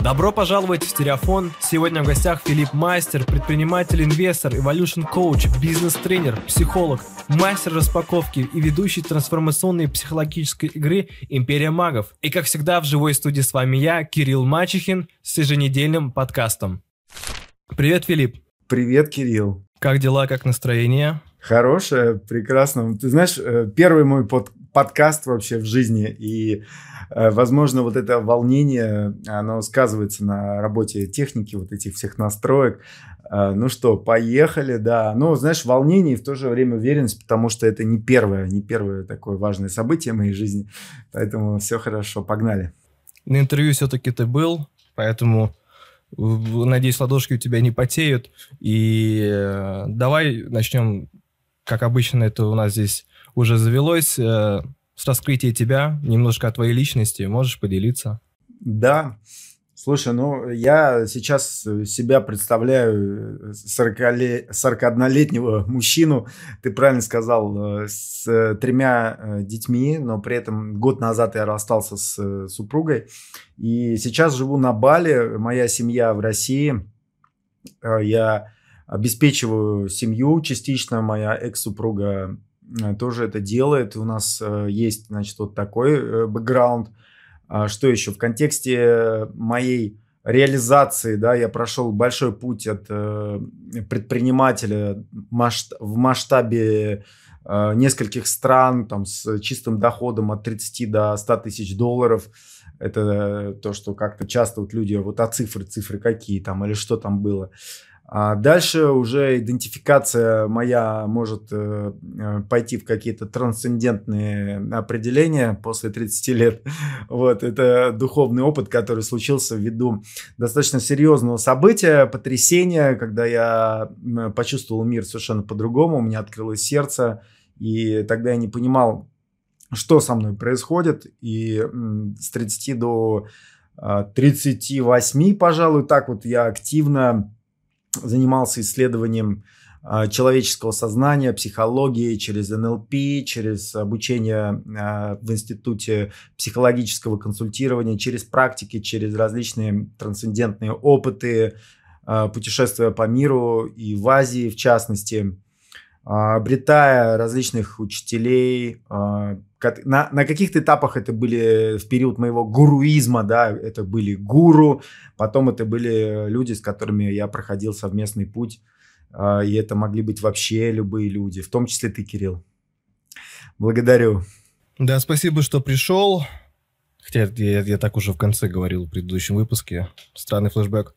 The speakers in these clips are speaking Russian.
Добро пожаловать в Стереофон. Сегодня в гостях Филипп Мастер, предприниматель-инвестор, evolution коуч, бизнес-тренер, психолог, мастер распаковки и ведущий трансформационной психологической игры «Империя магов». И как всегда в живой студии с вами я, Кирилл Мачехин, с еженедельным подкастом. Привет, Филипп. Привет, Кирилл. Как дела, как настроение? Хорошее, прекрасно. Ты знаешь, э, первый мой под, подкаст вообще в жизни, и, э, возможно, вот это волнение, оно сказывается на работе техники, вот этих всех настроек. Э, ну что, поехали, да. Ну, знаешь, волнение и в то же время уверенность, потому что это не первое, не первое такое важное событие в моей жизни, поэтому все хорошо, погнали. На интервью все-таки ты был, поэтому надеюсь, ладошки у тебя не потеют. И давай начнем как обычно это у нас здесь уже завелось, э, с раскрытия тебя, немножко о твоей личности. Можешь поделиться? Да. Слушай, ну я сейчас себя представляю 41-летнего мужчину, ты правильно сказал, э, с тремя э, детьми, но при этом год назад я расстался с супругой. И сейчас живу на Бали, моя семья в России. Я обеспечиваю семью частично. Моя экс-супруга э, тоже это делает. У нас э, есть, значит, вот такой э, бэкграунд. А что еще? В контексте моей реализации, да, я прошел большой путь от предпринимателя в масштабе нескольких стран, там, с чистым доходом от 30 до 100 тысяч долларов. Это то, что как-то часто вот люди, вот а цифры, цифры какие там, или что там было. А дальше уже идентификация моя может э, э, пойти в какие-то трансцендентные определения после 30 лет. Вот, это духовный опыт, который случился ввиду достаточно серьезного события, потрясения, когда я почувствовал мир совершенно по-другому, у меня открылось сердце, и тогда я не понимал, что со мной происходит, и с 30 до 38, а, пожалуй, так вот я активно занимался исследованием а, человеческого сознания, психологии через НЛП, через обучение а, в институте психологического консультирования, через практики, через различные трансцендентные опыты, а, путешествуя по миру и в Азии в частности, обретая различных учителей. На, на каких-то этапах это были в период моего гуруизма, да, это были гуру, потом это были люди, с которыми я проходил совместный путь, и это могли быть вообще любые люди, в том числе ты, Кирилл. Благодарю. Да, спасибо, что пришел. Хотя я, я так уже в конце говорил в предыдущем выпуске. Странный флешбэк.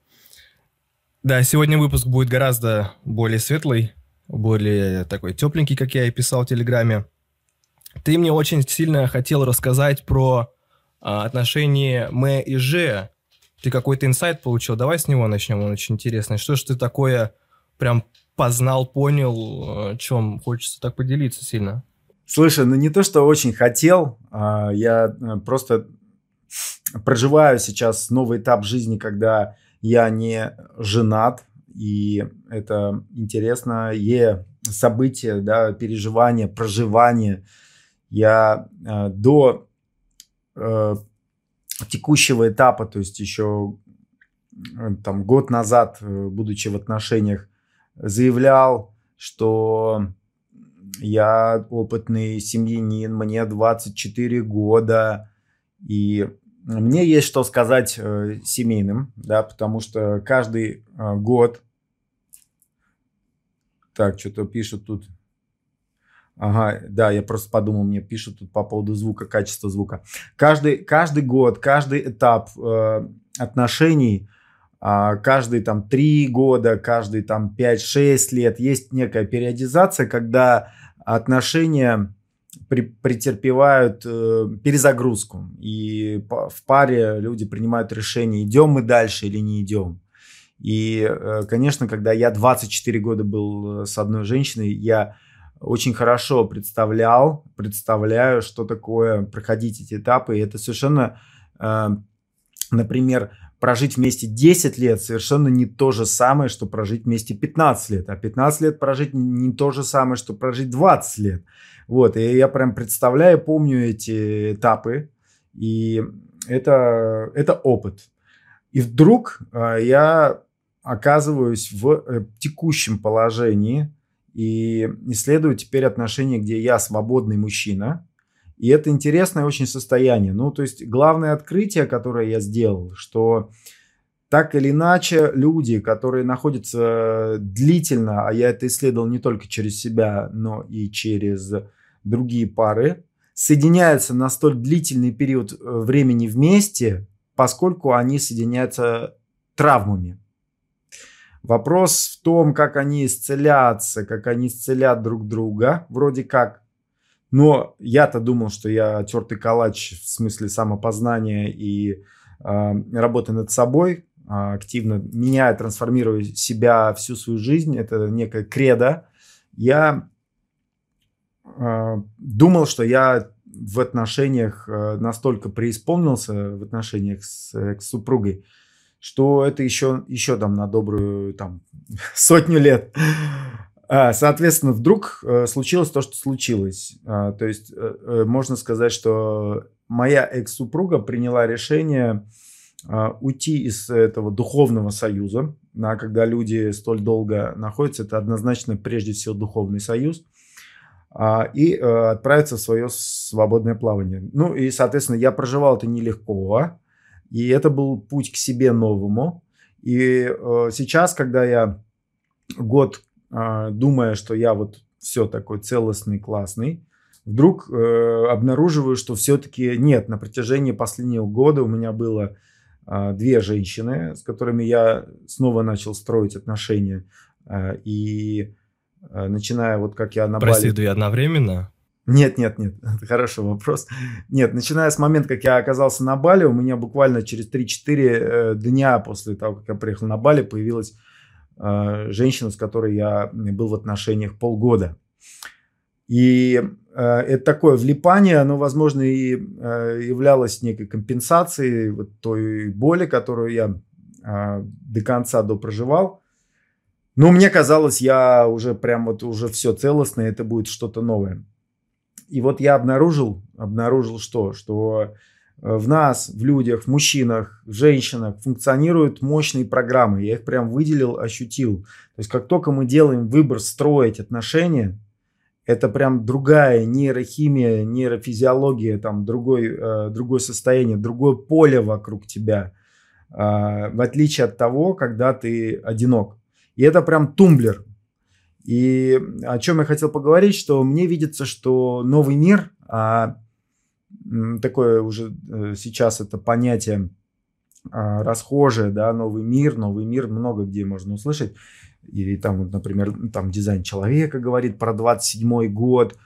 Да, сегодня выпуск будет гораздо более светлый, более такой тепленький, как я и писал в Телеграме. Ты мне очень сильно хотел рассказать про а, отношения Мэ и Же. Ты какой-то инсайт получил. Давай с него начнем, он очень интересный. Что ж ты такое прям познал, понял, о чем хочется так поделиться сильно? Слушай, ну не то, что очень хотел, а я э, просто проживаю сейчас новый этап жизни, когда я не женат, и это интересное событие, да, переживание, проживание. Я э, до э, текущего этапа, то есть еще э, там год назад, э, будучи в отношениях, заявлял, что я опытный семьянин, мне 24 года, и мне есть что сказать э, семейным, да, потому что каждый э, год так, что-то пишут тут. Ага, да, я просто подумал, мне пишут тут по поводу звука, качества звука. Каждый, каждый год, каждый этап э, отношений, э, каждый там три года, каждый там 5-6 лет есть некая периодизация, когда отношения при, претерпевают э, перезагрузку. И по, в паре люди принимают решение, идем мы дальше или не идем. И, э, конечно, когда я 24 года был э, с одной женщиной, я очень хорошо представлял, представляю, что такое проходить эти этапы. И это совершенно, э, например, прожить вместе 10 лет совершенно не то же самое, что прожить вместе 15 лет. А 15 лет прожить не то же самое, что прожить 20 лет. Вот, и я прям представляю, помню эти этапы, и это, это опыт. И вдруг э, я оказываюсь в э, текущем положении и исследую теперь отношения, где я свободный мужчина, и это интересное очень состояние. Ну, то есть главное открытие, которое я сделал, что так или иначе люди, которые находятся длительно, а я это исследовал не только через себя, но и через другие пары, соединяются на столь длительный период э, времени вместе, поскольку они соединяются травмами. Вопрос в том, как они исцелятся, как они исцелят друг друга, вроде как. Но я-то думал, что я тертый калач в смысле самопознания и э, работы над собой, э, активно меняя, трансформируя себя всю свою жизнь. Это некая кредо. Я э, думал, что я в отношениях э, настолько преисполнился в отношениях с, с супругой, что это еще, еще там на добрую там, сотню лет. А, соответственно, вдруг э, случилось то, что случилось. А, то есть э, э, можно сказать, что моя экс-супруга приняла решение а, уйти из этого духовного союза. Когда люди столь долго находятся, это однозначно прежде всего духовный союз. И отправиться в свое свободное плавание. Ну и, соответственно, я проживал это нелегко. И это был путь к себе новому. И сейчас, когда я год а, думая, что я вот все такой целостный, классный, вдруг э, обнаруживаю, что все-таки нет. На протяжении последнего года у меня было э, две женщины, с которыми я снова начал строить отношения. Э, и э, начиная вот как я на Прости, Бали... две одновременно? Нет, нет, нет, это хороший вопрос. Нет, начиная с момента, как я оказался на Бали, у меня буквально через 3-4 э, дня после того, как я приехал на Бали, появилась Э, женщина, с которой я был в отношениях полгода. И э, это такое влипание, оно, возможно, и являлось некой компенсацией вот той боли, которую я до конца допроживал. Но мне казалось, я уже прям вот уже все целостное, это будет что-то новое. И вот я обнаружил, обнаружил что? Что Э, в нас, в людях, в мужчинах, в женщинах функционируют мощные программы. Я их прям выделил, ощутил. То есть как только мы делаем выбор строить отношения, это прям другая нейрохимия, нейрофизиология, там другой, э, другое состояние, другое поле вокруг тебя, э, в отличие от того, когда ты одинок. И это прям тумблер. И о чем я хотел поговорить, что мне видится, что новый мир, а такое уже э, сейчас это понятие а, расхожее, да, новый мир, новый мир, много где можно услышать. Или там, например, там дизайн человека говорит про 27 год.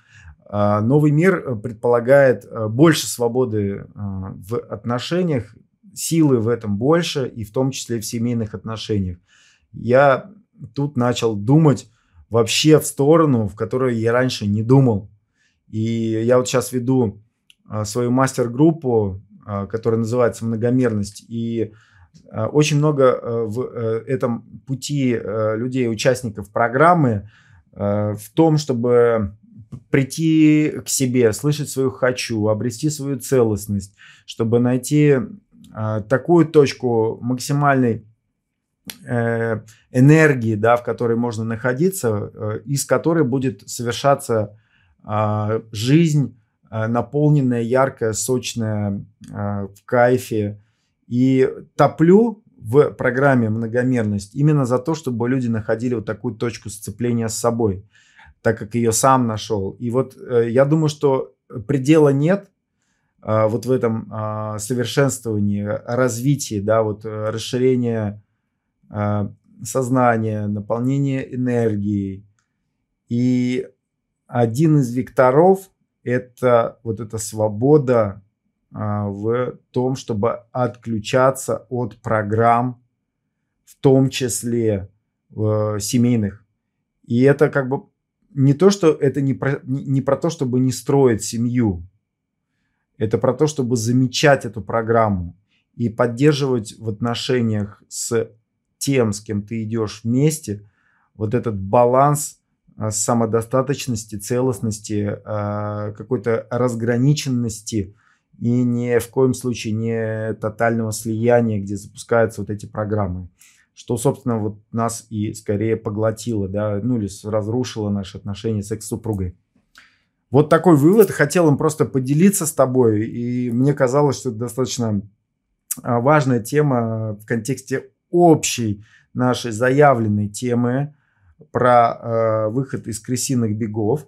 А, новый мир э, предполагает э, больше свободы а, в отношениях, силы в этом больше, и в том числе в семейных отношениях. Я тут начал думать вообще в сторону, в которую я раньше не думал. И я вот сейчас веду а, свою мастер-группу, а, которая называется «Многомерность». И а, очень много в э, этом пути э, людей, участников программы, в том, чтобы прийти к себе, слышать свою «хочу», обрести свою целостность, чтобы найти такую точку максимальной э, энергии, да, в которой можно находиться, из которой будет совершаться жизнь Э, наполненная, яркая, сочная, э, в кайфе. И топлю в программе «Многомерность» именно за то, чтобы люди находили вот такую точку сцепления с собой, так как ее сам нашел. И вот э, я думаю, что предела нет вот в этом совершенствовании, развитии, да, вот расширение сознания, наполнение энергией. И один из векторов это вот эта свобода а, в том, чтобы отключаться от программ, в том числе э, семейных. И это как бы не то, что это не про, не про то, чтобы не строить семью. Это про то, чтобы замечать эту программу. и поддерживать в отношениях с тем, с кем ты идешь вместе, вот этот баланс а, самодостаточности, целостности, а, какой-то разграниченности и ни в коем случае не тотального слияния, где запускаются вот эти программы. Что, собственно, вот нас и скорее поглотило, да, ну или разрушило наши отношения с экс-супругой. Вот такой вывод. Хотел им просто поделиться с тобой. И мне казалось, что это достаточно а, важная тема в контексте общей нашей заявленной темы про э, выход из крысиных бегов,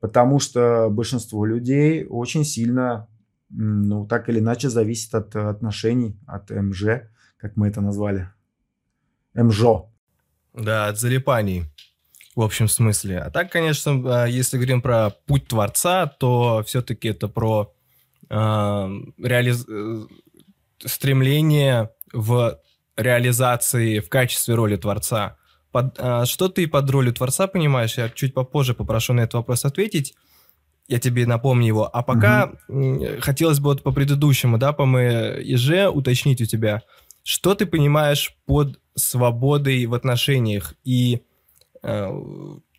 потому что большинство людей очень сильно, ну, так или иначе, зависит от отношений, от МЖ, как мы это назвали. МЖО. Да, от залипаний в общем смысле. А так, конечно, а, если говорим про путь Творца, то все-таки это про э, реализ... Э, стремление в реализации в качестве роли Творца. Под, э, что ты под ролью Творца понимаешь? Я чуть попозже попрошу на этот вопрос ответить. Я тебе напомню его. А пока угу. хотелось бы вот по предыдущему, да, по МЭЖ уточнить у тебя, что ты понимаешь под свободой в отношениях и Э,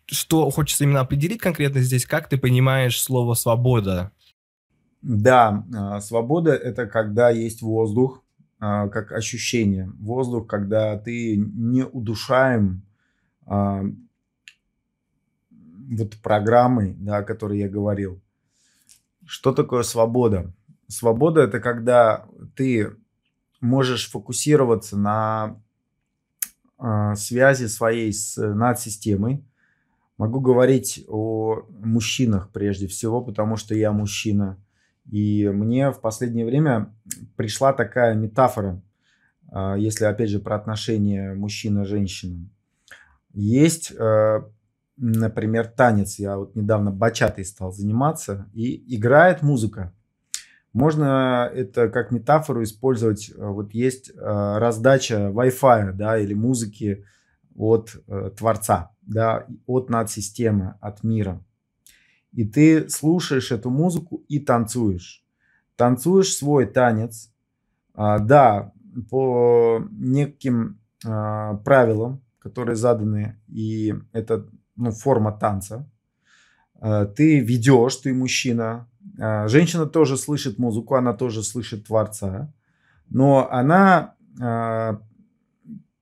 что хочется именно определить конкретно здесь, как ты понимаешь слово «свобода»? Да, а, свобода – это когда есть воздух, а, как ощущение. Воздух, когда ты не удушаем а, вот программой, да, о которой я говорил. Что такое свобода? Свобода – это когда ты можешь фокусироваться на а, связи своей с э, надсистемой. Могу говорить о мужчинах прежде всего, потому что я мужчина. И мне в последнее время пришла такая метафора, а, если опять же про отношения мужчина-женщина. Есть, э, например, танец. Я вот недавно бачатой стал заниматься, и играет музыка. Можно это как метафору использовать. Э, вот есть э, раздача Wi-Fi, да, или музыки от Творца, да, от надсистемы, от мира. И ты слушаешь эту музыку и танцуешь. Танцуешь свой танец, а, да, по неким а, правилам, которые заданы, и это ну, форма танца. А, ты ведешь, ты мужчина, а, женщина тоже слышит музыку, она тоже слышит Творца, но она а,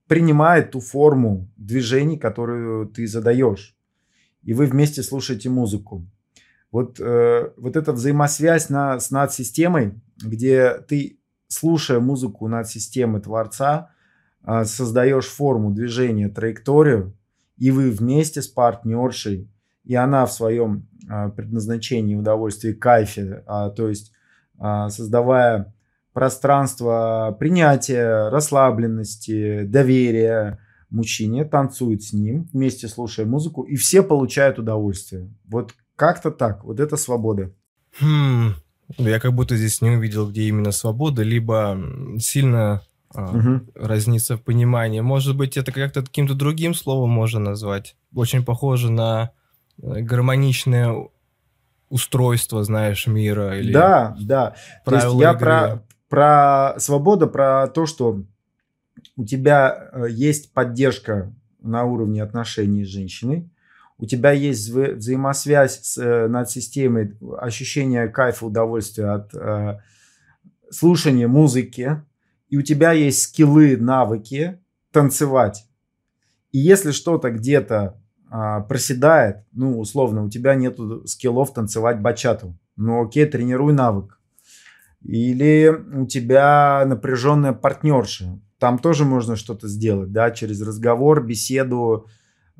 принимает ту форму движений, которую ты задаешь. И вы вместе слушаете музыку. Вот, э, вот эта взаимосвязь на, с надсистемой, где ты, слушая музыку надсистемы Творца, э, создаешь форму движения, траекторию, и вы вместе с партнершей, и она в своем а, предназначении, удовольствии, кайфе, а, то есть а, создавая пространство принятия, расслабленности, доверия мужчине, танцует с ним, вместе слушая музыку, и все получают удовольствие. Вот как-то так, вот это свобода. Хм, я как будто здесь не увидел, где именно свобода, либо сильно угу. разница в понимании. Может быть, это как-то каким-то другим словом можно назвать. Очень похоже на Э, гармоничное устройство, знаешь, мира или Да, да. То есть я про, про свободу, про то, что у тебя э, есть поддержка на уровне отношений с женщиной, у тебя есть вза- взаимосвязь с э, над ощущение кайфа, удовольствия от э, слушания музыки, и у тебя есть скиллы, навыки танцевать. И если что-то где-то а, проседает, ну, условно, у тебя нету скиллов танцевать бачату, ну, окей, тренируй навык. Или у тебя напряженная партнерша, там тоже можно что-то сделать, да, через разговор, беседу,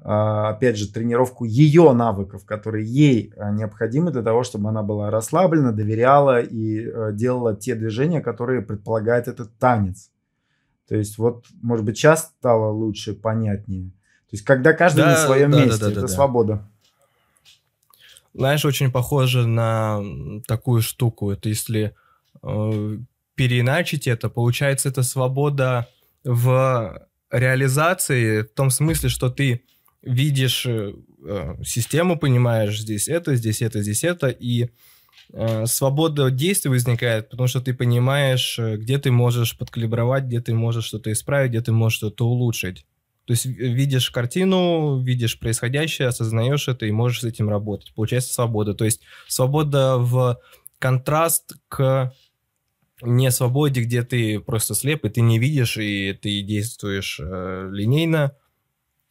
опять же, тренировку ее навыков, которые ей а, необходимы для того, чтобы она была расслаблена, доверяла и а, делала те движения, которые предполагает этот танец. То есть вот, может быть, сейчас стало лучше, понятнее. То есть, когда каждый да, на своем да, месте, да, да, это да, свобода. Знаешь, очень похоже на такую штуку. Это если э, переиначить это, получается, это свобода в реализации, в том смысле, что ты видишь э, систему, понимаешь, здесь это, здесь это, здесь это, и э, свобода действий возникает, потому что ты понимаешь, э, где ты можешь подкалибровать, где ты можешь что-то исправить, где ты можешь что-то улучшить. То есть видишь картину, видишь происходящее, осознаешь это и можешь с этим работать. Получается свобода. То есть свобода в контраст к не свободе, где ты просто слеп, и ты не видишь, и ты действуешь э, линейно,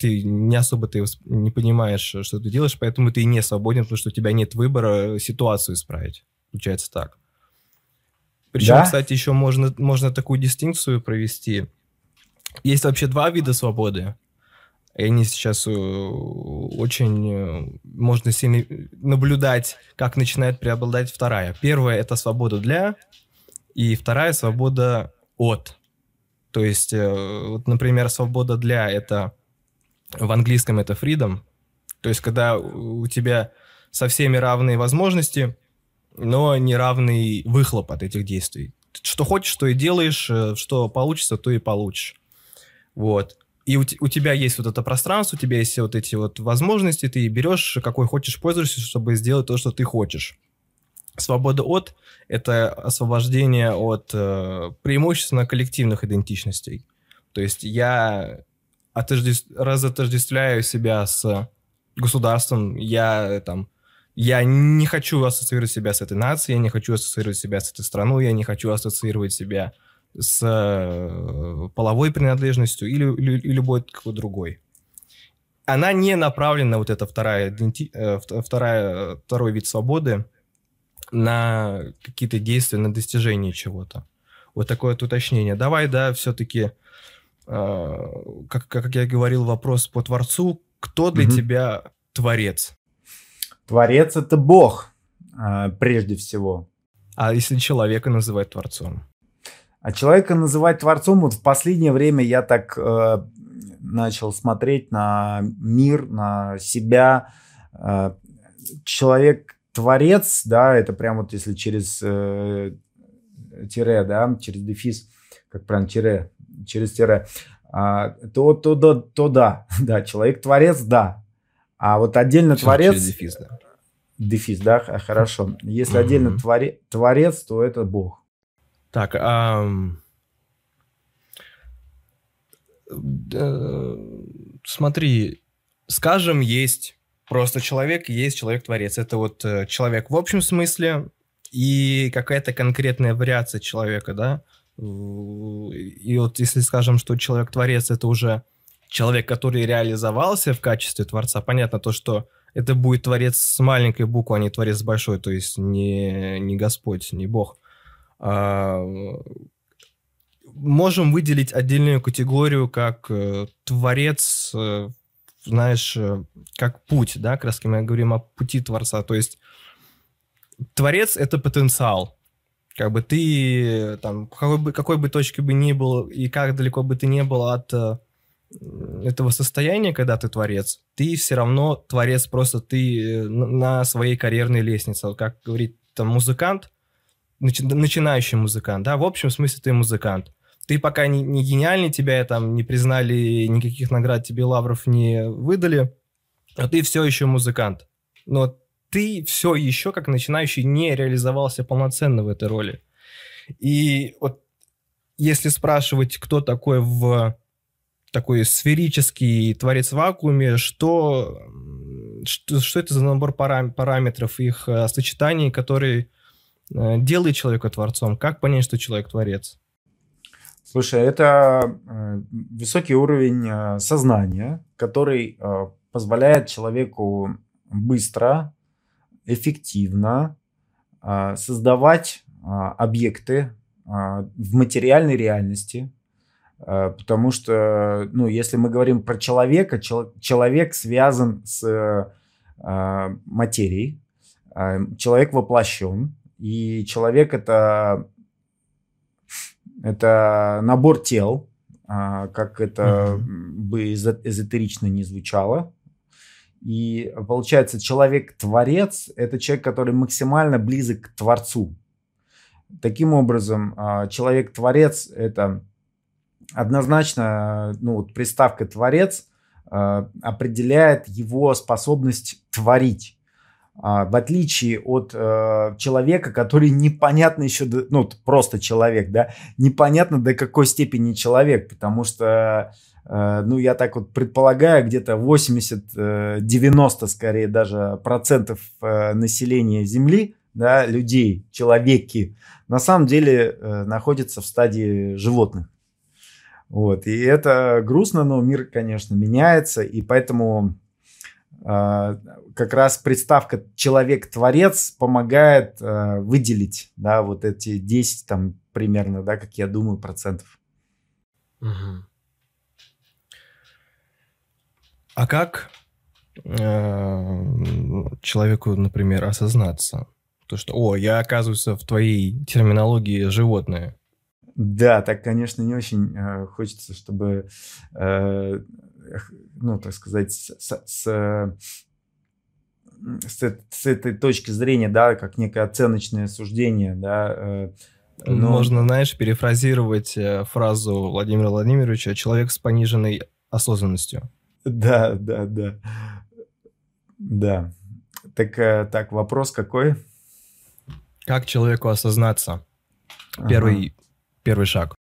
ты не особо ты не понимаешь, что ты делаешь, поэтому ты не свободен, потому что у тебя нет выбора ситуацию исправить. Получается так. Причем, да? кстати, еще можно, можно такую дистинкцию провести. Есть вообще два вида свободы. И они сейчас э, очень э, можно сильно наблюдать, как начинает преобладать вторая. Первая это свобода для, и вторая свобода от. То есть, э, вот, например, свобода для это в английском это freedom. То есть, когда у тебя со всеми равные возможности, но не равный выхлоп от этих действий. Что хочешь, то и делаешь, что получится, то и получишь. Вот. И у, у тебя есть вот это пространство, у тебя есть вот эти вот возможности, ты берешь, какой хочешь, пользуешься, чтобы сделать то, что ты хочешь. Свобода от — это освобождение от э, преимущественно коллективных идентичностей. То есть я отождеств... разотождествляю себя с государством, я там я не хочу ассоциировать себя с этой нацией, я не хочу ассоциировать себя с этой страной, я не хочу ассоциировать себя с э, половой принадлежностью или, или, или любой какой другой. Она не направлена, вот эта вторая. Э, вторая, второй вид свободы, на какие-то действия, на достижение чего-то. Вот такое вот уточнение. Давай, да, все-таки, э, как, как я говорил, вопрос по Творцу. Кто для угу. тебя Творец? Творец — это Бог, прежде всего. А если человека называть Творцом? А человека называть творцом, вот в последнее время я так э, начал смотреть на мир, на себя. Э, Человек-творец, да, это прям вот если через э, тире, да, через дефис, как правильно, тире, через тире, а, то, то, то, то да, да, человек-творец, да. А вот отдельно Все творец... Через дефис, да. Дефис, да, хорошо. Если mm-hmm. отдельно твори, творец, то это Бог. Так, а... смотри, скажем, есть просто человек, есть человек-творец. Это вот э, человек в общем смысле и какая-то конкретная вариация человека, да? И вот если скажем, что человек-творец это уже человек, который реализовался в качестве творца, понятно то, что это будет творец с маленькой буквы, а не творец с большой, то есть не, не Господь, не Бог. А, можем выделить отдельную категорию как э, творец, э, знаешь, э, как путь, да, раз мы говорим о пути творца, то есть творец — это потенциал, как бы ты там, какой бы, какой бы точки бы ни был и как далеко бы ты не был от этого состояния, когда ты творец, ты все равно творец, просто ты на своей карьерной лестнице. Как говорит там музыкант, начи- начинающий музыкант, да, в общем смысле ты музыкант. Ты пока не, не гениальный, тебя там не признали, никаких наград тебе лавров не выдали, а ты все еще музыкант. Но ты все еще, как начинающий, не реализовался полноценно в этой роли. И вот если спрашивать, кто такой в такой сферический творец в вакууме, что, что, что это за набор парам, параметров, их э, сочетаний, которые Э, делает человека творцом? Как понять, что человек творец? Слушай, это э, высокий уровень э, сознания, который позволяет человеку быстро, эффективно создавать объекты в материальной реальности, потому что, ну, если мы говорим про человека, человек связан с материей, человек воплощен, и человек это, это набор тел, а, как это mm-hmm. бы эзотерично не звучало. И получается, человек-творец – это человек, который максимально близок к Творцу. Таким образом, а, человек-творец – это однозначно, ну вот приставка «творец» а, определяет его способность творить. а, в отличие от э, человека, который непонятно еще, ну, просто человек, да, непонятно до какой степени человек, потому что, ну, я так вот предполагаю, где-то 80-90 скорее даже процентов э, населения Земли, да, людей, человеки, на самом деле э, находятся в стадии животных. Вот, и это грустно, но мир, конечно, меняется, и поэтому как раз приставка человек-творец помогает э, выделить, да, вот эти 10 там примерно, да, как я думаю, процентов. Угу. А как э, человеку, например, осознаться, то, что, о, я, оказывается, в твоей терминологии животное? Да, так, конечно, не очень э, хочется, чтобы э, ну, так сказать, с, с, с, с этой точки зрения, да, как некое оценочное суждение, да. Э, но... Можно, знаешь, перефразировать э, фразу Владимира Владимировича «человек с пониженной осознанностью». Да, да, да. Да. Так, э, так вопрос какой? Как человеку осознаться? Первый, ага. первый шаг.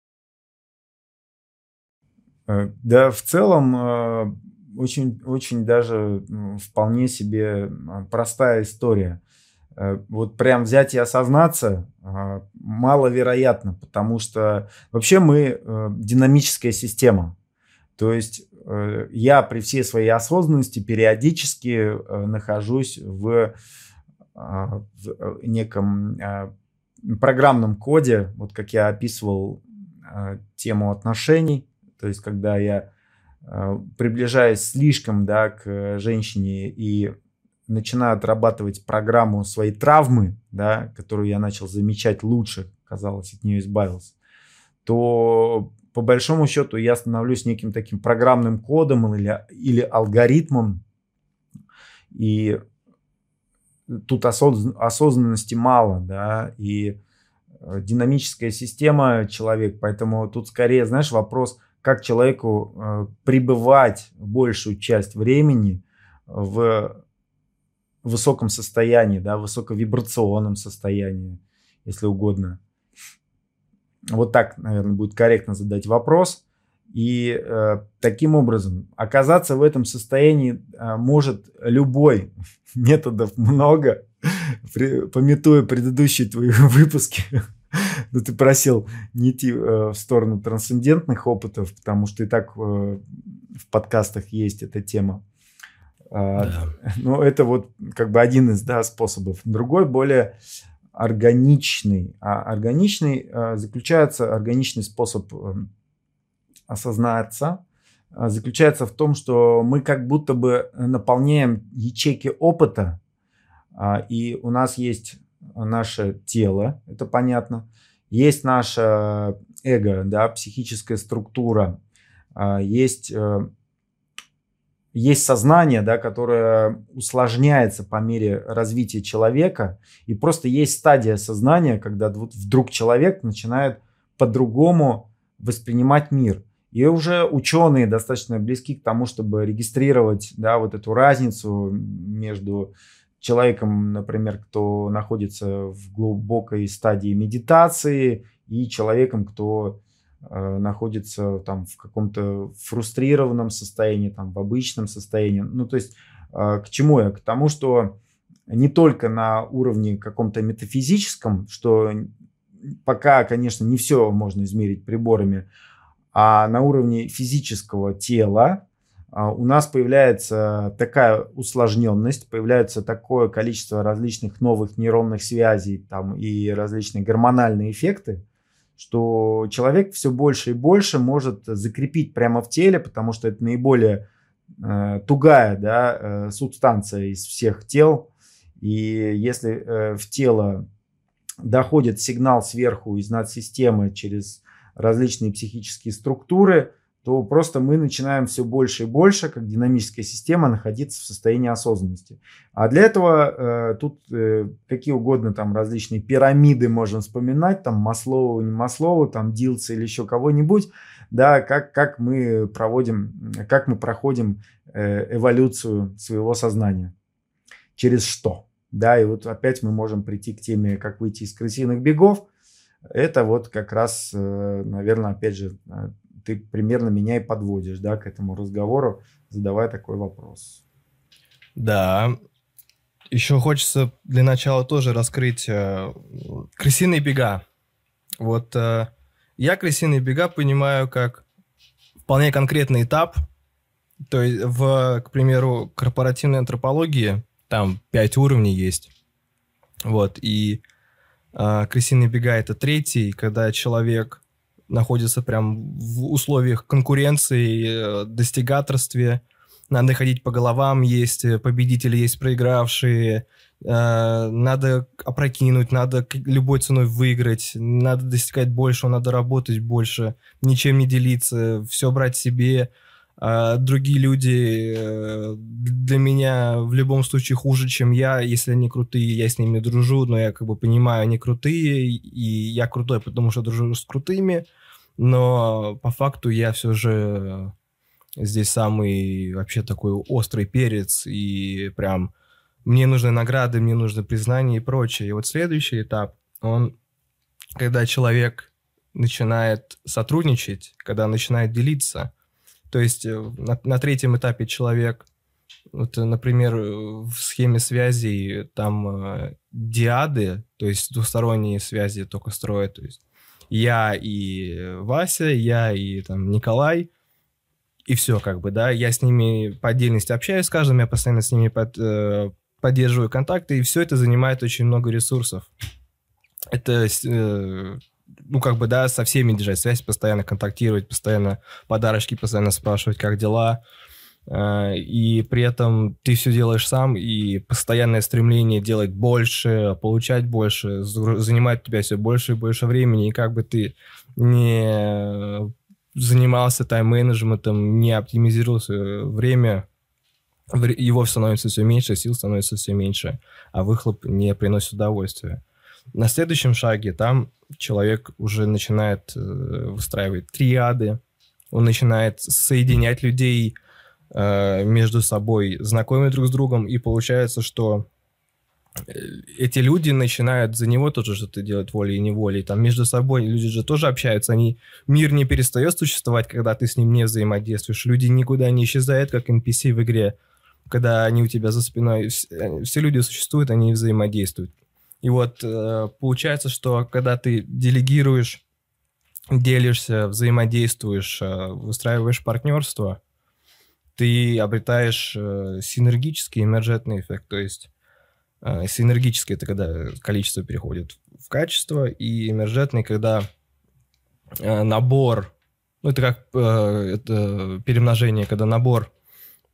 Э, да, в целом э, очень, очень даже вполне себе простая история. Вот прям взять и осознаться маловероятно, потому что вообще мы динамическая система. То есть я при всей своей осознанности периодически нахожусь в, в неком программном коде, вот как я описывал тему отношений, то есть, когда я э, приближаюсь слишком да, к женщине и начинаю отрабатывать программу своей травмы, да, которую я начал замечать лучше, казалось, от нее избавился, то по большому счету я становлюсь неким таким программным кодом или, или алгоритмом, и тут осознанности мало, да, и э, динамическая система человек, поэтому тут скорее, знаешь, вопрос – как человеку э, пребывать большую часть времени в высоком состоянии, да, высоковибрационном состоянии, если угодно. Вот так, наверное, будет корректно задать вопрос. И э, таким образом оказаться в этом состоянии э, может любой. Методов много. При, пометуя предыдущие твои выпуски, но ты просил не идти э, в сторону трансцендентных опытов, потому что и так э, в подкастах есть эта тема. А, да. Но это вот как бы один из да, способов. Другой более органичный. А органичный э, заключается, органичный способ э, осознаться, э, заключается в том, что мы как будто бы наполняем ячейки опыта, э, и у нас есть наше тело, это понятно, есть наше эго, да, психическая структура, а, есть, э, есть сознание, да, которое усложняется по мере развития человека, и просто есть стадия сознания, когда вдруг человек начинает по-другому воспринимать мир. И уже ученые достаточно близки к тому, чтобы регистрировать да, вот эту разницу между человеком, например, кто находится в глубокой стадии медитации, и человеком, кто находится там в каком-то фрустрированном состоянии, там в обычном состоянии. Ну, то есть э, к чему я? К тому, что не только на уровне каком-то метафизическом, что пока, конечно, не все можно измерить приборами, а на уровне физического тела, а, у нас появляется такая усложненность, появляется такое количество различных новых нейронных связей там, и различные гормональные эффекты, что человек все больше и больше может закрепить прямо в теле, потому что это наиболее э, тугая да, э, субстанция из всех тел. И если э, в тело доходит сигнал сверху из надсистемы через различные психические структуры, то просто мы начинаем все больше и больше, как динамическая система, находиться в состоянии осознанности. А для этого э, тут э, какие угодно там различные пирамиды можем вспоминать, там Маслову, не Маслову, там Дилца или еще кого-нибудь, да, как, как мы проводим, как мы проходим э, эволюцию своего сознания. Через что? Да, и вот опять мы можем прийти к теме, как выйти из крысиных бегов. Это вот как раз, э, наверное, опять же, э, ты примерно меня и подводишь, да, к этому разговору, задавая такой вопрос. Да. Еще хочется для начала тоже раскрыть э, крысиные бега. Вот э, я крысиные бега понимаю как вполне конкретный этап. То есть, в, к примеру, корпоративной антропологии там пять уровней есть. Вот, и э, крысиные бега это третий, когда человек находится прям в условиях конкуренции, э, достигаторстве, надо ходить по головам, есть э, победители, есть проигравшие, э, надо опрокинуть, надо любой ценой выиграть, надо достигать больше, надо работать больше, ничем не делиться, все брать себе. А другие люди э, для меня в любом случае хуже, чем я. Если они крутые, я с ними дружу, но я как бы понимаю, они крутые, и я крутой, потому что дружу с крутыми. Но по факту я все же здесь самый вообще такой острый перец, и прям мне нужны награды, мне нужно признание и прочее. И вот следующий этап, он, когда человек начинает сотрудничать, когда начинает делиться. То есть э, на, на третьем этапе человек, вот, например, в схеме связей там э, диады, то есть двусторонние связи только строят, то есть я и Вася, я и там Николай, и все, как бы, да, я с ними по отдельности общаюсь с каждым, я постоянно с ними под, э, поддерживаю контакты, и все это занимает очень много ресурсов. Это, э, ну, как бы, да, со всеми держать связь, постоянно контактировать, постоянно подарочки, постоянно спрашивать, как дела, э, и при этом ты все делаешь сам, и постоянное стремление делать больше, получать больше, занимает у тебя все больше и больше времени, и как бы ты не занимался тайм-менеджментом, не оптимизировал свое время, его становится все меньше, сил становится все меньше, а выхлоп не приносит удовольствия. На следующем шаге там человек уже начинает э, выстраивать триады, он начинает соединять людей э, между собой, знакомить друг с другом, и получается, что Э, эти люди начинают за него тоже что-то делать волей и неволей. Там между собой люди же тоже общаются. Они, мир не перестает существовать, когда ты с ним не взаимодействуешь. Люди никуда не исчезают, как NPC в игре, когда они у тебя за спиной. Все люди существуют, они взаимодействуют. И вот э, получается, что когда ты делегируешь, делишься, взаимодействуешь, выстраиваешь партнерство, ты обретаешь синергический эмерджентный эффект. То есть синергический – это когда количество переходит в качество, и эмержентный – когда набор, ну, это как э, это перемножение, когда набор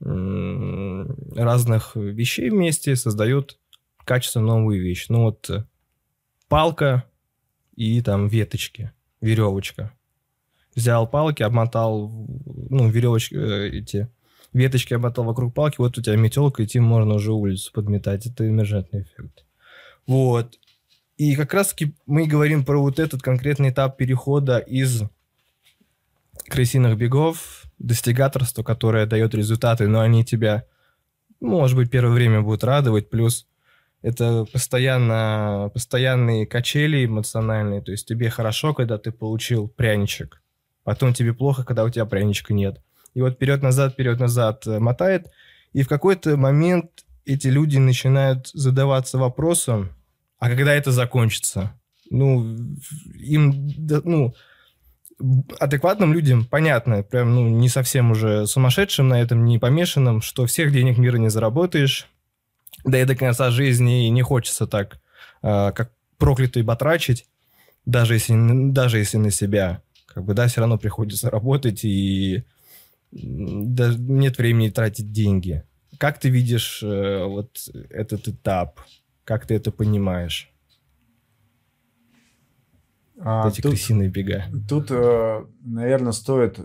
разных вещей вместе создает качество новую вещь. Ну, вот э, палка и там веточки, веревочка. Взял палки, обмотал, ну, веревочки э, эти веточки обмотал вокруг палки, вот у тебя метелка, идти можно уже улицу подметать. Это эмержентный эффект. Вот. И как раз-таки мы говорим про вот этот конкретный этап перехода из крысиных бегов, достигаторства, которое дает результаты, но они тебя, может быть, первое время будут радовать, плюс это постоянно, постоянные качели эмоциональные, то есть тебе хорошо, когда ты получил пряничек, потом тебе плохо, когда у тебя пряничка нет и вот вперед-назад, вперед-назад э, мотает. И в какой-то момент эти люди начинают задаваться вопросом, а когда это закончится? Ну, им, ну, адекватным людям понятно, прям, ну, не совсем уже сумасшедшим на этом, не помешанным, что всех денег мира не заработаешь, да и до конца жизни не хочется так, э, как проклятый батрачить, даже если, даже если на себя. Как бы, да, все равно приходится работать и да, нет времени тратить деньги. Как ты видишь э, вот этот этап? Как ты это понимаешь? А, эти тут, крысиные бега. Тут, э, наверное, стоит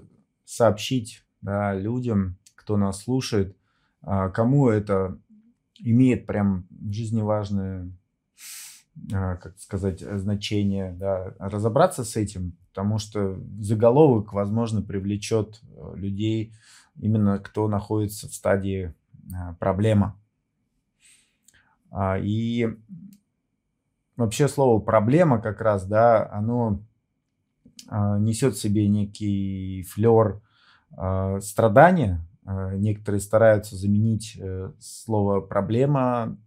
сообщить да, людям, кто нас слушает, э, кому это имеет прям жизневажное, э, как сказать, значение, да, разобраться с этим, потому что заголовок, возможно, привлечет э, людей, именно кто находится в стадии э, проблема. А, и вообще слово проблема как раз, да, оно а, несет в себе некий флер а, страдания. Некоторые стараются заменить э, слово проблема.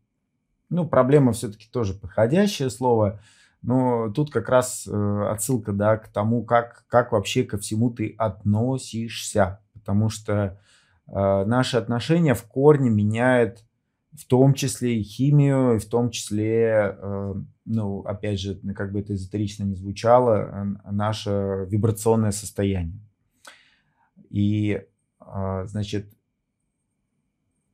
Ну, проблема все-таки тоже подходящее слово. Но тут как раз э, отсылка да, к тому, как, как вообще ко всему ты относишься. Потому что э, наши отношения в корне меняют в том числе и химию, и в том числе, э, ну, опять же, как бы это эзотерично не звучало, наше вибрационное состояние. И, э, значит,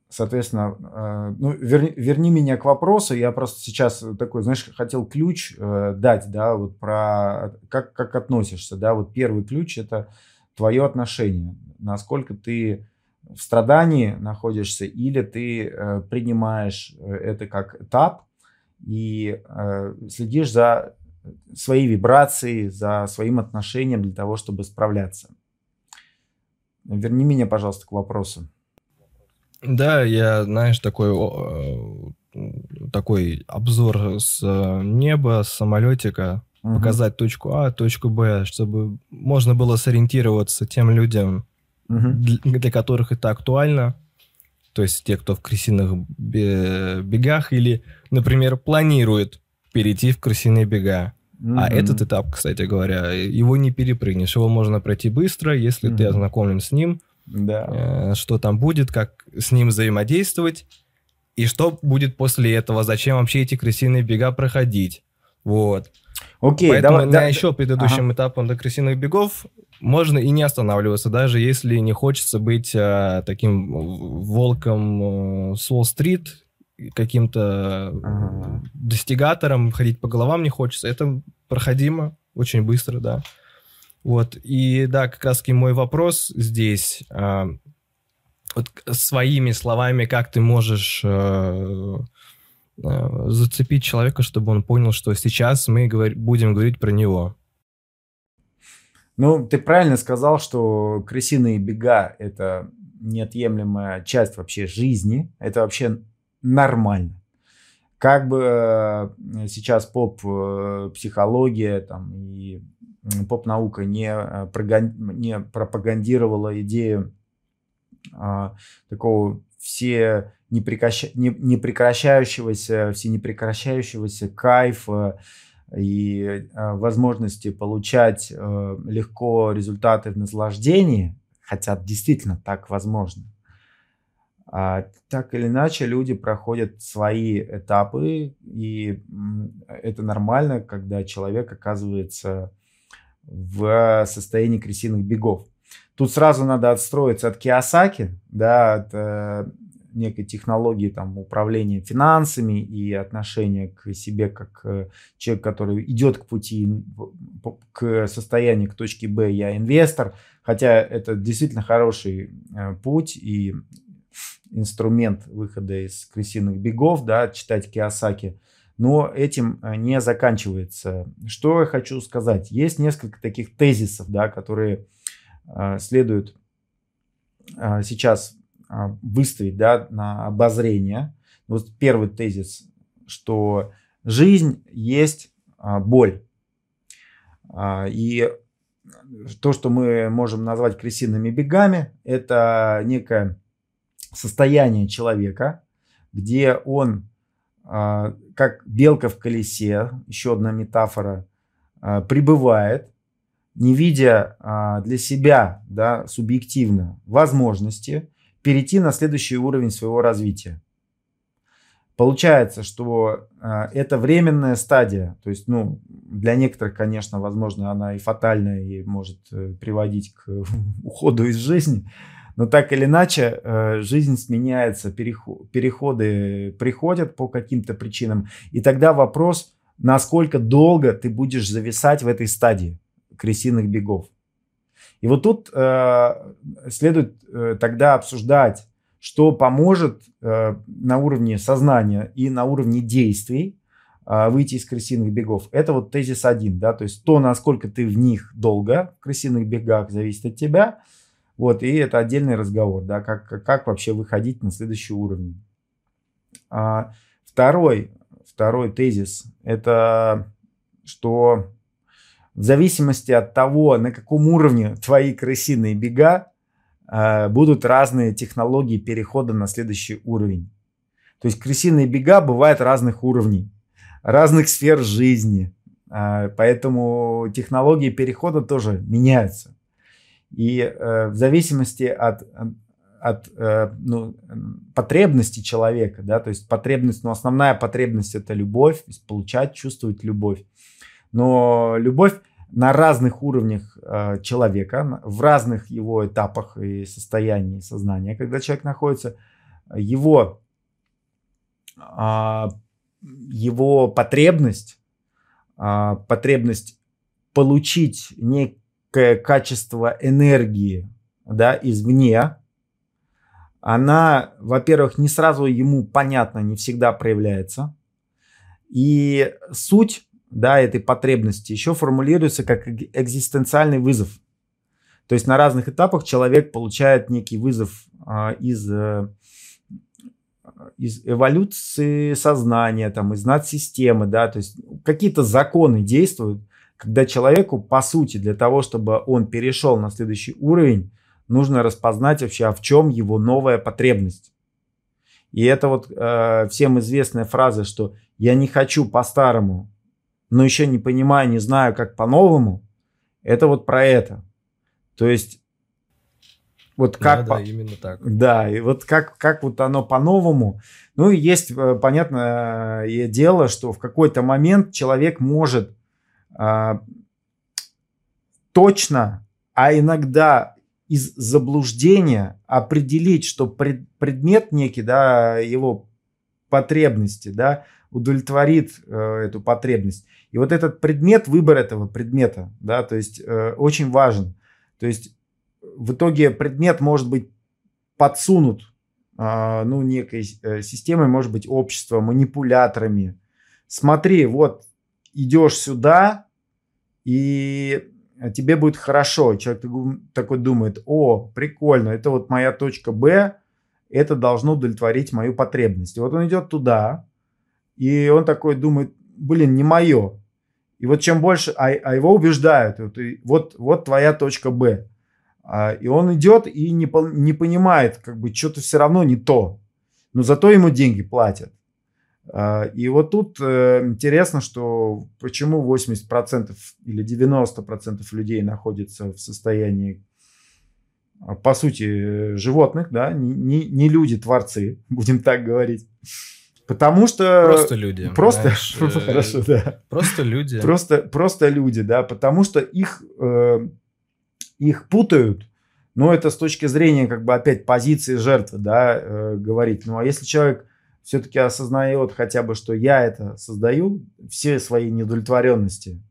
соответственно, э, ну, верни, верни меня к вопросу, я просто сейчас такой, знаешь, хотел ключ дать, да, вот про как, как относишься, да, вот первый ключ – это твое отношение, насколько ты в страдании находишься, или ты э, принимаешь э, это как этап и э, следишь за своей вибрацией, за своим отношением для того, чтобы справляться. Верни меня, пожалуйста, к вопросу. Да, я, знаешь, такой, э, такой обзор с э, неба, с самолетика, угу. показать точку А, точку Б, чтобы можно было сориентироваться тем людям, угу. для, для которых это актуально. То есть те, кто в крысиных бегах или, например, планирует перейти в крысиные бега. Mm-hmm. А этот этап, кстати говоря, его не перепрыгнешь. Его можно пройти быстро, если mm-hmm. ты ознакомлен с ним, да. э, что там будет, как с ним взаимодействовать, и что будет после этого, зачем вообще эти крысиные бега проходить. Вот. Окей, Поэтому давай, на да, еще предыдущим ага. этапом до крысиных бегов можно и не останавливаться, даже если не хочется быть а, таким волком с Уолл-стрит, каким-то ага. достигатором, ходить по головам не хочется. Это проходимо очень быстро, да. Вот, и да, как раз-таки мой вопрос здесь, а, вот своими словами, как ты можешь а, Э, зацепить человека, чтобы он понял, что сейчас мы говор- будем говорить про него. Ну, ты правильно сказал, что крысиные бега – это неотъемлемая часть вообще жизни. Это вообще нормально. Как бы э, сейчас поп-психология э, там, и поп-наука не, не пропагандировала идею а, такого все непрекраща... не, непрекращающегося, все непрекращающегося кайфа и э, возможности получать э, легко результаты в наслаждении, хотя действительно так возможно. А, так или иначе, люди проходят свои этапы, и это нормально, когда человек оказывается в состоянии крысиных бегов. Тут сразу надо отстроиться от Киосаки, да, от э, некой технологии там, управления финансами и отношения к себе как э, человек, который идет к пути, к состоянию, к точке Б, я инвестор. Хотя это действительно хороший э, путь и инструмент выхода из крысиных бегов, да, читать Киосаки. Но этим э, не заканчивается. Что я хочу сказать? Есть несколько таких тезисов, да, которые э, следует э, сейчас а, выставить да, на обозрение. Вот первый тезис, что жизнь есть а, боль. А, и то, что мы можем назвать крысиными бегами, это некое состояние человека, где он, как белка в колесе, еще одна метафора, пребывает, не видя для себя да, субъективно возможности, перейти на следующий уровень своего развития. Получается, что это временная стадия, то есть, ну, для некоторых, конечно, возможно, она и фатальная, и может э, приводить к уходу из жизни, но так или иначе, э, жизнь сменяется, переход, переходы приходят по каким-то причинам, и тогда вопрос, насколько долго ты будешь зависать в этой стадии крысиных бегов. И вот тут э, следует э, тогда обсуждать, что поможет э, на уровне сознания и на уровне действий э, выйти из крысиных бегов. Это вот тезис один, да, то есть то, насколько ты в них долго, в крысиных бегах, зависит от тебя. Вот, и это отдельный разговор, да, как, как вообще выходить на следующий уровень. А, Второй, второй тезис – это что в зависимости от того, на каком уровне твои крысиные бега, э, будут разные технологии перехода на следующий уровень. То есть крысиные бега бывают разных уровней, разных сфер жизни. Э, поэтому технологии перехода тоже меняются. И э, в зависимости от, от ну, потребности человека, да, то есть потребность, ну, основная потребность это любовь, получать, чувствовать любовь. Но любовь на разных уровнях э, человека, в разных его этапах и состоянии сознания, когда человек находится, его, э, его потребность, э, потребность получить некое качество энергии да, извне, она, во-первых, не сразу ему понятно, не всегда проявляется. И суть да, этой потребности еще формулируется как экзистенциальный вызов. То есть на разных этапах человек получает некий вызов а, из, э, из эволюции сознания, там, из надсистемы, да, то есть какие-то законы действуют, когда человеку, по сути, для того, чтобы он перешел на следующий уровень, нужно распознать вообще, а в чем его новая потребность. И это вот э, всем известная фраза, что я не хочу по-старому, но еще не понимаю, не знаю, как по-новому, это вот про это. То есть вот как да, по... да, именно так. Да, и вот как, как вот оно по-новому. Ну и есть, э, понятное э, дело, что в какой-то момент человек может точно, а иногда из заблуждения определить, что пред, предмет некий, да, его потребности, да, удовлетворит э, эту потребность. И вот этот предмет, выбор этого предмета, да, то есть э, очень важен. То есть в итоге предмет может быть подсунут, э, ну, некой э, системой, может быть, общества, манипуляторами. Смотри, вот идешь сюда, и тебе будет хорошо. Человек такой думает, о, прикольно, это вот моя точка Б, это должно удовлетворить мою потребность. И вот он идет туда, и он такой думает, блин, не мое. И вот чем больше, а, а его убеждают, вот, вот, вот твоя точка Б. А, и он идет и не, не понимает, как бы что-то все равно не то. Но зато ему деньги платят. А, и вот тут э, интересно, что почему 80% или 90% людей находятся в состоянии, а, по сути, животных, да, не, не, не люди-творцы, будем так говорить. Потому что... Просто люди. Просто, знаешь, хорошо, да. Просто люди. Просто, просто люди, да, потому что их, э, их путают, но это с точки зрения, как бы, опять, позиции жертвы, да, э, говорить. Ну, а если человек все-таки осознает хотя бы, что я это создаю, все свои недовлетворенности,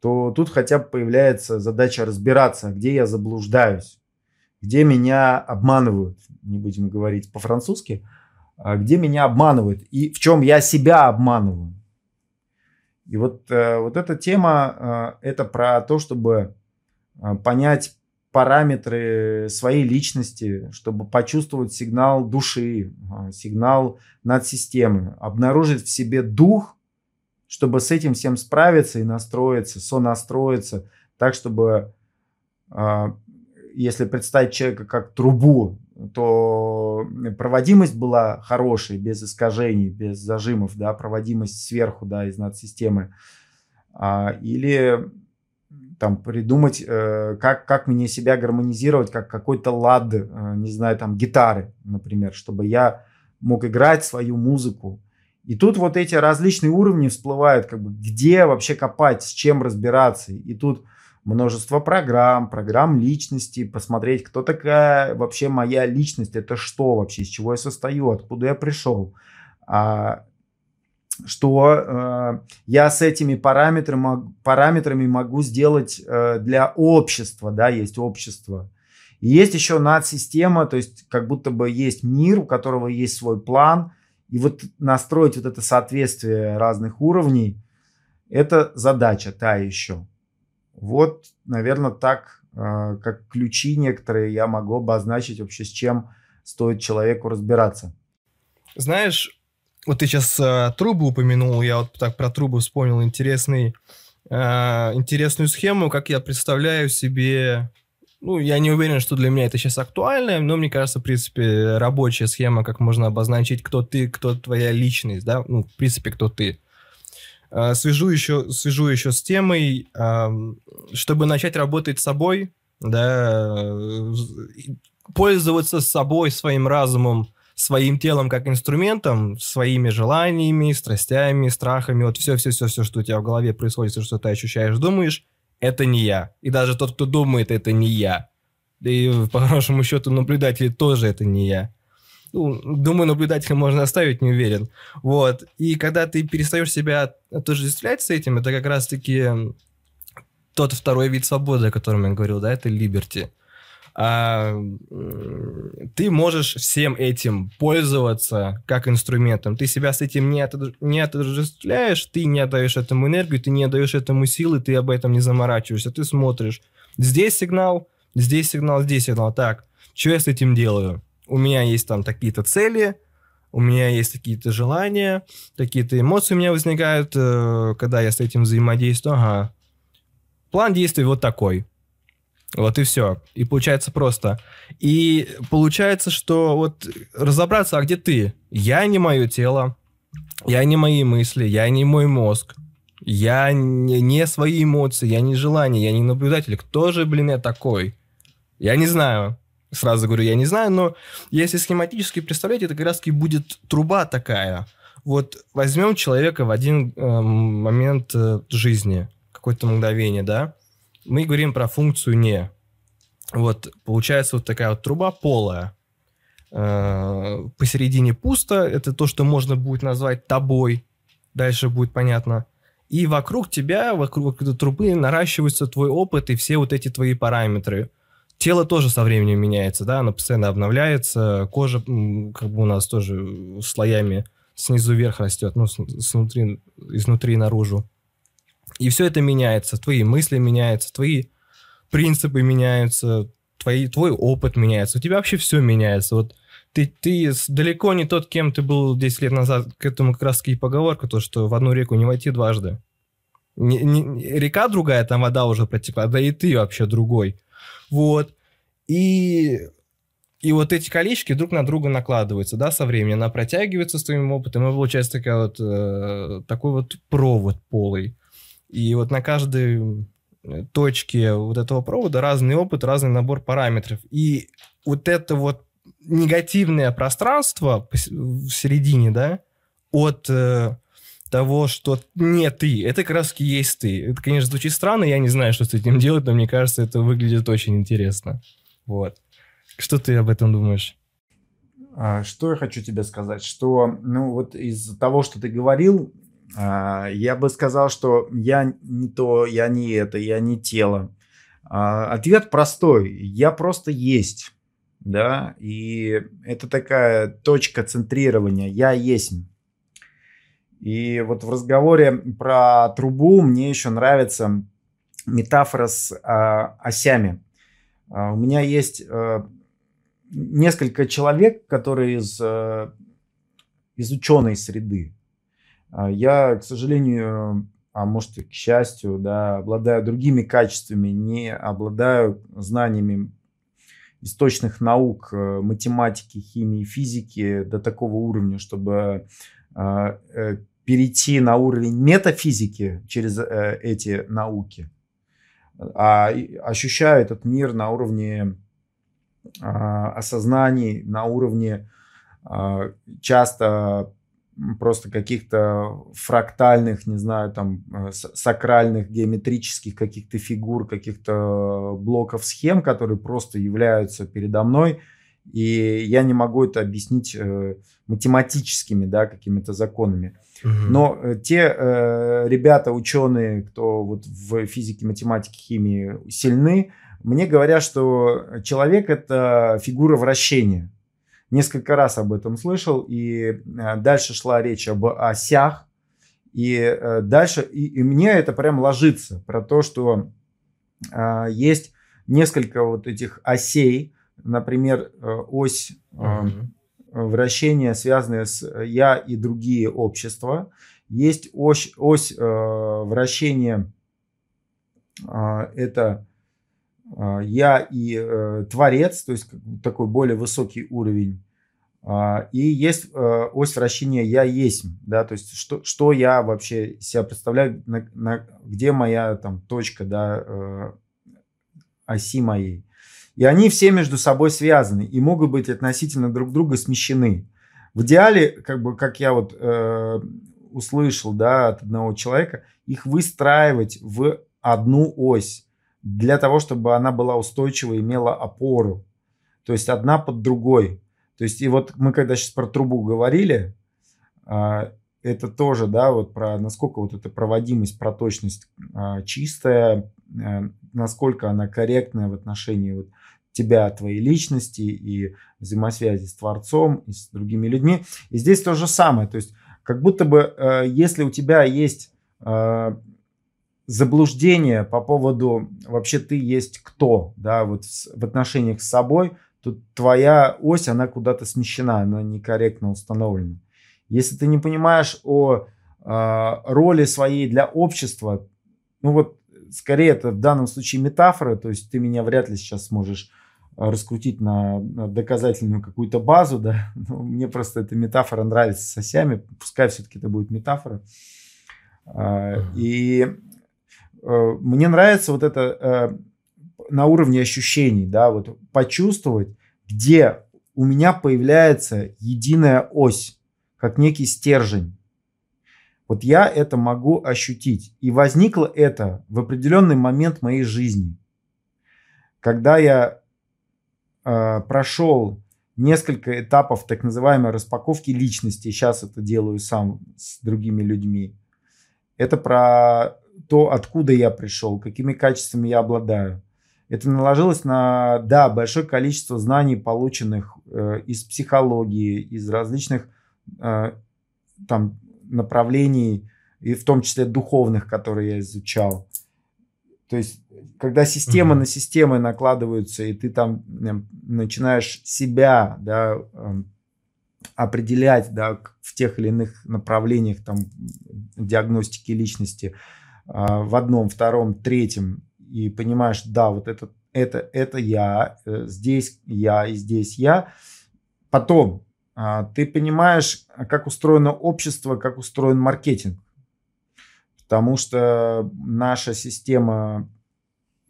то тут хотя бы появляется задача разбираться, где я заблуждаюсь, где меня обманывают, не будем говорить по-французски, а, где меня обманывают и в чем я себя обманываю. И вот, э, вот эта тема, э, это про то, чтобы э, понять параметры своей личности, чтобы почувствовать сигнал души, сигнал надсистемы, обнаружить в себе дух, чтобы с этим всем справиться и настроиться, сонастроиться, так, чтобы, если представить человека как трубу, то проводимость была хорошей, без искажений, без зажимов, да, проводимость сверху, да, из надсистемы. А, или там придумать, э, как, как мне себя гармонизировать, как какой-то лад, э, не знаю, там гитары, например, чтобы я мог играть свою музыку. И тут вот эти различные уровни всплывают, как бы где вообще копать, с чем разбираться. И тут множество программ, программ личности, посмотреть, кто такая вообще моя личность, это что вообще, из чего я состою, откуда я пришел, а, что э, я с этими параметрами, параметрами могу сделать э, для общества, да, есть общество. И есть еще надсистема, то есть как будто бы есть мир, у которого есть свой план, и вот настроить вот это соответствие разных уровней, это задача та еще. Вот, наверное, так, э, как ключи некоторые я могу обозначить вообще, с чем стоит человеку разбираться. Знаешь, вот ты сейчас э, трубы упомянул, я вот так про трубы вспомнил интересный, э, интересную схему, как я представляю себе ну, я не уверен, что для меня это сейчас актуально, но мне кажется, в принципе, рабочая схема, как можно обозначить, кто ты, кто твоя личность, да, ну, в принципе, кто ты. А, свяжу еще, свяжу еще с темой, чтобы начать работать с собой, да, пользоваться собой, своим разумом, своим телом как инструментом, своими желаниями, страстями, страхами, вот все-все-все, что у тебя в голове происходит, все, что ты ощущаешь, думаешь, это не я. И даже тот, кто думает, это не я. И по хорошему счету наблюдатели тоже это не я. Ну, думаю, наблюдателя можно оставить, не уверен. Вот. И когда ты перестаешь себя отождествлять с этим, это как раз-таки тот второй вид свободы, о котором я говорил, да, это liberty а, ты можешь всем этим пользоваться как инструментом. Ты себя с этим не, от, не отождествляешь, ты не отдаешь этому энергию, ты не отдаешь этому силы, ты об этом не заморачиваешься. Ты смотришь, здесь сигнал, здесь сигнал, здесь сигнал. Так, что я с этим делаю? У меня есть там такие-то цели, у меня есть какие-то желания, какие-то эмоции у меня возникают, э, когда я с этим взаимодействую. Ага. План действий вот такой вот и все. И получается просто. И получается, что вот разобраться, а где ты? Я не мое тело, я не мои мысли, я не мой мозг, я не, не свои эмоции, я не желание, я не наблюдатель. Кто же, блин, я такой? Я не знаю. Сразу говорю, я не знаю, но если схематически представлять, это как раз таки будет труба такая. Вот возьмем человека в один э, момент э, жизни, какое-то мгновение, да, мы говорим про функцию «не». Вот, получается вот такая вот труба полая. Э, посередине пусто, это то, что можно будет назвать тобой. Дальше будет понятно. И вокруг тебя, вокруг этой трубы наращивается твой опыт и все вот эти твои параметры. Тело тоже со временем меняется, да, оно постоянно обновляется, кожа как бы у нас тоже слоями снизу вверх растет, ну, снутри, изнутри наружу. И все это меняется, твои мысли меняются, твои принципы меняются, твои, твой опыт меняется, у тебя вообще все меняется. Вот ты, ты далеко не тот, кем ты был 10 лет назад. К этому как раз и поговорка, то, что в одну реку не войти дважды. Не, не, река другая, там вода уже протекла, да и ты вообще другой. Вот. И, и вот эти колечки друг на друга накладываются, да, со временем. Она протягивается с твоим опытом, и получается такая вот, э, такой вот провод полый. И вот на каждой точке вот этого провода разный опыт, разный набор параметров. И вот это вот негативное пространство в середине, да, от э, того, что не ты, это как раз есть ты. Это, конечно, звучит странно, я не знаю, что с этим делать, но мне кажется, это выглядит очень интересно. Вот. Что ты об этом думаешь? А, что я хочу тебе сказать, что, ну, вот из того, что ты говорил, я бы сказал, что я не то, я не это, я не тело. А, ответ простой. Я просто есть. Да, и это такая точка центрирования. Я есть. И вот в разговоре про трубу мне еще нравится метафора с а, осями. А, у меня есть а, несколько человек, которые из, а, из ученой среды. А, я, к сожалению, а может и к счастью, да, обладаю другими качествами, не обладаю знаниями источных наук, э, математики, химии, физики до такого уровня, чтобы а, э, перейти на уровень метафизики через э, эти науки. А ощущаю этот мир на уровне осознаний, на уровне часто просто каких-то фрактальных, не знаю, там, э, сакральных, геометрических каких-то фигур, каких-то блоков схем, которые просто являются передо мной, и я не могу это объяснить э, математическими, да, какими-то законами. Угу. Но э, те э, ребята, ученые, кто вот в физике, математике, химии сильны, мне говорят, что человек это фигура вращения несколько раз об этом слышал, и э, дальше шла речь об осях, и э, дальше, и, и мне это прям ложится, про то, что э, есть несколько вот этих осей, например, ось, mm-hmm. вращения, связанные с я и другие общества. Есть ось, ось э, вращения, э, это э, я и э, творец, то есть такой более высокий уровень. Э, и есть э, ось вращения я есть, да, то есть что, что я вообще себя представляю, на, на, где моя там точка, да, э, оси моей. И они все между собой связаны и могут быть относительно друг друга смещены. В идеале, как бы, как я вот э, услышал, да, от одного человека, их выстраивать в одну ось для того, чтобы она была устойчива, имела опору. То есть одна под другой. То есть и вот мы когда сейчас про трубу говорили, э, это тоже, да, вот про насколько вот эта проводимость, проточность э, чистая, э, насколько она корректная в отношении вот тебя, твоей личности и взаимосвязи с Творцом и с другими людьми. И здесь то же самое. То есть как будто бы, э, если у тебя есть заблуждение по поводу вообще ты есть кто, да, вот в отношениях с собой, то твоя ось, она куда-то смещена, она некорректно установлена. Если ты не понимаешь о э, роли своей для общества, ну вот скорее это в данном случае метафора, то есть ты меня вряд ли сейчас сможешь раскрутить на, на доказательную какую-то базу, да, Но мне просто эта метафора нравится с осями, пускай все-таки это будет метафора. Uh-huh. И мне нравится вот это э, на уровне ощущений, да, вот почувствовать, где у меня появляется единая ось, как некий стержень. Вот я это могу ощутить. И возникло это в определенный момент моей жизни, когда я э, прошел несколько этапов так называемой распаковки личности. Сейчас это делаю сам с другими людьми. Это про то, откуда я пришел, какими качествами я обладаю. Это наложилось на, да, большое количество знаний, полученных э, из психологии, из различных э, там направлений, и в том числе духовных, которые я изучал. То есть, когда система mm-hmm. на системы накладываются, и ты там эм, начинаешь себя, да, эм, определять, да, в тех или иных направлениях там диагностики личности в одном, втором, третьем, и понимаешь, да, вот это, это, это я, э, здесь я и здесь я. Потом а, ты понимаешь, как устроено общество, как устроен маркетинг потому что наша система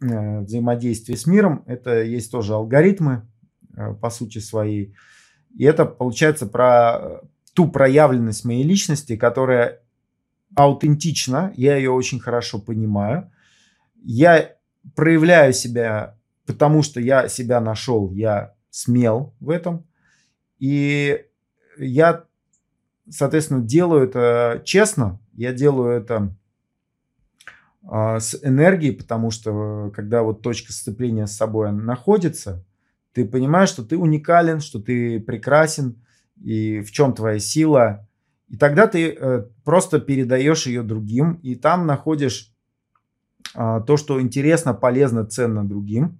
э, взаимодействия с миром, это есть тоже алгоритмы э, по сути своей. И это получается про ту проявленность моей личности, которая аутентична, я ее очень хорошо понимаю. Я проявляю себя, потому что я себя нашел, я смел в этом. И я, соответственно, делаю это честно, я делаю это а, с энергией, потому что когда вот точка сцепления с собой находится, ты понимаешь, что ты уникален, что ты прекрасен, и в чем твоя сила. И тогда ты э, просто передаешь ее другим, и там находишь э, то, что интересно, полезно, ценно другим.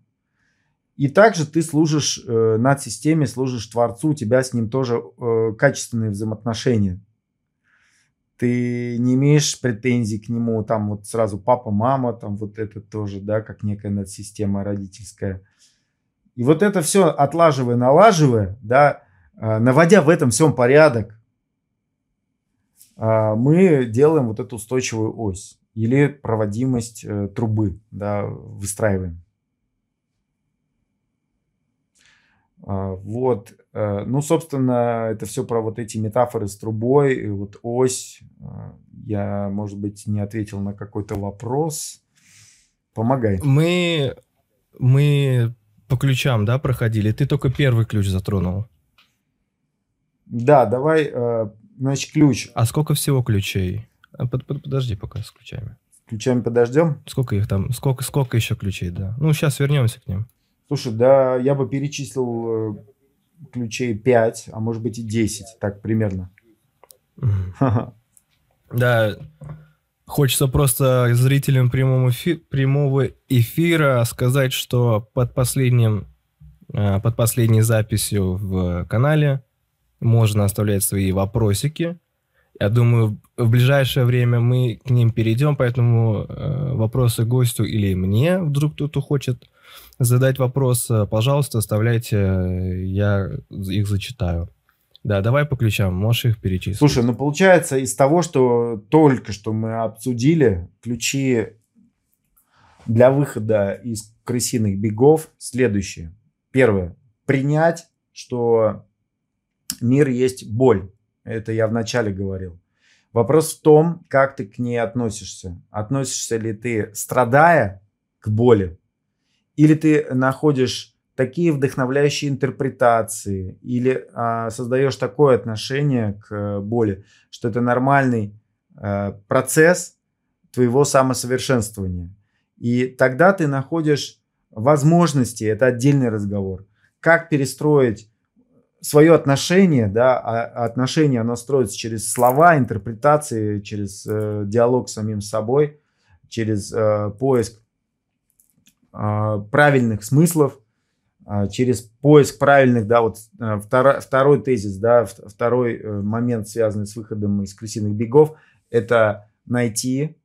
И также ты служишь э, над системе, служишь Творцу, у тебя с ним тоже э, качественные взаимоотношения ты не имеешь претензий к нему, там вот сразу папа, мама, там вот это тоже, да, как некая надсистема родительская. И вот это все отлаживая, налаживая, да, а, наводя в этом всем порядок, мы делаем вот эту устойчивую ось или проводимость э, трубы, да, выстраиваем. А, вот, э, ну, собственно, это все про вот эти метафоры с трубой, вот ось. А, я, может быть, не ответил на какой-то вопрос. Помогай. Мы, мы по ключам, да, проходили. Ты только первый ключ затронул. Да, давай, э, значит, ключ. А сколько всего ключей? А, под, под, подожди пока с ключами. Ключами подождем? Сколько их там? Сколько, сколько еще ключей, да? Ну, сейчас вернемся к ним. Слушай, да, я бы перечислил э, ключей 5, а может быть и 10, так примерно. Да, хочется просто зрителям прямого, эфи- прямого эфира сказать, что под последним, э, под последней записью в канале можно оставлять свои вопросики. Я думаю, в ближайшее время мы к ним перейдем, поэтому э, вопросы гостю или мне, вдруг кто-то хочет задать вопрос, э, пожалуйста, оставляйте, я их зачитаю. Да, давай по ключам, можешь их перечислить. Слушай, ну получается из того, что только что мы обсудили, ключи для выхода из крысиных бегов следующие. Первое. Принять, что мир есть боль. Это я вначале говорил. Вопрос в том, как ты к ней относишься. Относишься ли ты, страдая к боли, или ты находишь такие вдохновляющие интерпретации, или а, создаешь такое отношение к боли, что это нормальный а, процесс твоего самосовершенствования. И тогда ты находишь возможности, это отдельный разговор, как перестроить свое отношение, да, а отношение оно строится через слова, интерпретации, через э, диалог с самим собой, через э, поиск э, правильных смыслов, э, через поиск правильных, да, вот э, второй, второй тезис, да, второй э, момент, связанный с выходом из крысиных бегов, это найти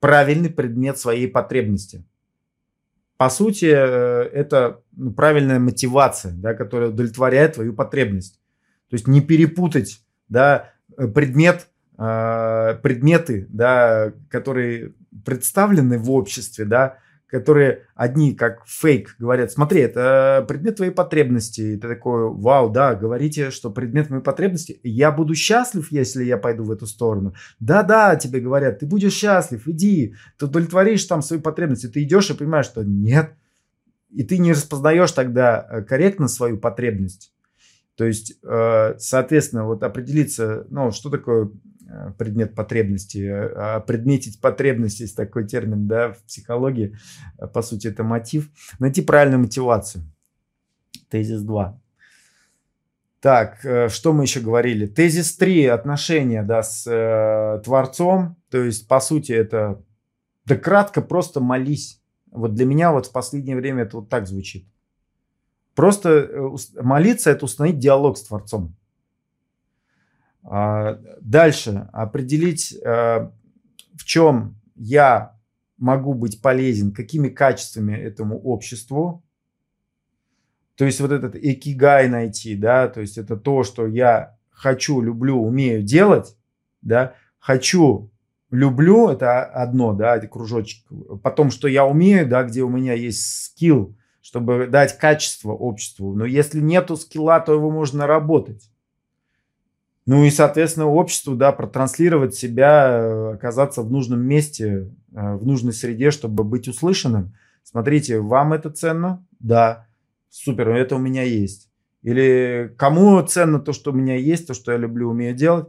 правильный предмет своей потребности. По сути, э, это ну, правильная мотивация, да, которая удовлетворяет твою потребность. То есть не перепутать да, предмет, э, предметы, да, которые представлены в обществе, да, которые одни как фейк говорят, смотри, это предмет твоей потребности. И ты такой, вау, да, говорите, что предмет моей потребности. Я буду счастлив, если я пойду в эту сторону. Да-да, тебе говорят, ты будешь счастлив, иди, ты удовлетворишь там свои потребности. Ты идешь и понимаешь, что нет. И ты не распознаешь тогда э, корректно свою потребность. То есть, э, соответственно, вот определиться, ну, что такое Э, предмет потребности. А предметить потребности есть такой термин да, в психологии. По сути, это мотив. Найти правильную мотивацию. Тезис 2. Так, э, что мы еще говорили? Тезис 3. Отношения да, с э, Творцом. То есть, по сути, это... Да кратко, просто молись. Вот для меня вот в последнее время это вот так звучит. Просто э, молиться – это установить диалог с Творцом. А, дальше определить, э, в чем я могу быть полезен, какими качествами этому обществу. То есть вот этот экигай найти, да, то есть это то, что я хочу, люблю, умею делать, да, хочу, люблю, это одно, да, это кружочек. Потом, что я умею, да, где у меня есть скилл, чтобы дать качество обществу. Но если нету скилла, то его можно работать. Ну и, соответственно, обществу, да, протранслировать себя, э, оказаться в нужном месте, э, в нужной среде, чтобы быть услышанным. Смотрите, вам это ценно? Да. Супер, это у меня есть. Или кому ценно то, что у меня есть, то, что я люблю, умею делать?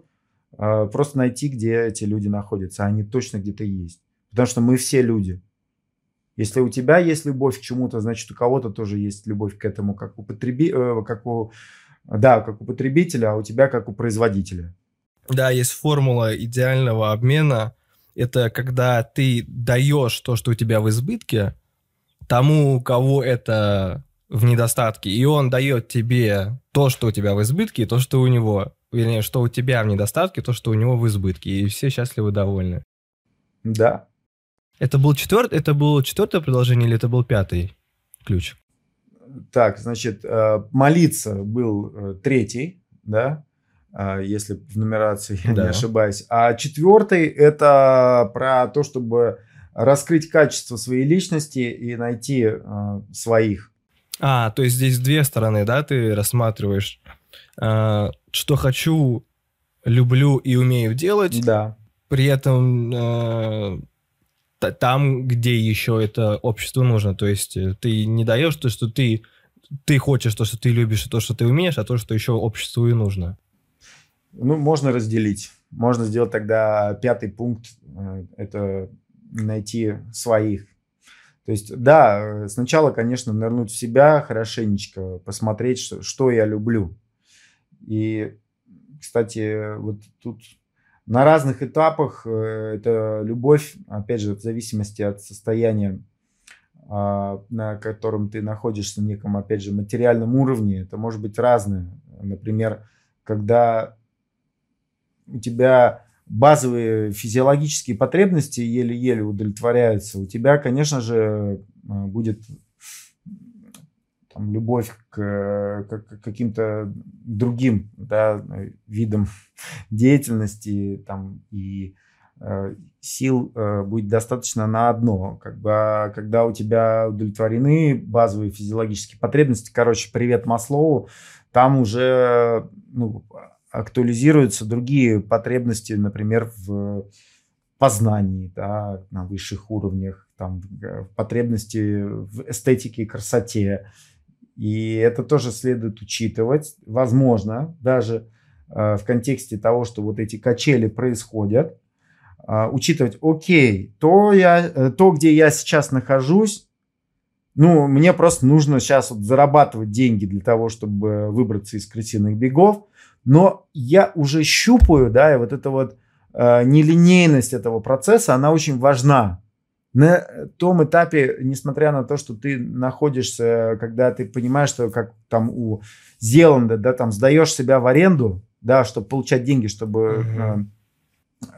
Э, просто найти, где эти люди находятся. Они точно где-то есть. Потому что мы все люди. Если у тебя есть любовь к чему-то, значит, у кого-то тоже есть любовь к этому, как у, потреби... как у да, как у потребителя, а у тебя как у производителя. Да, есть формула идеального обмена. Это когда ты даешь то, что у тебя в избытке, тому, у кого это в недостатке, и он дает тебе то, что у тебя в избытке, и то, что у него. Вернее, что у тебя в недостатке, то, что у него в избытке. И все счастливы, довольны. Да. Это был четвертый, это было четвертое предложение или это был пятый ключ? Так, значит, э, молиться был э, третий, да, а, если в нумерации я да. не ошибаюсь. А четвертый это про то, чтобы раскрыть качество своей личности и найти э, своих. А, то есть здесь две стороны, да, ты рассматриваешь, что хочу, люблю и умею делать. Да. При этом там, где еще это обществу нужно. То есть э, ты не даешь то, что ты, ты хочешь, то, что ты любишь, и то, что ты умеешь, а то, что еще обществу и нужно. Ну, можно разделить. Можно сделать тогда пятый пункт. Э, это найти своих. То есть, да, э, сначала, конечно, нырнуть в себя хорошенечко, посмотреть, что, что я люблю. И, кстати, вот тут на разных этапах э, это любовь, опять же, в зависимости от состояния, а, на котором ты находишься, на неком, опять же, материальном уровне, это может быть разное. Например, когда у тебя базовые физиологические потребности еле-еле удовлетворяются, у тебя, конечно же, будет там, любовь к, к каким-то другим да, видам деятельности там, и э, сил э, будет достаточно на одно. Как бы, а когда у тебя удовлетворены базовые физиологические потребности, короче, привет Маслоу, там уже ну, актуализируются другие потребности, например, в познании да, на высших уровнях, там, потребности в эстетике и красоте, и это тоже следует учитывать. Возможно, даже э, в контексте того, что вот эти качели происходят, э, учитывать, окей, то, я, э, то, где я сейчас нахожусь, ну, мне просто нужно сейчас вот зарабатывать деньги для того, чтобы выбраться из крысиных бегов, но я уже щупаю, да, и вот эта вот э, нелинейность этого процесса, она очень важна на том этапе, несмотря на то, что ты находишься, когда ты понимаешь, что как там у Зеланда, да, там сдаешь себя в аренду, да, чтобы получать деньги, чтобы, uh-huh.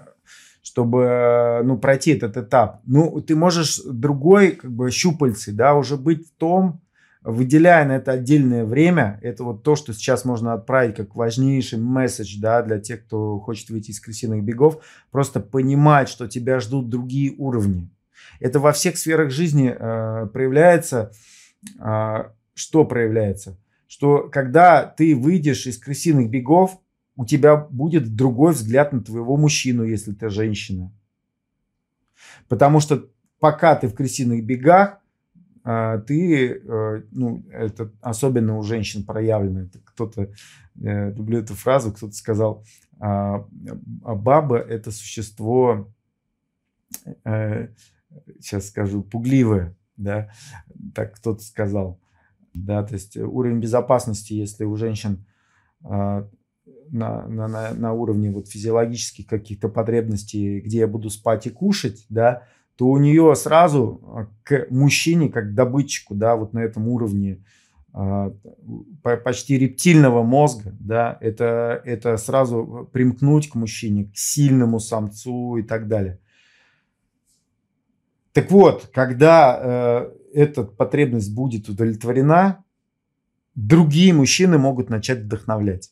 чтобы, ну, пройти этот этап. Ну, ты можешь другой, как бы, щупальцы, да, уже быть в том, выделяя на это отдельное время, это вот то, что сейчас можно отправить как важнейший месседж, да, для тех, кто хочет выйти из крысиных бегов, просто понимать, что тебя ждут другие уровни это во всех сферах жизни э, проявляется. Э, что проявляется? Что когда ты выйдешь из крысиных бегов, у тебя будет другой взгляд на твоего мужчину, если ты женщина. Потому что пока ты в крысиных бегах, э, ты, э, ну, это особенно у женщин проявлено. Кто-то, э, люблю эту фразу, кто-то сказал, а, а баба это существо сейчас скажу, пугливые, да, так кто-то сказал, да, то есть уровень безопасности, если у женщин э, на, на, на, на уровне вот физиологических каких-то потребностей, где я буду спать и кушать, да, то у нее сразу а, к мужчине, как к добытчику, да, вот на этом уровне э, почти рептильного мозга, да, это, это сразу примкнуть к мужчине, к сильному самцу и так далее. Так вот, когда э, эта потребность будет удовлетворена, другие мужчины могут начать вдохновлять.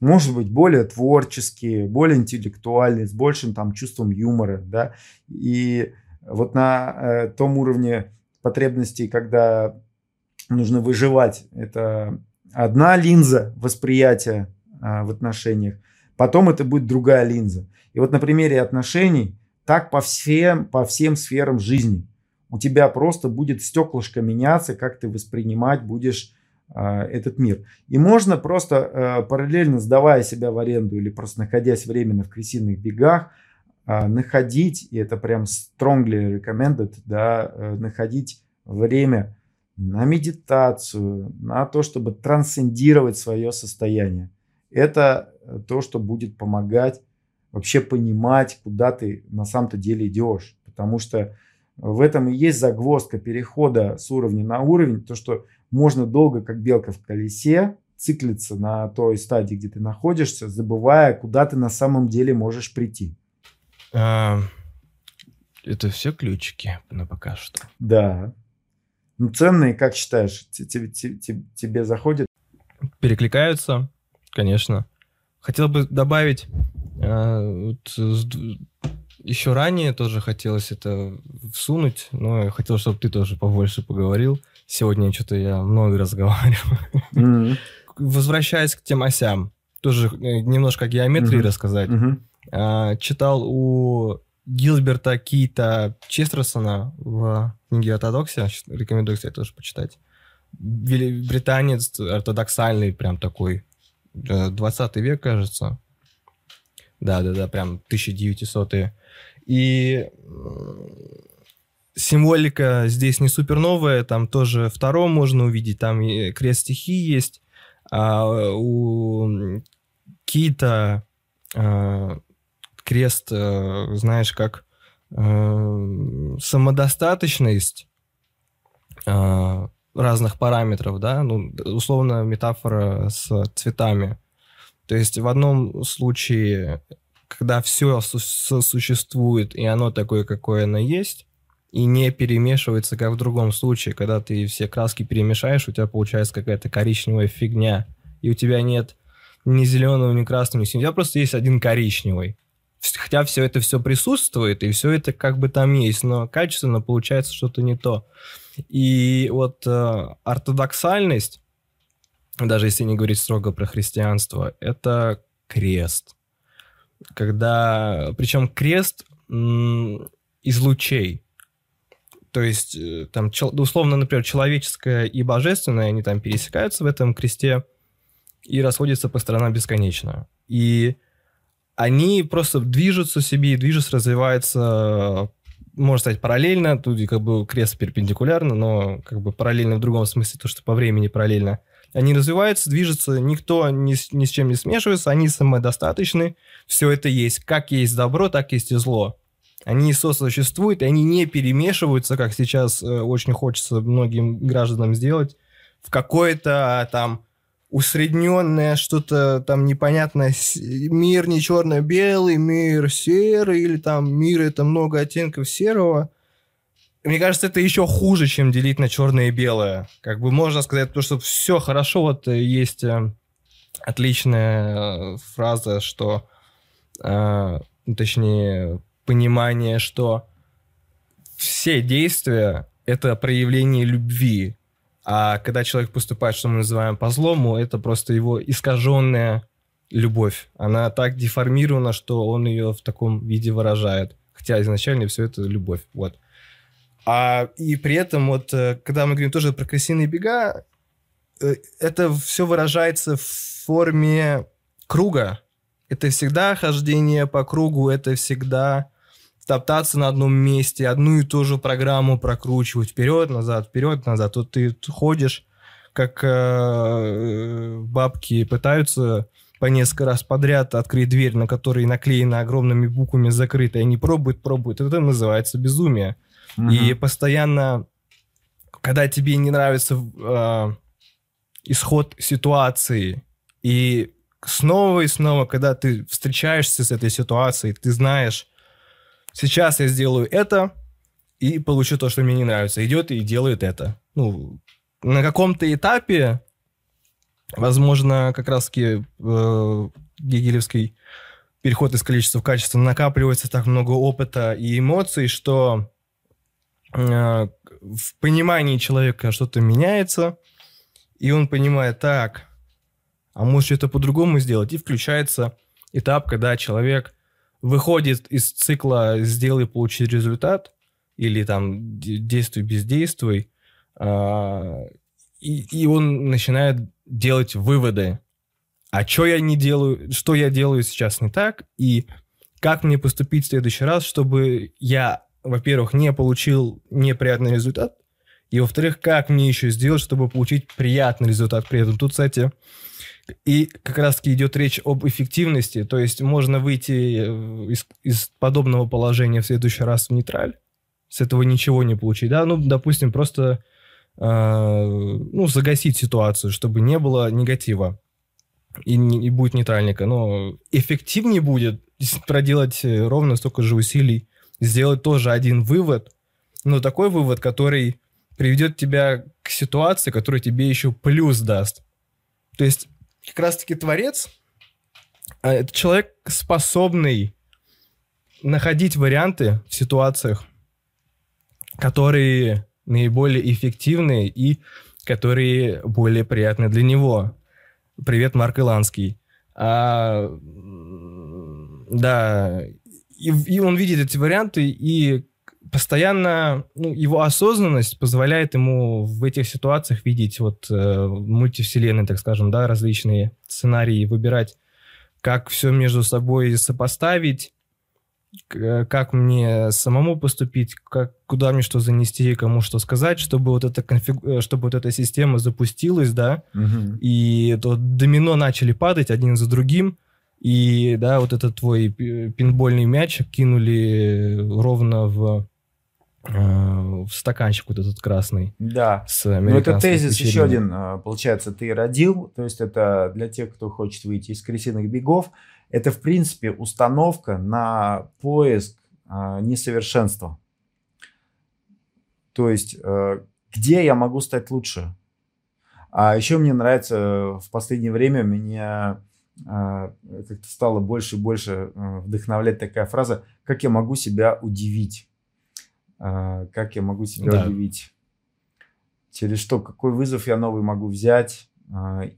Может быть, более творческие, более интеллектуальные, с большим там чувством юмора, да. И вот на э, том уровне потребностей, когда нужно выживать, это одна линза восприятия э, в отношениях, потом это будет другая линза. И вот на примере отношений так по всем, по всем сферам жизни. У тебя просто будет стеклышко меняться, как ты воспринимать будешь э, этот мир. И можно просто э, параллельно сдавая себя в аренду или просто находясь временно в крысиных бегах, э, находить, и это прям strongly recommended, да, э, находить время на медитацию, на то, чтобы трансцендировать свое состояние. Это то, что будет помогать вообще понимать, куда ты на самом-то деле идешь. Потому что в этом и есть загвоздка перехода с уровня на уровень, то, что можно долго, как белка в колесе, циклиться на той стадии, где ты находишься, забывая, куда ты на самом деле можешь прийти. А, это все ключики на пока что. Да. Ну, ценные, как считаешь, тебе, тебе, тебе заходят? Перекликаются, конечно. Хотел бы добавить еще ранее тоже хотелось это всунуть, но я хотел, чтобы ты тоже побольше поговорил. Сегодня что-то я много разговариваю. Mm-hmm. Возвращаясь к тем осям, тоже э, немножко о геометрии mm-hmm. рассказать. Mm-hmm. читал у Гилберта Кита Честерсона в книге «Ортодоксия». Рекомендую, кстати, тоже почитать. Британец ортодоксальный, прям такой, 20 э, век, кажется. Да-да-да, прям 1900-е. И символика здесь не супер новая, там тоже втором можно увидеть, там крест стихии есть, а у Кита а, крест, а, знаешь, как а, самодостаточность а, разных параметров, да, ну, условно метафора с цветами. То есть в одном случае, когда все существует, и оно такое, какое оно есть, и не перемешивается, как в другом случае, когда ты все краски перемешаешь, у тебя получается какая-то коричневая фигня, и у тебя нет ни зеленого, ни красного, ни синего, у тебя просто есть один коричневый. Хотя все это все присутствует, и все это как бы там есть, но качественно получается что-то не то. И вот э, ортодоксальность, даже если не говорить строго про христианство, это крест. Когда, причем крест из лучей. То есть, э, там, условно, например, человеческое и божественное, они там пересекаются в этом кресте и расходятся по сторонам бесконечно. И они просто движутся себе, движутся, развиваются, можно сказать, параллельно. Тут как бы крест перпендикулярно, но как бы параллельно в другом смысле, то, что по времени параллельно. Они развиваются, движутся, никто ни с, ни с чем не смешивается, они самодостаточны, все это есть. Как есть добро, так есть и зло. Они сосуществуют, и они не перемешиваются, как сейчас э, очень хочется многим гражданам сделать, в какое-то а, там усредненное что-то там непонятное. Мир не черно-белый, мир серый, или там мир это много оттенков серого. Мне кажется, это еще хуже, чем делить на черное и белое. Как бы можно сказать, то, что все хорошо, вот э, есть э, отличная фраза, что, э, точнее, понимание, что все действия — это проявление любви. А когда человек поступает, что мы называем по злому, это просто его искаженная любовь. Она так деформирована, что он ее в таком виде выражает. Хотя изначально все это любовь. Вот. А, и при этом, вот, э, когда мы говорим тоже про крысиные бега, э, это все выражается в форме круга. Это всегда хождение по кругу, это всегда топтаться на одном месте, одну и ту же программу прокручивать вперед, назад, вперед, назад. Тут ты ходишь, как э, бабки пытаются по несколько раз подряд открыть дверь, на которой наклеена огромными буквами закрыто, и они пробуют, пробуют. Это называется безумие. Угу. И постоянно, когда тебе не нравится э, исход ситуации, и снова и снова, когда ты встречаешься с этой ситуацией, ты знаешь, сейчас я сделаю это и получу то, что мне не нравится. Идет и делает это. Ну, на каком-то этапе, возможно, как раз-таки э, гегелевский переход из количества в качество накапливается так много опыта и эмоций, что в понимании человека что-то меняется, и он понимает, так, а может что-то по-другому сделать, и включается этап, когда человек выходит из цикла «сделай, получи результат» или там «действуй, бездействуй», а, и, и он начинает делать выводы. А что я не делаю, что я делаю сейчас не так, и как мне поступить в следующий раз, чтобы я, во-первых, не получил неприятный результат, и, во-вторых, как мне еще сделать, чтобы получить приятный результат при этом. Тут, кстати, и как раз-таки идет речь об эффективности, то есть можно выйти э, из, из подобного положения в следующий раз в нейтраль, с этого ничего не получить, да, ну, допустим, просто э, ну, загасить ситуацию, чтобы не было негатива и, и будет нейтральника, но эффективнее будет проделать ровно столько же усилий, сделать тоже один вывод, но такой вывод, который приведет тебя к ситуации, которая тебе еще плюс даст. То есть как раз-таки творец а, это человек, способный находить варианты в ситуациях, которые наиболее эффективные и которые более приятны для него. Привет, Марк Иланский. А, да, и, и он видит эти варианты, и постоянно ну, его осознанность позволяет ему в этих ситуациях видеть вот э, мультивселенные, так скажем, да, различные сценарии, выбирать, как все между собой сопоставить, как мне самому поступить, как, куда мне что занести, кому что сказать, чтобы вот эта, конфиг... Э, чтобы вот эта система запустилась, да, угу. и то домино начали падать один за другим, и, да, вот этот твой пинбольный мяч кинули ровно в в стаканчик вот этот красный. Да. С Ну, это тезис еще один, получается, ты родил. То есть это для тех, кто хочет выйти из крысиных бегов. Это, в принципе, установка на поиск несовершенства. То есть, где я могу стать лучше? А еще мне нравится в последнее время меня как-то стало больше и больше а, вдохновлять такая фраза, как я могу себя удивить. А, как я могу себя да. удивить. Через что, какой вызов я новый могу взять,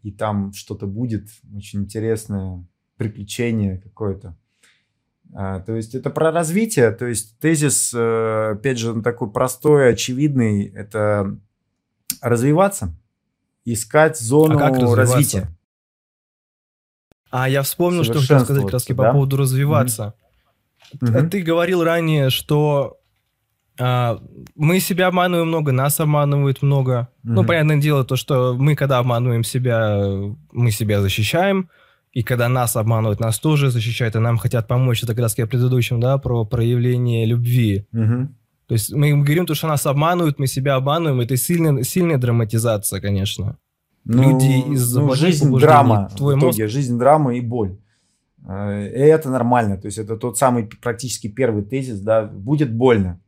и там что-то будет очень интересное, приключение какое-то. То есть это про развитие, то есть тезис, э, опять же, он такой простой, очевидный, это развиваться, искать зону а развития. А я вспомнил, что хотел сказать как раз да? по поводу развиваться. Mm-hmm. Ты говорил ранее, что а, мы себя обманываем много, нас обманывают много. Mm-hmm. Ну, понятное дело, то, что мы, когда обманываем себя, мы себя защищаем. И когда нас обманывают, нас тоже защищают, и нам хотят помочь. Это как раз я предыдущем, да, про проявление любви. Mm-hmm. То есть мы говорим, то, что нас обманывают, мы себя обманываем. Это сильная, сильная драматизация, конечно. Ну, Люди из ну, жизнь драма. Твой в итоге, мозг... жизнь драма и боль. Э, и это нормально. То есть это тот самый практически первый тезис, да, будет больно.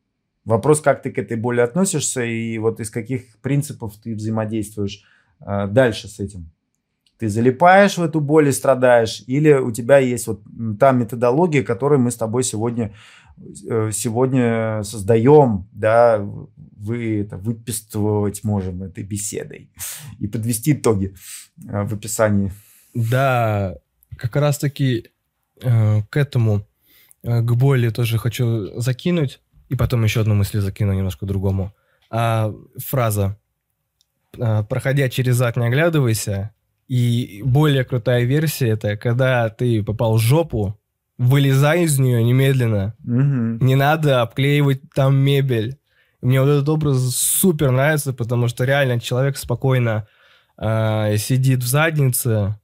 Вопрос, как ты к этой боли относишься и вот из каких принципов ты взаимодействуешь э, дальше с этим. Ты залипаешь в эту боль и страдаешь, или у тебя есть вот та методология, которую мы с тобой сегодня, сегодня создаем, да, вы это выписывать можем этой беседой и подвести итоги э, в описании. Да, как раз-таки э, к этому, э, к боли тоже хочу закинуть, и потом еще одну мысль закину немножко другому. А, фраза а, «Проходя через ад, не оглядывайся», и более крутая версия это когда ты попал в жопу, вылезай из нее немедленно. Угу. Не надо обклеивать там мебель. Мне вот этот образ супер нравится, потому что реально человек спокойно э, сидит в заднице.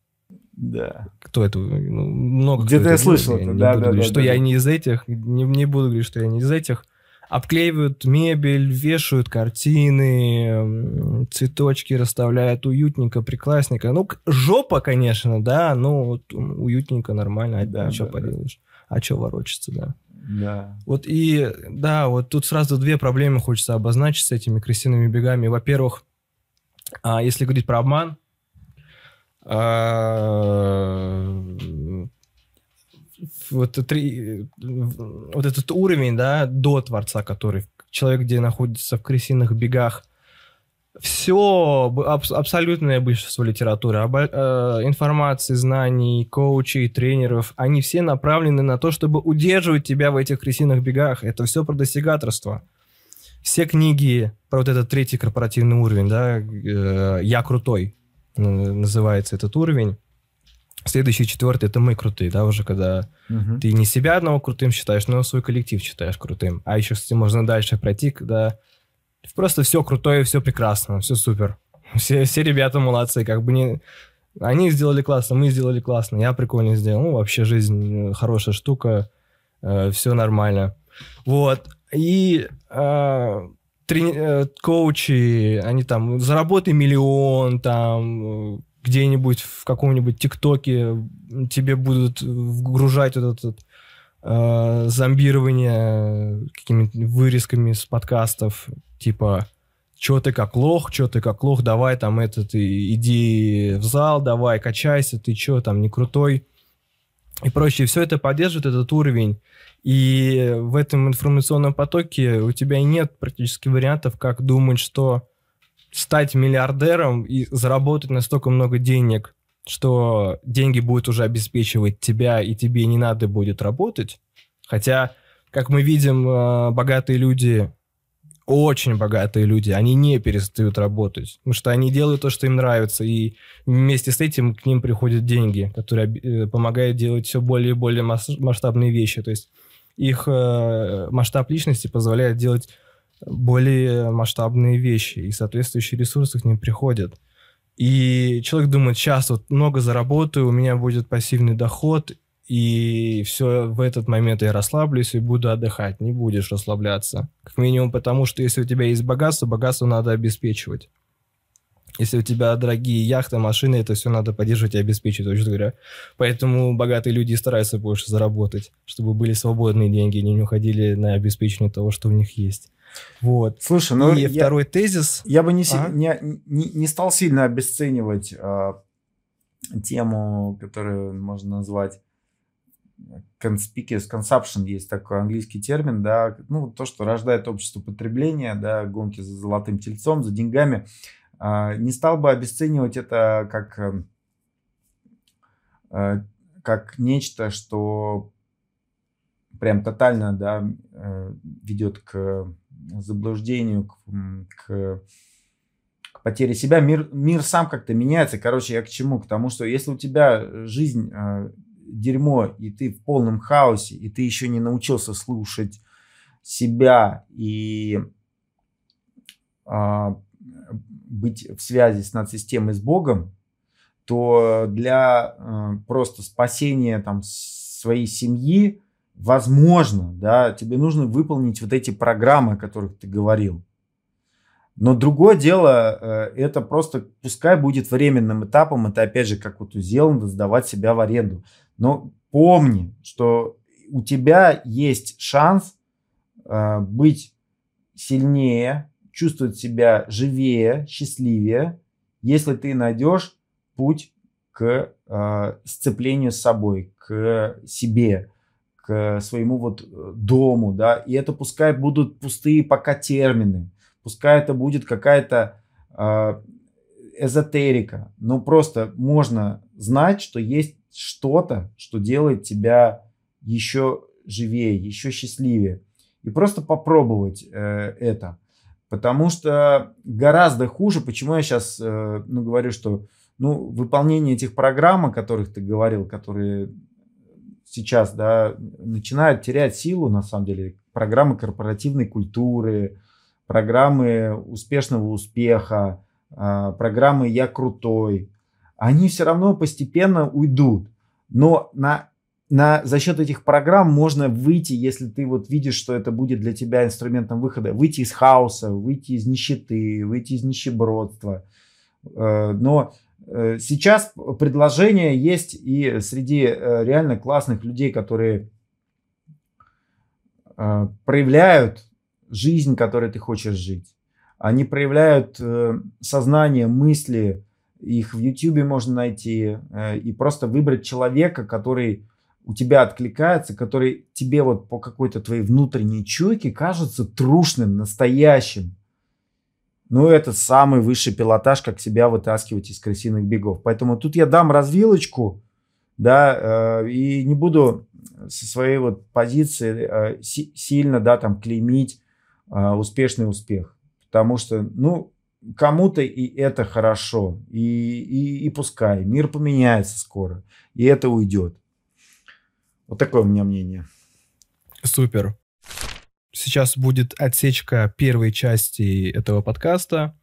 Да. Кто это? Ну, много Где-то я слышал. Я да, да, говорить, да, что да, я да. не из этих. Не, не буду говорить, что я не из этих. Обклеивают мебель, вешают картины, цветочки расставляют уютненько, прекрасненько. Ну, жопа, конечно, да, но вот уютненько, нормально, а да, что да, поделаешь. Да. А что ворочаться, да. Да. Вот и, да, вот тут сразу две проблемы хочется обозначить с этими крысиными бегами. Во-первых, а, если говорить про обман, а, вот, три, вот этот уровень, да, до Творца, который человек, где находится в крысиных бегах – все, аб- абсолютное большинство литературы, об, э, информации, знаний, коучей, тренеров, они все направлены на то, чтобы удерживать тебя в этих крысиных бегах. Это все про достигаторство. Все книги про вот этот третий корпоративный уровень, да, э, «Я крутой» называется этот уровень. Следующий, четвертый, это мы крутые, да, уже когда угу. ты не себя одного крутым считаешь, но свой коллектив считаешь крутым. А еще, кстати, можно дальше пройти, когда Просто все крутое, все прекрасно, все супер. Все, все ребята молодцы, как бы не... Они сделали классно, мы сделали классно, я прикольно сделал. Ну, вообще жизнь э, хорошая штука, э, все нормально. Вот. И э, трени... э, коучи, они там, заработай миллион, там, где-нибудь в каком-нибудь ТикТоке тебе будут вгружать вот этот э, зомбирование какими-то вырезками с подкастов, типа, что ты как лох, что ты как лох, давай там этот, иди в зал, давай, качайся, ты что там, не крутой и прочее. Все это поддерживает этот уровень. И в этом информационном потоке у тебя нет практически вариантов, как думать, что стать миллиардером и заработать настолько много денег, что деньги будут уже обеспечивать тебя, и тебе не надо будет работать. Хотя, как мы видим, э, богатые люди очень богатые люди, они не перестают работать, потому что они делают то, что им нравится, и вместе с этим к ним приходят деньги, которые э, помогают делать все более и более масштабные вещи. То есть их э, масштаб личности позволяет делать более масштабные вещи, и соответствующие ресурсы к ним приходят. И человек думает, сейчас вот много заработаю, у меня будет пассивный доход, и все в этот момент я расслаблюсь и буду отдыхать. Не будешь расслабляться. Как минимум потому, что если у тебя есть богатство, богатство надо обеспечивать. Если у тебя дорогие яхты, машины, это все надо поддерживать и обеспечивать, вообще говоря. Поэтому богатые люди стараются больше заработать, чтобы были свободные деньги, не уходили на обеспечение того, что у них есть. Вот. Слушай, ну и я, второй тезис. Я бы не, ага. не, не, не стал сильно обесценивать э, тему, которую можно назвать conspicuous consumption, есть такой английский термин, да, ну, то, что рождает общество потребления, да, гонки за золотым тельцом, за деньгами. А, не стал бы обесценивать это как, э, как нечто, что прям тотально да, э, ведет к заблуждению, к, к, к потере себя. Мир, мир сам как-то меняется. Короче, я к чему? К тому, что если у тебя жизнь э, дерьмо, и ты в полном хаосе, и ты еще не научился слушать себя и а, быть в связи с надсистемой, с Богом, то для э, просто спасения там своей семьи, возможно, да, тебе нужно выполнить вот эти программы, о которых ты говорил. Но другое дело, э, это просто пускай будет временным этапом, это опять же как вот у Зеланда сдавать себя в аренду. Но помни, что у тебя есть шанс э, быть сильнее, чувствовать себя живее, счастливее, если ты найдешь путь к э, сцеплению с собой, к себе, к своему вот э, дому, да, и это пускай будут пустые пока термины, пускай это будет какая-то э, эзотерика, но просто можно знать, что есть что-то, что делает тебя еще живее, еще счастливее, и просто попробовать э, это. Потому что гораздо хуже, почему я сейчас э, ну, говорю, что ну, выполнение этих программ, о которых ты говорил, которые сейчас да, начинают терять силу, на самом деле, программы корпоративной культуры, программы успешного успеха, э, программы «Я крутой», они все равно постепенно уйдут. Но на на, за счет этих программ можно выйти, если ты вот видишь, что это будет для тебя инструментом выхода, выйти из хаоса, выйти из нищеты, выйти из нищебродства. Э, но сейчас предложения есть и среди э, реально классных людей, которые проявляют жизнь, которой ты хочешь жить. Они проявляют сознание, мысли, их в YouTube можно найти, и просто выбрать человека, который у тебя откликается, который тебе вот по какой-то твоей внутренней чуйке кажется трушным, настоящим. Ну, это самый высший пилотаж, как себя вытаскивать из крысиных бегов. Поэтому тут я дам развилочку, да, э, и не буду со своей вот позиции э, си- сильно, да, там, клеймить э, успешный успех. Потому что, ну, кому-то и это хорошо, и, и, и пускай. Мир поменяется скоро, и это уйдет. Вот такое у меня мнение. Супер. Сейчас будет отсечка первой части этого подкаста.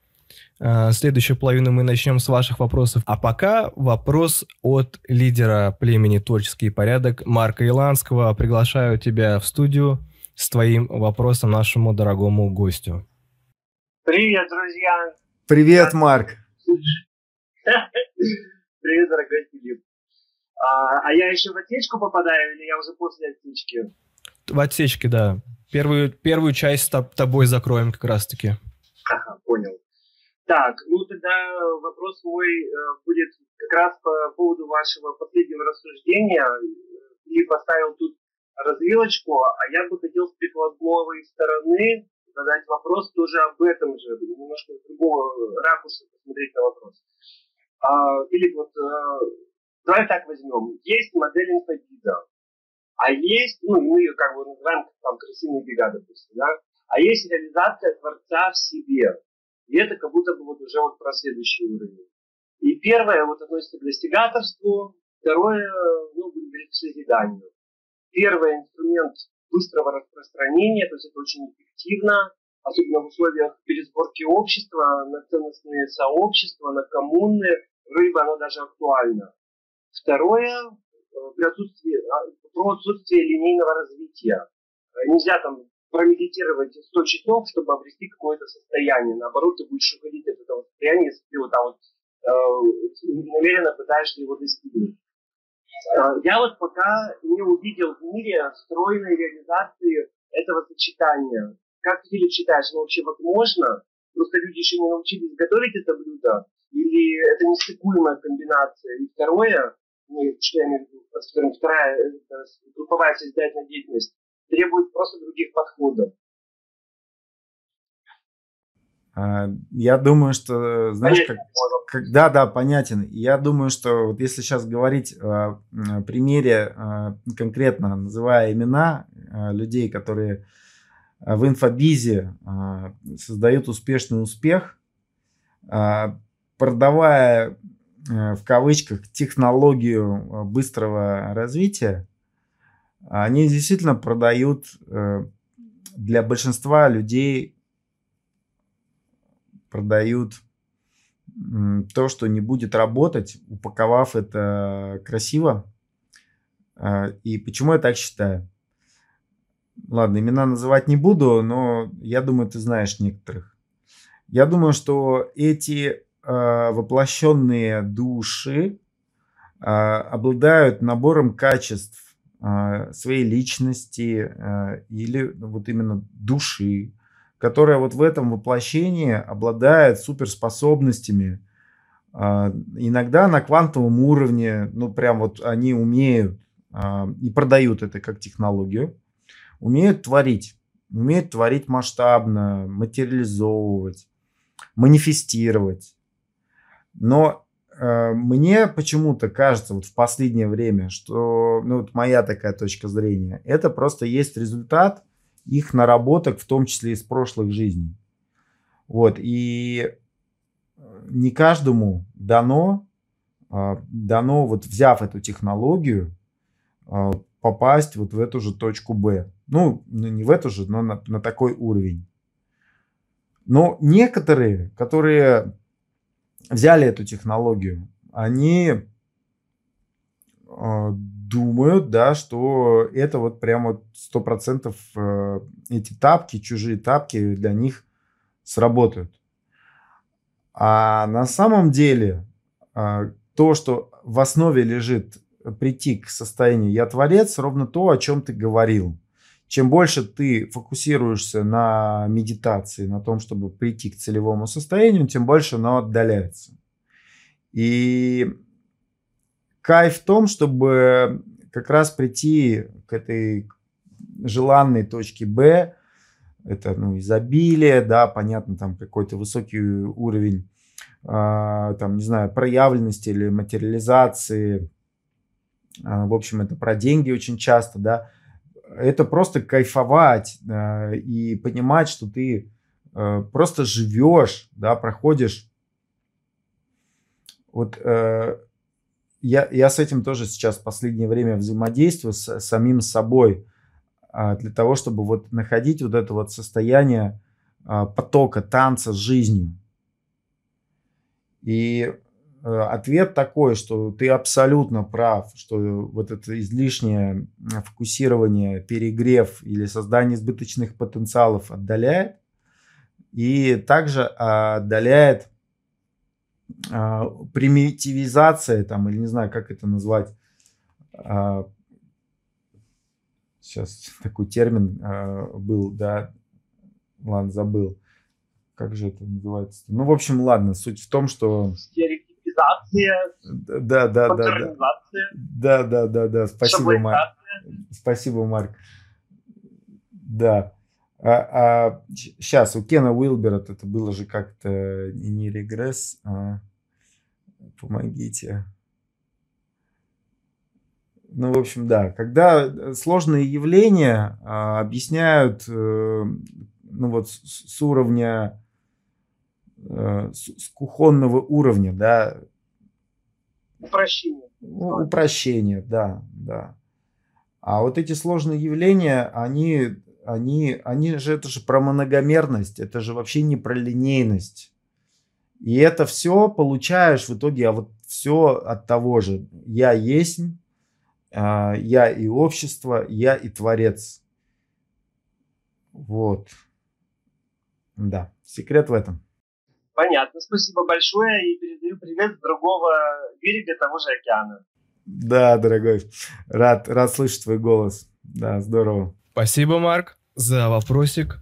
А, следующую половину мы начнем с ваших вопросов. А пока вопрос от лидера племени «Творческий порядок» Марка Иланского. Приглашаю тебя в студию с твоим вопросом нашему дорогому гостю. Привет, друзья! Привет, Марк! Привет, дорогой Филипп! А, а я еще в отсечку попадаю или я уже после отсечки? В отсечке, да. Первую, первую часть с тобой закроем как раз-таки. Ага, понял. Так, ну тогда вопрос мой э, будет как раз по поводу вашего последнего рассуждения. Филипп поставил тут развилочку, а я бы хотел с прикладной стороны задать вопрос тоже об этом же, немножко с другого ракурса посмотреть на вопрос. А, Филипп, вот э, Давай так возьмем. Есть модель инфобиза, а есть, ну, мы ее как бы называем там крысиные бега, допустим, да, а есть реализация творца в себе. И это как будто бы вот уже вот про следующий уровень. И первое вот относится к достигаторству, второе, ну, будем говорить, к созиданию. Первый инструмент быстрого распространения, то есть это очень эффективно, особенно в условиях пересборки общества на ценностные сообщества, на коммуны, бы оно даже актуально. Второе, при отсутствии, а, про отсутствие линейного развития. Нельзя там промедитировать 100 часов, чтобы обрести какое-то состояние. Наоборот, ты будешь уходить от этого состояния, если ты вот там вот э, намеренно пытаешься его достигнуть. Э, я вот пока не увидел в мире стройной реализации этого сочетания. Как ты, Филипп, считаешь, оно вообще возможно? Просто люди еще не научились готовить это блюдо? Или это нестыкуемая комбинация? И второе, ну, члены, вторая групповая созидательная деятельность, требует просто других подходов. А, я думаю, что, знаешь, как, как, да, да, понятен. Я думаю, что вот если сейчас говорить о примере а, конкретно, называя имена а, людей, которые в инфобизе создают успешный успех, продавая в кавычках технологию быстрого развития, они действительно продают э, для большинства людей продают то, что не будет работать, упаковав это красиво. И почему я так считаю? Ладно, имена называть не буду, но я думаю, ты знаешь некоторых. Я думаю, что эти э, воплощенные души э, обладают набором качеств, а, своей личности или ну, вот именно души, которая вот в этом воплощении обладает суперспособностями. Иногда на квантовом уровне, ну прям вот они умеют и продают это как технологию, умеют творить, умеют творить масштабно, материализовывать, манифестировать. Но Э, мне почему-то кажется вот в последнее время, что, ну вот моя такая точка зрения, это просто есть результат их наработок, в том числе из прошлых жизней. Вот, и не каждому дано, э, дано вот взяв эту технологию, э, попасть вот в эту же точку Б. Ну, ну не в эту же, но на, на такой уровень. Но некоторые, которые взяли эту технологию, они э, думают, да, что это вот прямо сто процентов э, эти тапки, чужие тапки для них сработают. А на самом деле э, то, что в основе лежит прийти к состоянию «я творец», ровно то, о чем ты говорил. Чем больше ты фокусируешься на медитации, на том, чтобы прийти к целевому состоянию, тем больше оно отдаляется. И кайф в том, чтобы как раз прийти к этой желанной точке Б, это ну, изобилие, да, понятно, там какой-то высокий уровень, э, там, не знаю, проявленности или материализации, э, в общем, это про деньги очень часто, да, это просто кайфовать э, и понимать, что ты э, просто живешь, да, проходишь. Вот э, я, я с этим тоже сейчас в последнее время взаимодействую с, с самим собой э, для того, чтобы вот находить вот это вот состояние э, потока, танца с жизнью. И ответ такой, что ты абсолютно прав, что вот это излишнее фокусирование, перегрев или создание избыточных потенциалов отдаляет. И также отдаляет а, примитивизация, там, или не знаю, как это назвать, а, сейчас такой термин а, был, да, ладно, забыл, как же это называется. Ну, в общем, ладно, суть в том, что... Стереотип Автоматизация. Да, да, да, да. Да, да, да, да. Спасибо, Марк. Спасибо, Марк. Да. А, а сейчас у Кена Уилбера это было же как-то не регресс, а помогите. Ну, в общем, да. Когда сложные явления а, объясняют, э, ну вот с, с уровня Э, с кухонного уровня, да. Упрощение. Ну, упрощение, да, да. А вот эти сложные явления, они, они, они же, это же про многомерность, это же вообще не про линейность. И это все получаешь в итоге, а вот все от того же. Я есть, а, я и общество, я и творец. Вот. Да, секрет в этом. Понятно, спасибо большое и передаю привет с другого берега того же океана. Да, дорогой, рад, рад слышать твой голос. Да, здорово. Спасибо, Марк, за вопросик.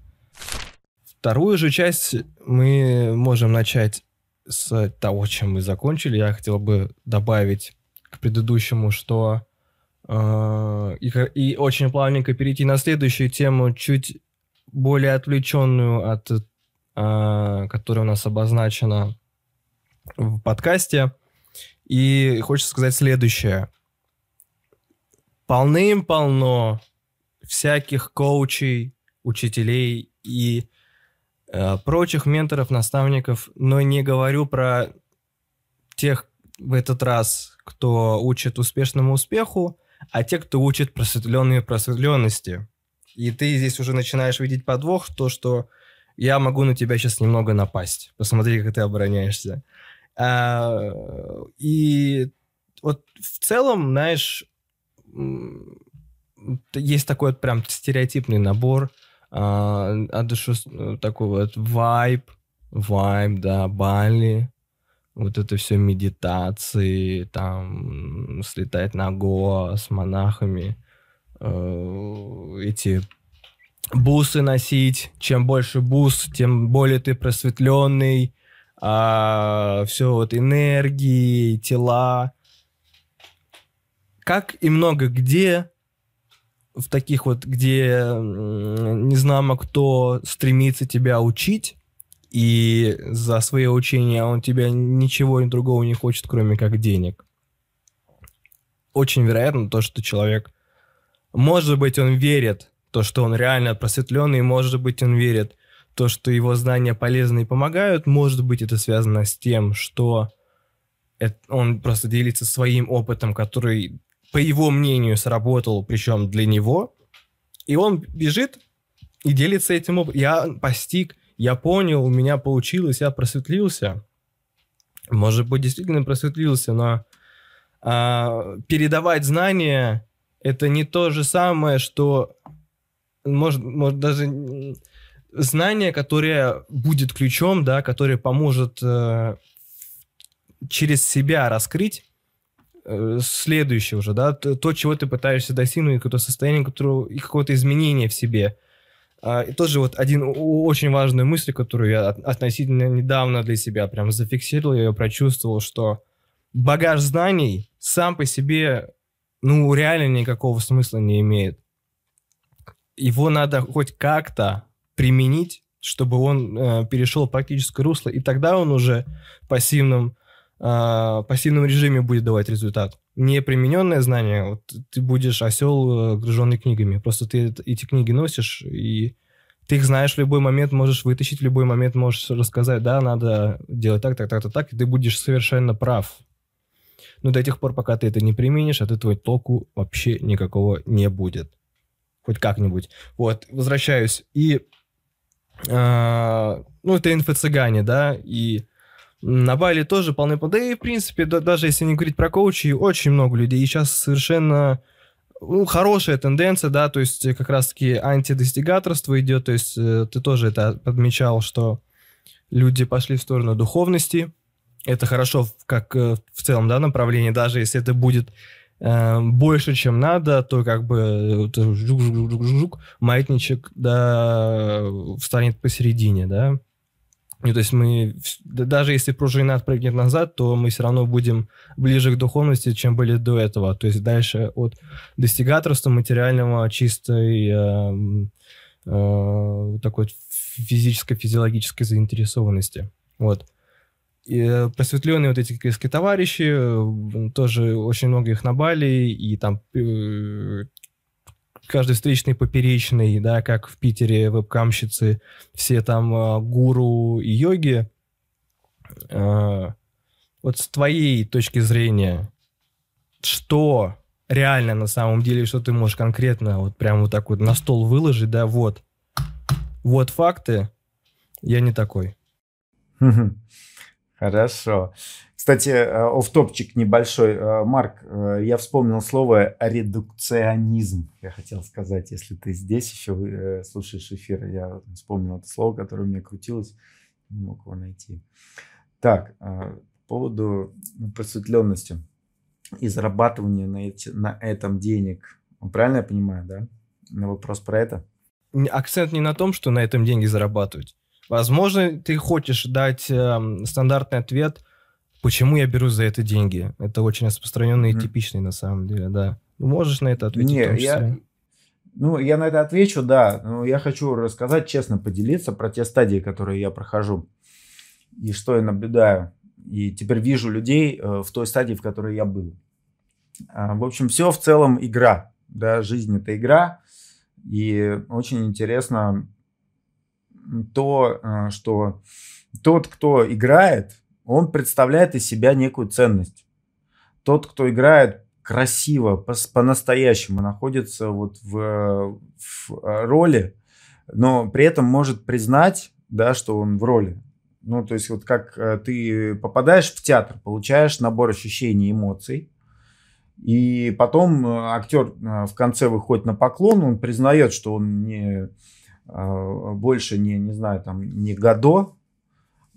Вторую же часть мы можем начать с того, чем мы закончили. Я хотел бы добавить к предыдущему, что э, и, и очень плавненько перейти на следующую тему, чуть более отвлеченную от которая у нас обозначена в подкасте. И хочется сказать следующее. Полным-полно всяких коучей, учителей и э, прочих менторов, наставников, но не говорю про тех в этот раз, кто учит успешному успеху, а те, кто учит просветленные просветленности. И ты здесь уже начинаешь видеть подвох, то, что я могу на тебя сейчас немного напасть. Посмотри, как ты обороняешься. А, и вот в целом, знаешь, есть такой вот прям стереотипный набор, а, а душу, такой вот вайб, вайб, да, Бали, вот это все медитации, там, слетать на Гоа с монахами, э, эти бусы носить. Чем больше бус, тем более ты просветленный. А, все вот энергии, тела. Как и много где в таких вот, где не знамо кто стремится тебя учить, и за свое учение он тебя ничего другого не хочет, кроме как денег. Очень вероятно то, что человек, может быть, он верит то, что он реально просветленный, может быть, он верит, то, что его знания полезны и помогают, может быть, это связано с тем, что это, он просто делится своим опытом, который, по его мнению, сработал, причем для него, и он бежит и делится этим опытом. Я постиг, я понял, у меня получилось, я просветлился. Может быть, действительно просветлился, но а, передавать знания это не то же самое, что может, может даже знание, которое будет ключом, да, которое поможет э, через себя раскрыть э, следующее уже, да, то, чего ты пытаешься достигнуть, какое-то состояние, которое, и какое-то изменение в себе. А, и тоже вот один очень важную мысль, которую я относительно недавно для себя прям зафиксировал, я ее прочувствовал, что багаж знаний сам по себе, ну, реально никакого смысла не имеет его надо хоть как-то применить, чтобы он э, перешел в практическое русло, и тогда он уже в пассивном, э, пассивном режиме будет давать результат. Не примененное знание, вот ты будешь осел, э, груженный книгами. Просто ты эти книги носишь, и ты их знаешь в любой момент, можешь вытащить, в любой момент можешь рассказать, да, надо делать так, так, так, так, так, и ты будешь совершенно прав. Но до тех пор, пока ты это не применишь, от этого толку вообще никакого не будет хоть как-нибудь. Вот, возвращаюсь. И, э, ну, это инфо-цыгане, да, и на Бали тоже полны... Да и, в принципе, да, даже если не говорить про коучей, очень много людей. И сейчас совершенно ну, хорошая тенденция, да, то есть как раз-таки антидостигаторство идет, то есть э, ты тоже это подмечал, что люди пошли в сторону духовности. Это хорошо как э, в целом, да, направление, даже если это будет больше, чем надо, то как бы жук-жук-жук-жук, маятничек, да, встанет посередине, да. И, то есть мы, даже если пружина отпрыгнет назад, то мы все равно будем ближе к духовности, чем были до этого. То есть дальше от достигаторства материального, чистой э, э, такой физической, физиологической заинтересованности. Вот. И э, просветленные вот эти киргизские товарищи, э, тоже очень много их на Бали, и там э, каждый встречный поперечный, да, как в Питере вебкамщицы, все там гуру и йоги. Вот с твоей точки зрения, что реально на самом деле, что ты можешь конкретно вот прямо вот так вот на стол выложить, да, вот, вот факты, я не такой. Хорошо. Кстати, э, оф-топчик небольшой. Э, Марк, э, я вспомнил слово редукционизм. Я хотел сказать, если ты здесь еще слушаешь эфир, я вспомнил это слово, которое у меня крутилось, не мог его найти. Так, по поводу просветленности и зарабатывания на, эти, на этом денег. Правильно я понимаю, да? На вопрос про это? Акцент не на том, что на этом деньги зарабатывать. Возможно, ты хочешь дать э, стандартный ответ, почему я беру за это деньги. Это очень распространенный mm-hmm. и типичный на самом деле, да. Можешь на это ответить? Не, я, ну, я на это отвечу, да. Но я хочу рассказать, честно поделиться про те стадии, которые я прохожу и что я наблюдаю. И теперь вижу людей э, в той стадии, в которой я был. А, в общем, все в целом игра. Да, жизнь это игра. И очень интересно то, э, что тот, кто играет, он представляет из себя некую ценность. Тот, кто играет красиво, по-настоящему, находится вот в, в роли, но при этом может признать, да, что он в роли. Ну, то есть вот как э, ты попадаешь в театр, получаешь набор ощущений, эмоций, и потом э, актер в конце выходит на поклон, он признает, что он не больше не, не знаю, там, не Гадо,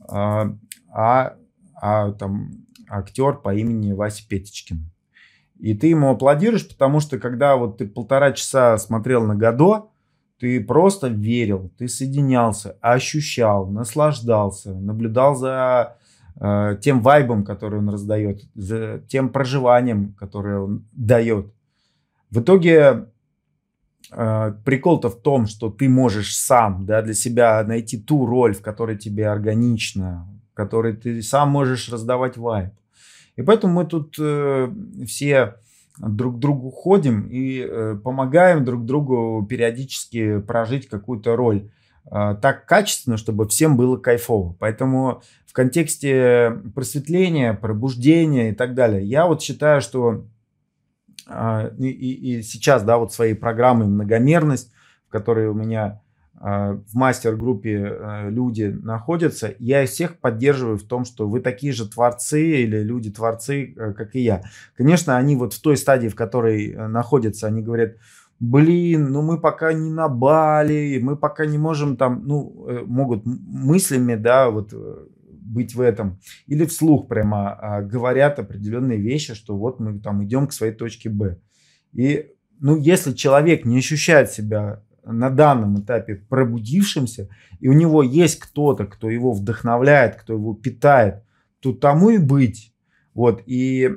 а, а, а там актер по имени Вася Петечкин. И ты ему аплодируешь, потому что когда вот ты полтора часа смотрел на Гадо, ты просто верил, ты соединялся, ощущал, наслаждался, наблюдал за э, тем вайбом, который он раздает, за тем проживанием, которое он дает. В итоге прикол-то в том, что ты можешь сам да, для себя найти ту роль, в которой тебе органично, в которой ты сам можешь раздавать вайп. И поэтому мы тут э, все друг к другу ходим и э, помогаем друг другу периодически прожить какую-то роль э, так качественно, чтобы всем было кайфово. Поэтому в контексте просветления, пробуждения и так далее, я вот считаю, что а, и, и, сейчас, да, вот своей программой многомерность, в которой у меня а, в мастер-группе а, люди находятся, я их всех поддерживаю в том, что вы такие же творцы или люди-творцы, как и я. Конечно, они вот в той стадии, в которой находятся, они говорят, блин, ну мы пока не на Бали, мы пока не можем там, ну, э, могут мыслями, да, вот э, быть в этом. Или вслух прямо а, говорят определенные вещи, что вот мы там идем к своей точке Б. И ну, если человек не ощущает себя на данном этапе пробудившимся, и у него есть кто-то, кто его вдохновляет, кто его питает, то тому и быть. Вот, и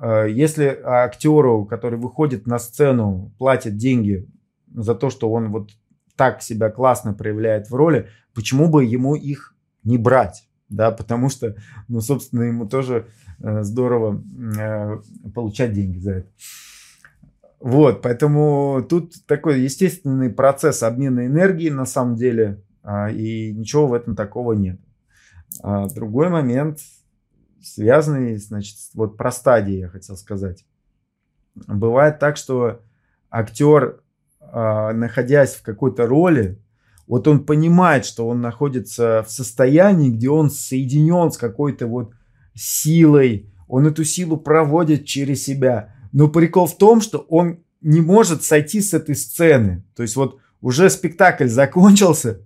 э, если актеру, который выходит на сцену, платят деньги за то, что он вот так себя классно проявляет в роли, почему бы ему их не брать? Да, потому что, ну, собственно, ему тоже э, здорово э, получать деньги за это. Вот, поэтому тут такой естественный процесс обмена энергии на самом деле, э, и ничего в этом такого нет. А другой момент, связанный, значит, вот про стадии я хотел сказать. Бывает так, что актер, э, находясь в какой-то роли, вот он понимает, что он находится в состоянии, где он соединен с какой-то вот силой, он эту силу проводит через себя. Но прикол в том, что он не может сойти с этой сцены. То есть вот уже спектакль закончился,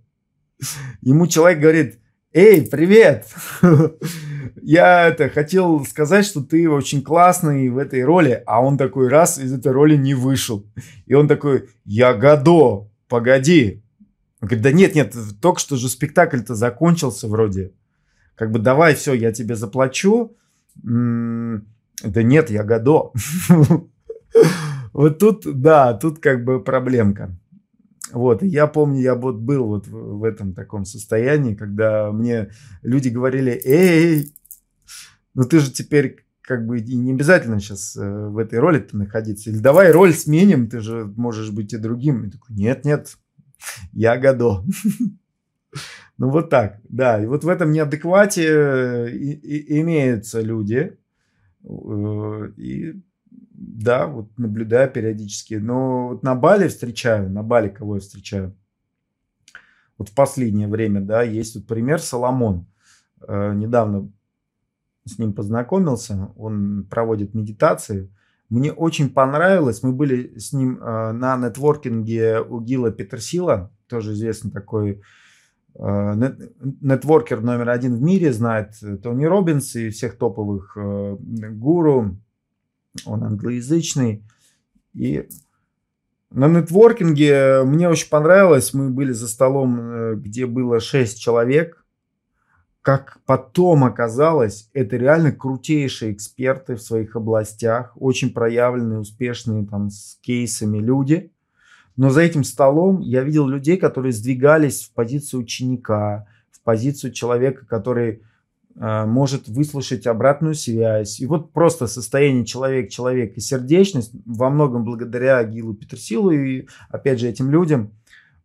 ему человек говорит, эй, привет, я это хотел сказать, что ты очень классный в этой роли, а он такой раз из этой роли не вышел. И он такой, я Гадо, погоди, он говорит, да нет, нет, только что же спектакль-то закончился вроде. Как бы давай, все, я тебе заплачу. М-м- да нет, я Годо. Вот тут, да, тут как бы проблемка. Вот, я помню, я вот был вот в этом таком состоянии, когда мне люди говорили, эй, ну ты же теперь как бы не обязательно сейчас э, в этой роли находиться. Или давай роль сменим, ты же можешь быть и другим. Я такой, нет, нет, я Годо. Ну вот так, да. И вот в этом неадеквате э, имеются люди. Э, и да, вот наблюдаю периодически. Но вот на Бали встречаю, на Бали кого я встречаю. Вот в последнее время, да, есть вот пример Соломон. Э, недавно с ним познакомился, он проводит медитации. Мне очень понравилось, мы были с ним э, на нетворкинге у Гила Петерсила, тоже известный такой э, нетворкер номер один в мире, знает Тони Робинс и всех топовых э, гуру, он англоязычный. И на нетворкинге мне очень понравилось. Мы были за столом, э, где было 6 человек. Как потом оказалось, это реально крутейшие эксперты в своих областях, очень проявленные, успешные там с кейсами люди. Но за этим столом я видел людей, которые сдвигались в позицию ученика, в позицию человека, который а, может выслушать обратную связь. И вот просто состояние человек-человек и сердечность во многом благодаря Гилу Петерсилу и, опять же, этим людям.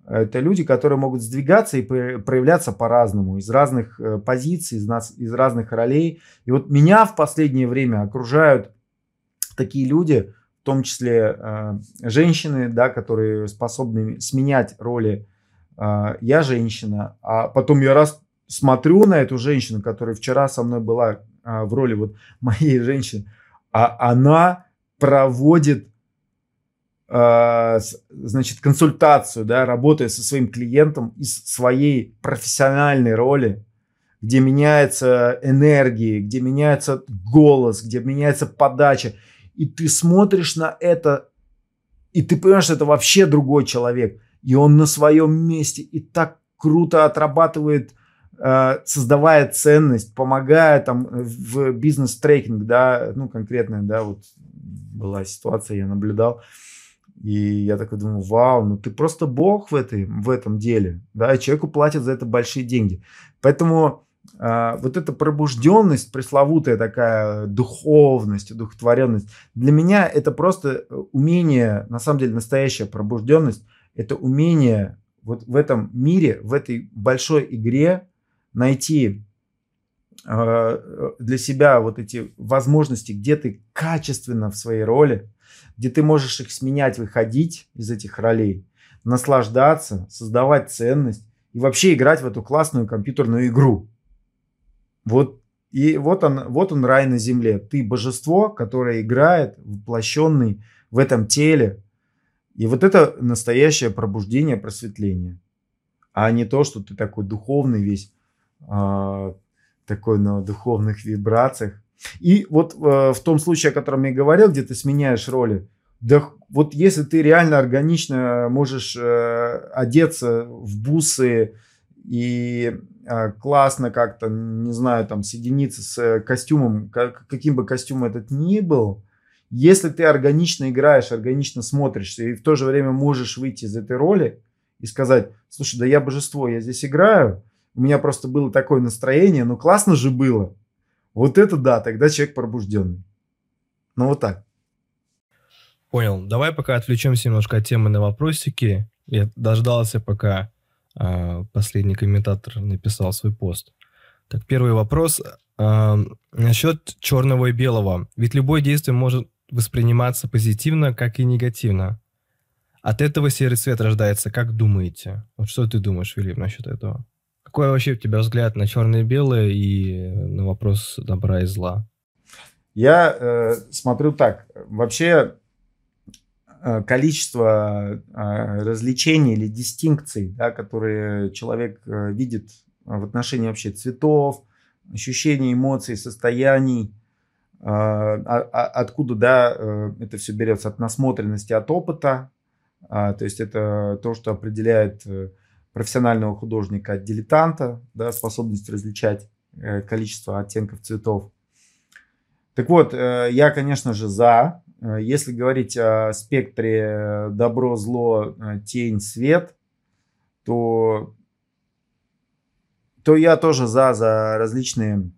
Это люди, которые могут сдвигаться и проявляться по-разному, из разных э, позиций, из, нас, из разных ролей. И вот меня в последнее время окружают такие люди, в том числе э, женщины, да, которые способны сменять роли. Э, я женщина, а потом я раз смотрю на эту женщину, которая вчера со мной была а, в роли вот моей женщины, а она проводит значит, консультацию, да, работая со своим клиентом из своей профессиональной роли, где меняется энергия, где меняется голос, где меняется подача. И ты смотришь на это, и ты понимаешь, что это вообще другой человек. И он на своем месте и так круто отрабатывает Э, создавая ценность, помогая там в бизнес-трекинг, да, ну, конкретная, да, вот была ситуация, я наблюдал, и я такой думаю, вау, ну ты просто бог в, этой, в этом деле, да, и человеку платят за это большие деньги. Поэтому а, вот эта пробужденность, пресловутая такая духовность, удухотворенность, для меня это просто умение, на самом деле настоящая пробужденность, это умение вот в этом мире, в этой большой игре найти э, для себя вот эти возможности, где ты качественно в своей роли, где ты можешь их сменять, выходить из этих ролей, наслаждаться, создавать ценность и вообще играть в эту классную компьютерную игру. Вот и вот он, вот он рай на земле. Ты божество, которое играет, воплощенный в этом теле. И вот это настоящее пробуждение, просветление. А не то, что ты такой духовный весь, а, такой на духовных вибрациях. И вот э, в том случае, о котором я говорил, где ты сменяешь роли, да вот если ты реально органично можешь э, одеться в бусы и э, классно как-то, не знаю, там соединиться с костюмом, как, каким бы костюм этот ни был, если ты органично играешь, органично смотришься и в то же время можешь выйти из этой роли и сказать, слушай, да я божество, я здесь играю, у меня просто было такое настроение, ну классно же было. Вот это да, тогда человек пробужденный. Ну вот так. Понял. Давай пока отвлечемся немножко от темы на вопросики. Я дождался, пока э, последний комментатор написал свой пост. Так, первый вопрос э, насчет черного и белого. Ведь любое действие может восприниматься позитивно, как и негативно. От этого серый цвет рождается. Как думаете? Вот что ты думаешь, Филипп, насчет этого? Какой вообще у тебя взгляд на черное и на вопрос добра и зла? Я э, смотрю так. Вообще э, количество э, развлечений или дистинкций, да, которые человек э, видит в отношении вообще цветов, ощущений, эмоций, состояний, э, а, а, откуда да, э, это все берется от насмотренности, от опыта. А, то есть это то, что определяет профессионального художника от дилетанта, да, способность различать э, количество оттенков цветов. Так вот, э, я, конечно же, за. Э, если говорить о спектре добро, зло, тень, свет, то, то я тоже за, за различные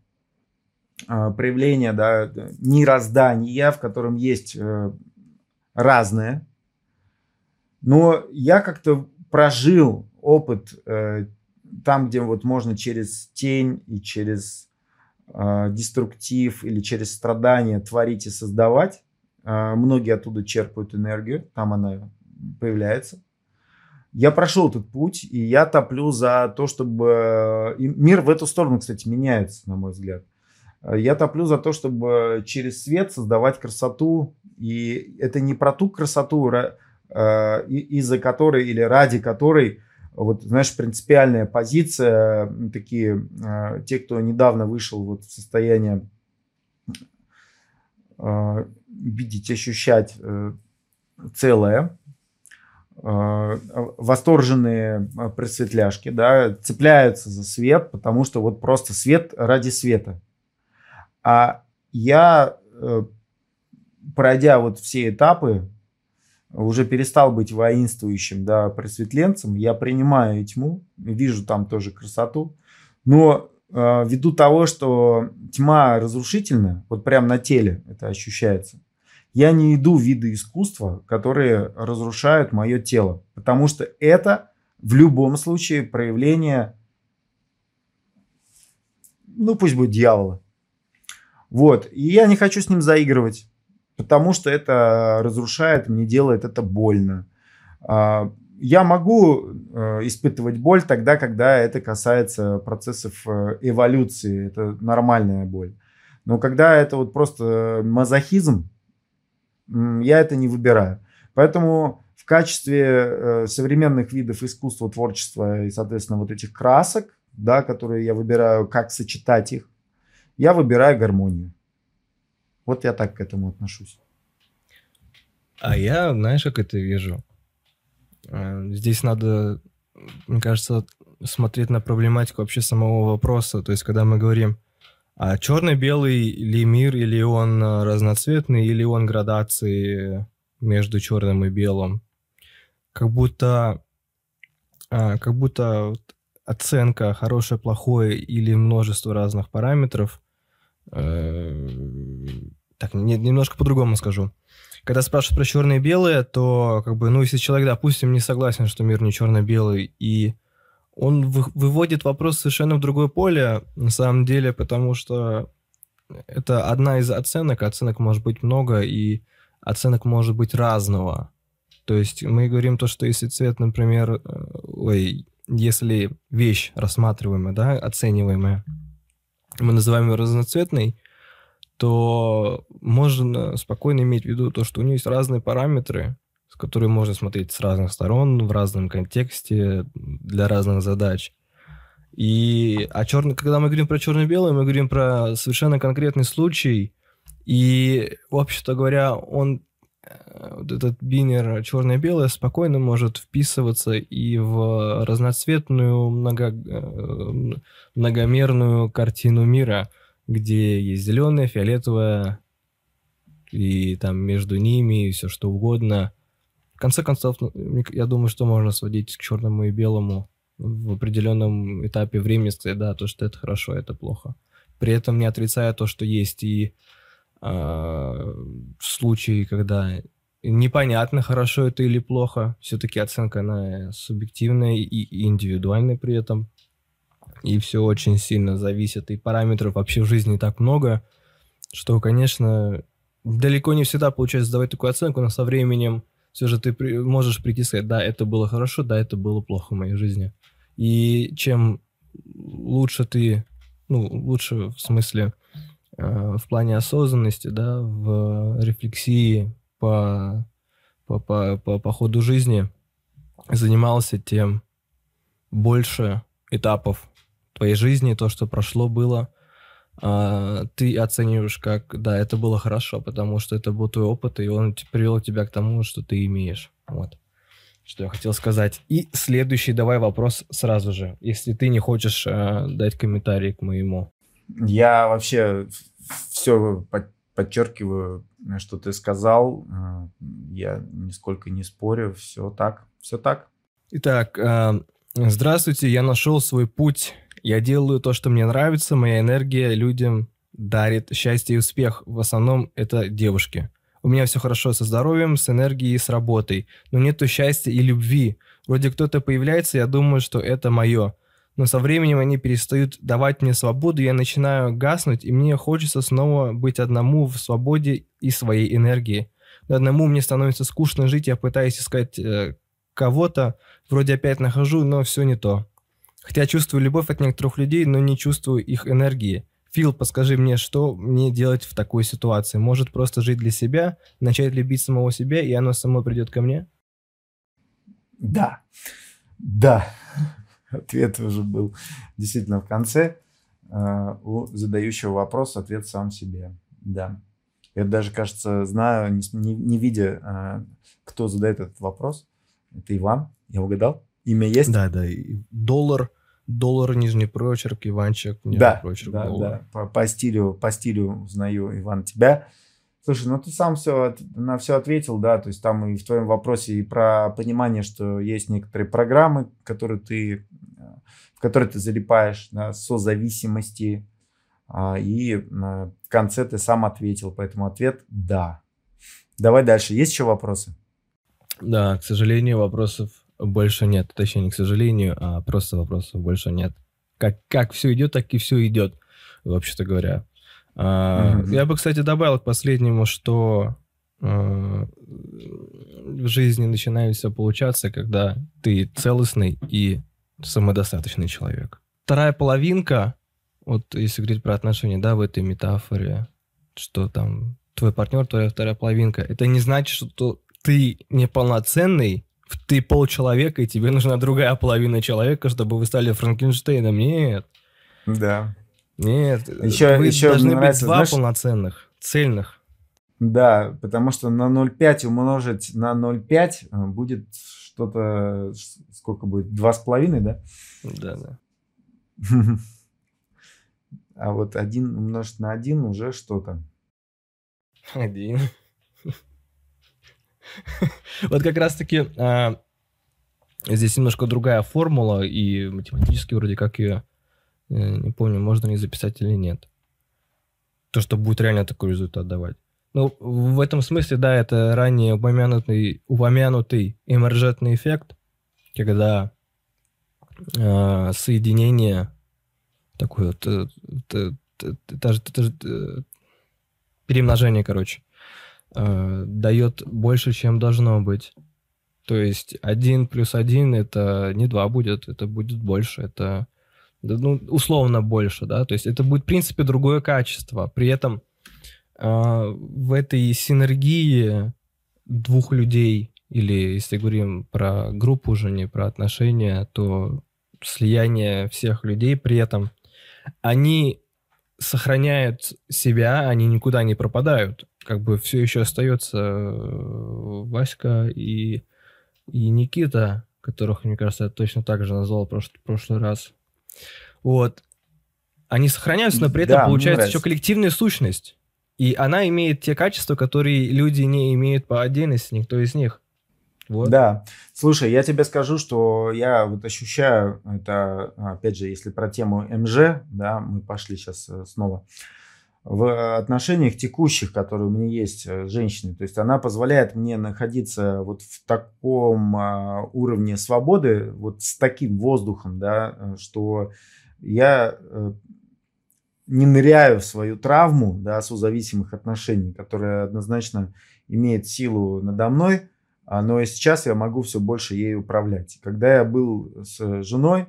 проявления да, мироздания, в котором есть разное. Но я как-то прожил опыт э, там, где вот можно через тень и через э, деструктив или через страдания творить и создавать. Э, многие оттуда черпают энергию, там она появляется. Я прошел этот путь, и я топлю за то, чтобы... И мир в эту сторону, кстати, меняется, на мой взгляд. Я топлю за то, чтобы через свет создавать красоту. И это не про ту красоту, из-за которой или ради которой вот, знаешь, принципиальная позиция, такие, те, кто недавно вышел вот в состояние видеть, ощущать э, целое, э, восторженные э, просветляшки, да, цепляются за свет, потому что вот просто свет ради света. А я, пройдя вот все этапы, уже перестал быть воинствующим, да, просветленцем, я принимаю тьму, вижу там тоже красоту, но э, ввиду того, что тьма разрушительна, вот прям на теле это ощущается, я не иду в виды искусства, которые разрушают мое тело, потому что это в любом случае проявление, ну пусть будет дьявола. Вот, и я не хочу с ним заигрывать, потому что это разрушает, мне делает это больно. А, я могу э, испытывать боль тогда, когда это касается процессов э, эволюции, это нормальная боль. Но когда это вот просто мазохизм, я это не выбираю. Поэтому в качестве э, современных видов искусства, творчества и, соответственно, вот этих красок, да, которые я выбираю, как сочетать их, я выбираю гармонию. Вот я так к этому отношусь. А я, знаешь, как это вижу? Э, здесь надо, мне кажется, смотреть на проблематику вообще самого вопроса. То есть, когда мы говорим а черно-белый ли мир, или он э, разноцветный, или он градации между черным и белым? Как будто, а, как будто оценка хорошее, плохое или множество разных параметров. Так, не, немножко по-другому скажу. Когда спрашивают про черное и белое, то как бы, ну, если человек, допустим, не согласен, что мир не черно-белый, и он выводит вопрос совершенно в другое поле, на самом деле, потому что это одна из оценок, оценок может быть много, и оценок может быть разного. То есть мы говорим то, что если цвет, например, э, ой, если вещь рассматриваемая, да, оцениваемая, мы называем ее разноцветной, то можно спокойно иметь в виду то, что у нее есть разные параметры, которые можно смотреть с разных сторон, в разном контексте, для разных задач. И а черный, когда мы говорим про черно-белое, мы говорим про совершенно конкретный случай. И, в общем-то говоря, он, э, вот этот бинер черно-белое спокойно может вписываться и в разноцветную, много, э, многомерную картину мира, где есть зеленое, фиолетовое, и там между ними все что угодно – в конце концов, ну, я думаю, что можно сводить к черному и белому в определенном этапе времени сказать, да, то, что это хорошо, это плохо. При этом не отрицая то, что есть и э, случаи, когда непонятно, хорошо это или плохо. Все-таки оценка, она субъективная и индивидуальная при этом. И все очень сильно зависит. И параметров вообще в жизни так много, что, конечно, далеко не всегда получается давать такую оценку, но со временем все же ты при, можешь прийти и сказать, да, это было хорошо, да, это было плохо в моей жизни. И чем лучше ты, ну, лучше в смысле э, в плане осознанности, да, в рефлексии по, по, по, по, по ходу жизни занимался, тем больше этапов твоей жизни, то, что прошло, было, а, ты оцениваешь как, да, это было хорошо, потому что это был твой опыт, и он привел тебя к тому, что ты имеешь. Вот. Что я хотел сказать. И следующий давай вопрос сразу же, если ты не хочешь э, дать комментарий к моему. Я вообще все подчеркиваю, что ты сказал. А, я нисколько не спорю. Все так. Все так. Итак, э, здравствуйте. Я нашел свой путь я делаю то, что мне нравится, моя энергия людям дарит счастье и успех. В основном это девушки. У меня все хорошо со здоровьем, с энергией и с работой, но нету счастья и любви. Вроде кто-то появляется, я думаю, что это мое. Но со временем они перестают давать мне свободу, я начинаю гаснуть, и мне хочется снова быть одному в свободе и своей энергии. Но одному мне становится скучно жить, я пытаюсь искать э, кого-то, вроде опять нахожу, но все не то. Хотя чувствую любовь от некоторых людей, но не чувствую их энергии. Фил, подскажи мне, что мне делать в такой ситуации? Может просто жить для себя, начать любить самого себя, и оно само придет ко мне? Да. Да. Ответ уже был действительно в конце. Э, у задающего вопрос ответ сам себе. Да. Я даже, кажется, знаю, не, не, видя, э, кто задает этот вопрос. Это Иван. Я угадал? Имя есть? Да, да. Доллар, доллар, нижний прочерк, Иванчик, нижний да, прочерк, да, доллар. да. По, по стилю, по стилю узнаю, Иван, тебя. Слушай, ну ты сам все на все ответил, да, то есть там и в твоем вопросе и про понимание, что есть некоторые программы, которые ты, в которые ты залипаешь, да, созависимости, а, и в конце ты сам ответил, поэтому ответ да. Давай дальше. Есть еще вопросы? Да, к сожалению, вопросов больше нет. Точнее, не к сожалению, а просто вопросов больше нет. Как, как все идет, так и все идет, вообще-то говоря. А, mm-hmm. Я бы, кстати, добавил к последнему, что а, в жизни начинает все получаться, когда ты целостный и самодостаточный человек. Вторая половинка, вот если говорить про отношения, да, в этой метафоре, что там твой партнер, твоя вторая половинка, это не значит, что ты неполноценный, ты полчеловека, и тебе нужна другая половина человека, чтобы вы стали Франкенштейном. Нет. Да. Нет. Еще, вы еще должны быть нравится, два знаешь, полноценных, цельных. Да, потому что на 0,5 умножить на 0,5 э, будет что-то, сколько будет, два с половиной, да? Да, да. А вот один умножить на один уже что-то. Один. Вот как раз-таки а, здесь немножко другая формула, и математически вроде как ее, э, не помню, можно ли записать или нет. То, что будет реально такой результат давать. Ну, в этом смысле, да, это ранее упомянутый, упомянутый эмерджентный эффект, когда э, соединение такое вот, это, это, это, это, перемножение, короче, э, дает больше, чем должно быть. То есть один плюс один это не два будет, это будет больше, это ну, условно больше, да, то есть это будет, в принципе, другое качество. При этом э, в этой синергии двух людей, или если говорим про группу уже, не про отношения, то слияние всех людей при этом, они сохраняют себя, они никуда не пропадают как бы все еще остается э, Васька и, и Никита, которых, мне кажется, я точно так же назвал в прошлый, прошлый раз. Вот. Они сохраняются, но при этом Да, получается еще коллективная сущность. И она имеет те качества, которые люди не имеют по отдельности, никто из них. Вот. Да. Слушай, я тебе скажу, что я вот ощущаю это, опять же, если про тему МЖ, да, мы пошли сейчас снова в отношениях текущих, которые у меня есть э, с женщиной. То есть она позволяет мне находиться вот в таком а, уровне свободы, вот с таким воздухом, да, э, что я э, не ныряю в свою травму, да, созависимых отношений, которая однозначно имеет силу надо мной, а, но и сейчас я могу все больше ей управлять. Когда я был с женой,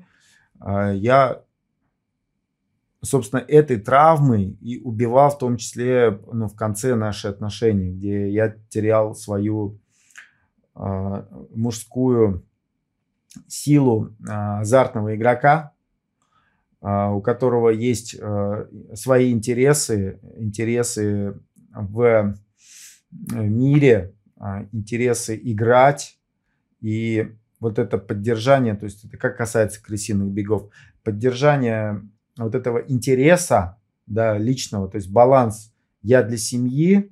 а, я собственно, этой травмой и убивал в том числе ну, в конце наши отношения, где я терял свою э, мужскую силу э, азартного игрока, э, у которого есть э, свои интересы, интересы в мире, э, интересы играть. И вот это поддержание, то есть это как касается крысиных бегов, поддержание вот этого интереса, да, личного, то есть баланс я для семьи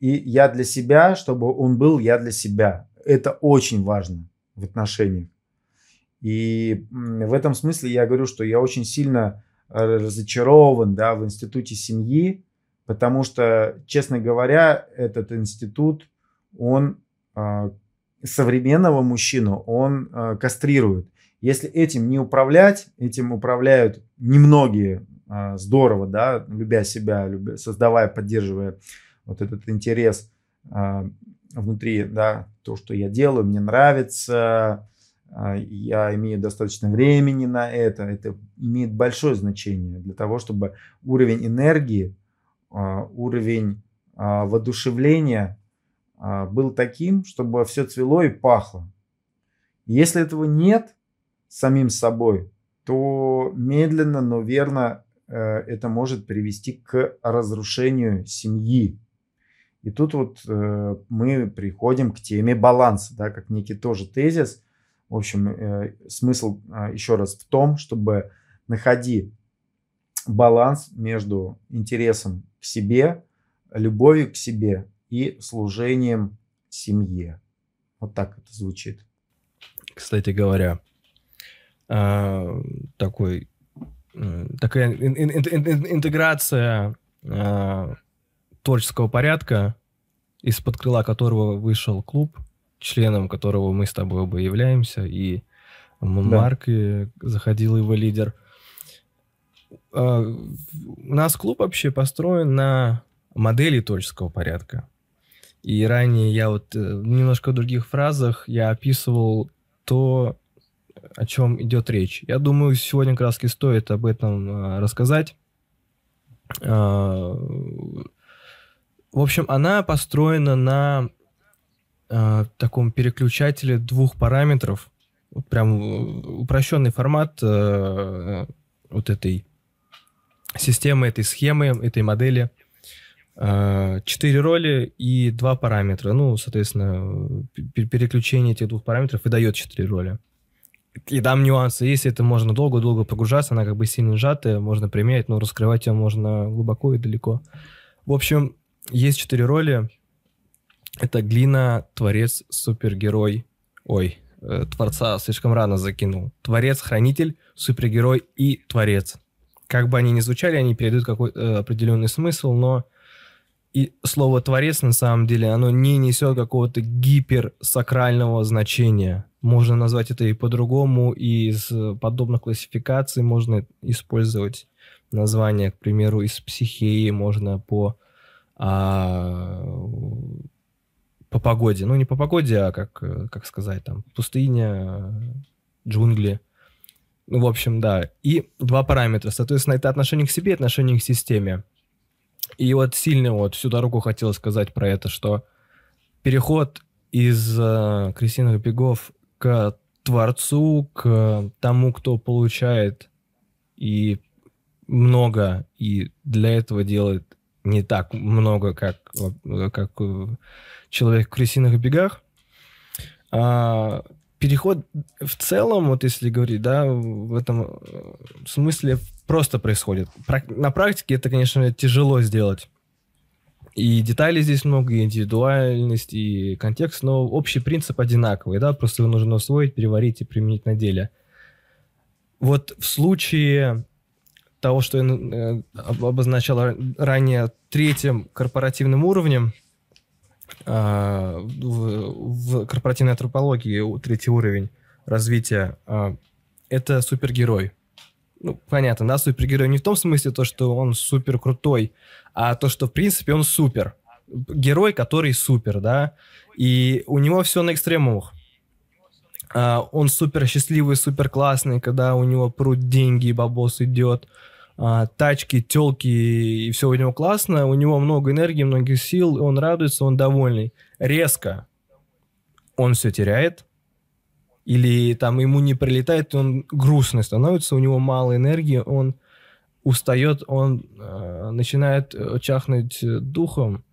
и я для себя, чтобы он был я для себя. Это очень важно в отношениях. И в этом смысле я говорю, что я очень сильно э, разочарован да, в институте семьи, потому что, честно говоря, этот институт, он э, современного мужчину, он э, кастрирует. Если этим не управлять, этим управляют немногие а, здорово, да, любя себя, любя, создавая, поддерживая вот этот интерес а, внутри, да, то, что я делаю, мне нравится, а, я имею достаточно времени на это. Это имеет большое значение для того, чтобы уровень энергии, уровень воодушевления был таким, чтобы все цвело и пахло. Если этого нет самим собой, то медленно, но верно э, это может привести к разрушению семьи. И тут вот э, мы приходим к теме баланса, да, как некий тоже тезис – в общем, э, смысл еще раз в том, чтобы находить баланс между интересом к себе, любовью к себе и служением семье. Вот так это звучит. Кстати говоря, а, такой, такая интеграция а, творческого порядка, из-под крыла которого вышел клуб, членом которого мы с тобой оба являемся, и да. Марк и заходил его лидер. А, у нас клуб вообще построен на модели творческого порядка. И ранее я вот э, в немножко других фразах я описывал то, о чем идет речь. Я думаю, сегодня раз стоит об этом а, рассказать. А, в общем, она построена на э, таком переключателе двух параметров. Вот прям упрощенный формат вот этой системы, этой схемы, этой модели. Четыре роли и два параметра. Ну, соответственно, переключение этих двух параметров и дает четыре роли. И там нюансы есть, это можно долго-долго погружаться, она как бы сильно сжатая, можно применять, но раскрывать ее можно глубоко и далеко. В общем, есть четыре роли, это Глина, творец, супергерой. Ой, э, творца слишком рано закинул. Творец, хранитель, супергерой и творец. Как бы они ни звучали, они передают какой-то э, определенный смысл, но и слово творец на самом деле, оно не несет какого-то гиперсакрального значения. Можно назвать это и по-другому, и из подобных классификаций можно использовать название, к примеру, из психеи можно по а, по погоде. Ну, не по погоде, а как, э, как сказать, там, пустыня, джунгли. Ну, в общем, да. И два параметра. Соответственно, это отношение к себе, отношение к системе. И вот сильно вот всю дорогу хотел сказать про это, что переход из э, крысиных бегов к творцу, к тому, кто получает и много, и для этого делает не так много, как, как э, человек в крысиных бегах. А, переход в целом, вот если говорить, да, в этом э, смысле просто происходит. На практике это, конечно, тяжело сделать. И деталей здесь много, и индивидуальность, и контекст, но общий принцип одинаковый, да, просто его нужно усвоить, переварить и применить на деле. Вот в случае того, что я э, обозначал ранее третьим корпоративным уровнем, а, в, корпоративной антропологии третий уровень развития, а, это супергерой. Ну, понятно, да, супергерой не в том смысле то, что он супер крутой, а то, что в принципе он супер. Герой, который супер, да, и у него все на экстремумах. Uh, он супер счастливый, супер классный, когда у него пруд деньги, бабос идет а, тачки, телки, и все у него классно, у него много энергии, много сил, он радуется, он довольный. Резко он все теряет, или там ему не прилетает, он грустный становится, у него мало энергии, он устает, он э, начинает э, чахнуть духом,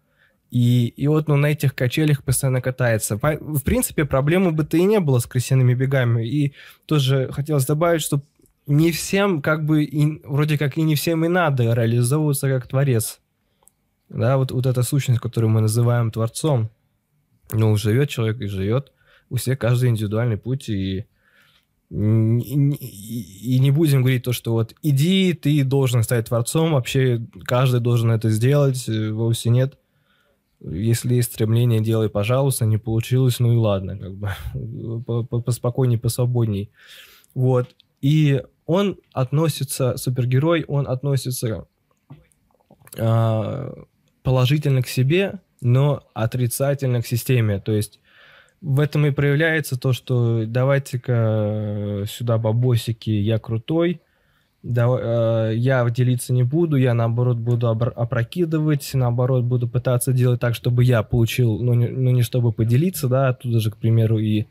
и, и вот ну, на этих качелях постоянно катается. В принципе, проблемы бы-то и не было с крысиными бегами. И тоже хотелось добавить, что не всем, как бы, и, вроде как и не всем и надо реализовываться как творец. Да, вот, вот эта сущность, которую мы называем творцом. Ну, живет человек и живет. У всех каждый индивидуальный путь, и, и, не будем говорить то, что вот иди, ты должен стать творцом, вообще каждый должен это сделать, э, вовсе нет. Если есть стремление, делай, пожалуйста, не получилось, ну и ладно, как бы, поспокойней, посвободней. Вот. И он относится, супергерой, он относится э, положительно к себе, но отрицательно к системе. То есть в этом и проявляется то, что давайте-ка сюда бабосики, я крутой, да, э, я делиться не буду, я наоборот буду опрокидывать, наоборот буду пытаться делать так, чтобы я получил, ну не, ну, не чтобы поделиться, да, оттуда же, к примеру, и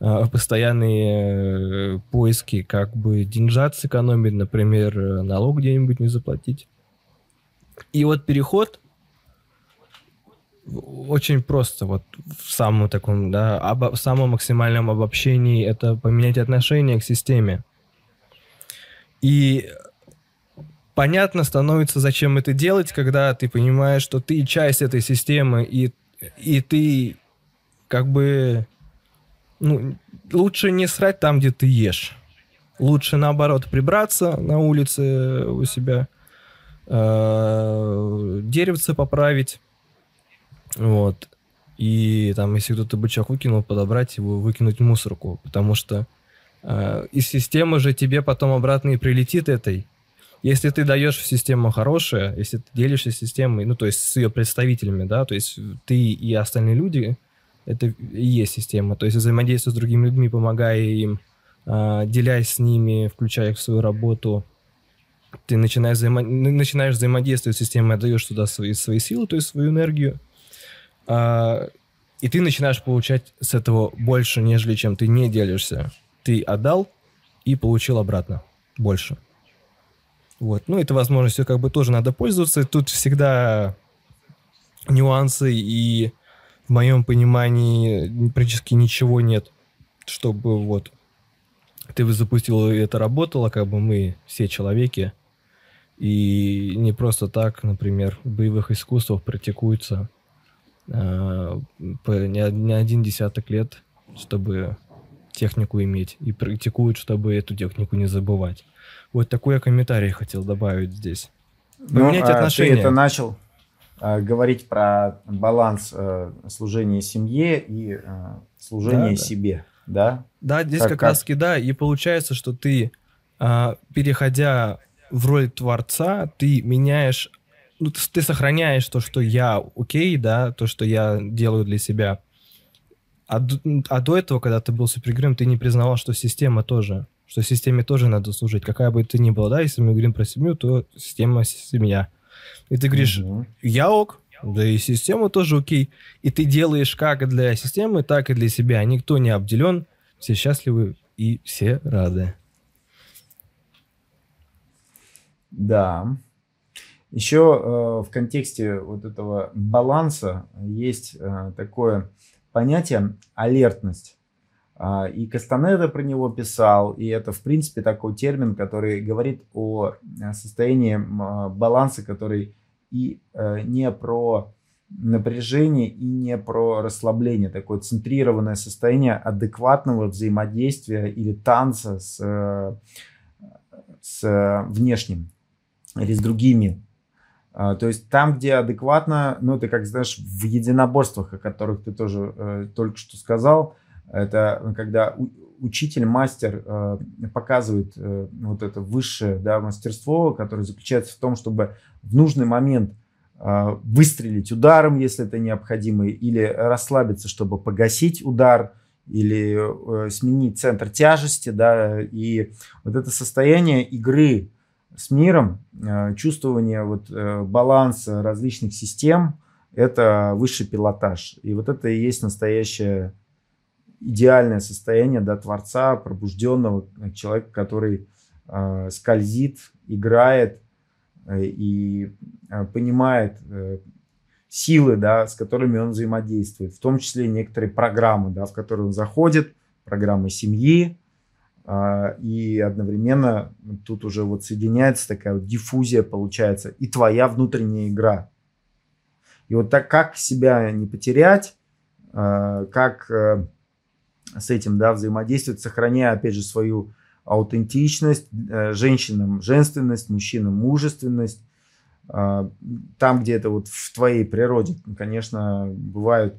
э, постоянные э, поиски, как бы деньжат сэкономить, например, э, налог где-нибудь не заплатить. И вот переход очень просто, вот в самом таком, да, обо, в самом максимальном обобщении это поменять отношение к системе. И понятно становится, зачем это делать, когда ты понимаешь, что ты часть этой системы, и, и ты как бы ну, лучше не срать там, где ты ешь. Лучше, наоборот, прибраться на улице у себя, э, деревце поправить, вот. И там, если кто-то бычок выкинул, подобрать его, выкинуть в мусорку. Потому что э, из системы же тебе потом обратно и прилетит этой. Если ты даешь в систему хорошее, если ты делишься системой, ну, то есть с ее представителями, да, то есть ты и остальные люди, это и есть система. То есть взаимодействуя с другими людьми, помогая им, э, делясь с ними, включая их в свою работу, ты начинаешь, взаимо... начинаешь взаимодействовать с системой, отдаешь туда свои, свои силы, то есть свою энергию, и ты начинаешь получать с этого больше, нежели чем ты не делишься. Ты отдал и получил обратно больше. Вот. Ну, это возможностью как бы тоже надо пользоваться. Тут всегда нюансы, и в моем понимании практически ничего нет, чтобы вот ты запустил, и это работало, как бы мы все человеки, и не просто так, например, в боевых искусствах практикуется Э, не, не один десяток лет, чтобы технику иметь, и практикуют, чтобы эту технику не забывать. Вот такой я комментарий хотел добавить здесь. Поменять ну, отношения. Ты это начал а, говорить про баланс а, служения семье и а, служения да, себе, да? Да, здесь как, как раз да, и получается, что ты, а, переходя в роль творца, ты меняешь ну, ты сохраняешь то, что я окей, да, то, что я делаю для себя. А, а до этого, когда ты был супергероем, ты не признавал, что система тоже, что системе тоже надо служить, какая бы ты ни была, да, если мы говорим про семью, то система семья. И ты говоришь, угу. я ок, да и система тоже окей. И ты делаешь как для системы, так и для себя. Никто не обделен, все счастливы и все рады. Да. Еще э, в контексте вот этого баланса есть э, такое понятие алертность. Э, и Кастанеда про него писал, и это в принципе такой термин, который говорит о э, состоянии баланса, который и не про напряжение и не про расслабление, такое центрированное состояние адекватного взаимодействия или танца с, с внешним или с другими а, то есть там, где адекватно, ну, ты как знаешь, в единоборствах, о которых ты тоже э, только что сказал, это когда учитель, мастер э, показывает э, вот это высшее да, мастерство, которое заключается в том, чтобы в нужный момент э, выстрелить ударом, если это необходимо, или расслабиться, чтобы погасить удар, или э, сменить центр тяжести, да, и вот это состояние игры с миром, э, чувствование вот э, баланса различных систем – это высший пилотаж. И вот это и есть настоящее идеальное состояние да, творца, пробужденного человека, который э, скользит, играет э, и э, понимает э, силы, да, с которыми он взаимодействует, в том числе некоторые программы, да, в которые он заходит, программы семьи, и одновременно тут уже вот соединяется такая вот диффузия получается и твоя внутренняя игра. И вот так как себя не потерять, а, как э, с этим да, взаимодействовать, сохраняя опять же свою аутентичность, э, женщинам женственность, мужчинам мужественность, а, там, где это вот в твоей природе, конечно, бывают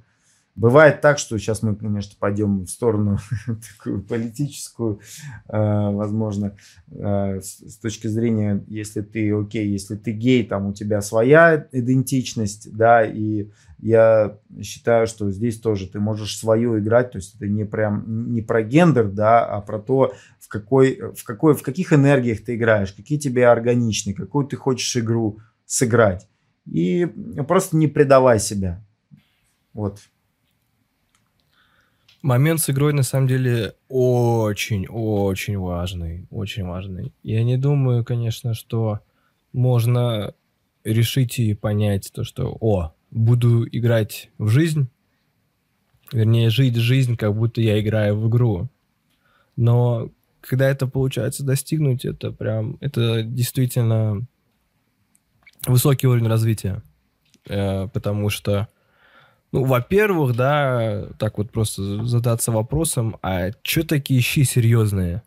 Бывает так, что сейчас мы, конечно, пойдем в сторону такую политическую, э, возможно, э, с точки зрения, если ты окей, если ты гей, там у тебя своя идентичность, да, и я считаю, что здесь тоже ты можешь свою играть, то есть это не прям не про гендер, да, а про то, в какой, в какой, в каких энергиях ты играешь, какие тебе органичны, какую ты хочешь игру сыграть. И просто не предавай себя. Вот. Момент с игрой на самом деле очень-очень важный, очень важный. Я не думаю, конечно, что можно решить и понять то, что, о, буду играть в жизнь, вернее, жить жизнь, как будто я играю в игру. Но когда это получается достигнуть, это прям, это действительно высокий уровень развития. Э, потому что ну, во-первых, да, так вот просто задаться вопросом, а что такие щи серьезные?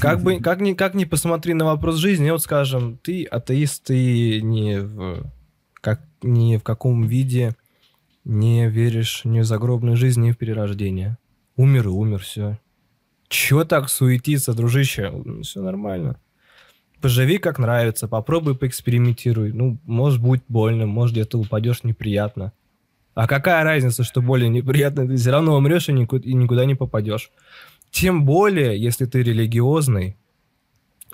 Как бы, как ни, как ни посмотри на вопрос жизни, вот скажем, ты атеист, ты не в, как, ни в каком виде не веришь ни в загробную жизнь, ни в перерождение. Умер и умер, все. Чего так суетиться, дружище? Все нормально. Поживи как нравится, попробуй поэкспериментируй. Ну, может будет больно, может где-то упадешь неприятно. А какая разница, что более неприятно? Ты все равно умрешь и никуда, и никуда не попадешь. Тем более, если ты религиозный,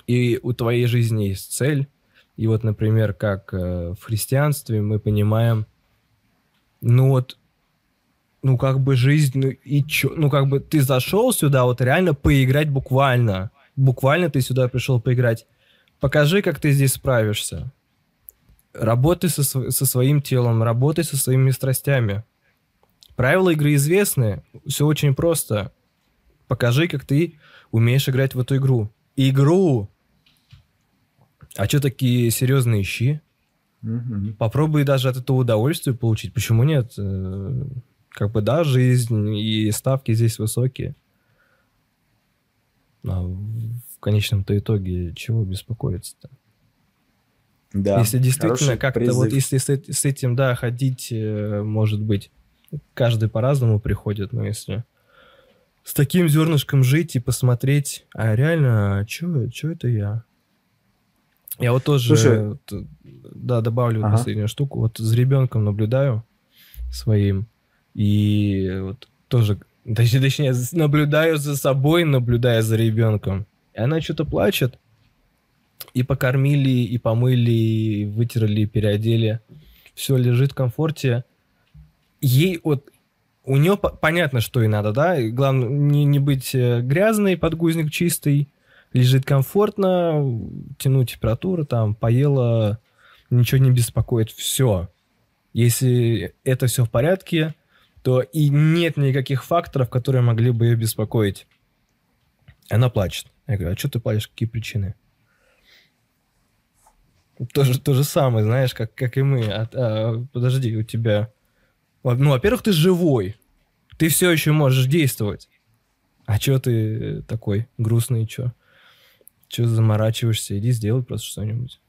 и у твоей жизни есть цель. И вот, например, как э, в христианстве мы понимаем, ну вот, ну как бы жизнь, ну и чё, ну как бы ты зашел сюда вот реально поиграть буквально. Буквально ты сюда пришел поиграть. Покажи, как ты здесь справишься. Работай со, со своим телом, работай со своими страстями. Правила игры известны, все очень просто. Покажи, как ты умеешь играть в эту игру. Игру! А что такие серьезные ищи? Угу. Попробуй даже от этого удовольствие получить. Почему нет? Э, как бы да, жизнь и ставки здесь высокие. А конечном-то итоге чего беспокоиться-то? Да, если действительно как-то вот, если с, с этим, да, ходить, э, может быть, каждый по-разному приходит, но если с таким зернышком жить и посмотреть, а реально, а что это я? Я вот тоже, Слушай, да, добавлю ага. последнюю штуку. Вот за ребенком наблюдаю своим, и вот тоже, точнее, наблюдаю за собой, наблюдая за ребенком. И она что-то плачет. И покормили, и помыли, и вытерли, и переодели. Все лежит в комфорте. Ей вот... У нее понятно, что ей надо, да? И главное, не, не быть э, грязной, подгузник чистый. Лежит комфортно, тянуть температуру, там, поела, ничего не беспокоит. Все. Если это все в порядке, то и нет никаких факторов, которые могли бы ее беспокоить. Она плачет. Я говорю, а что ты плачешь, какие причины? То же, то же самое, знаешь, как, как и мы. А, а, подожди, у тебя... Ну, во-первых, ты живой. Ты все еще можешь действовать. А что ты такой грустный, что? Что заморачиваешься? Иди сделай просто что-нибудь.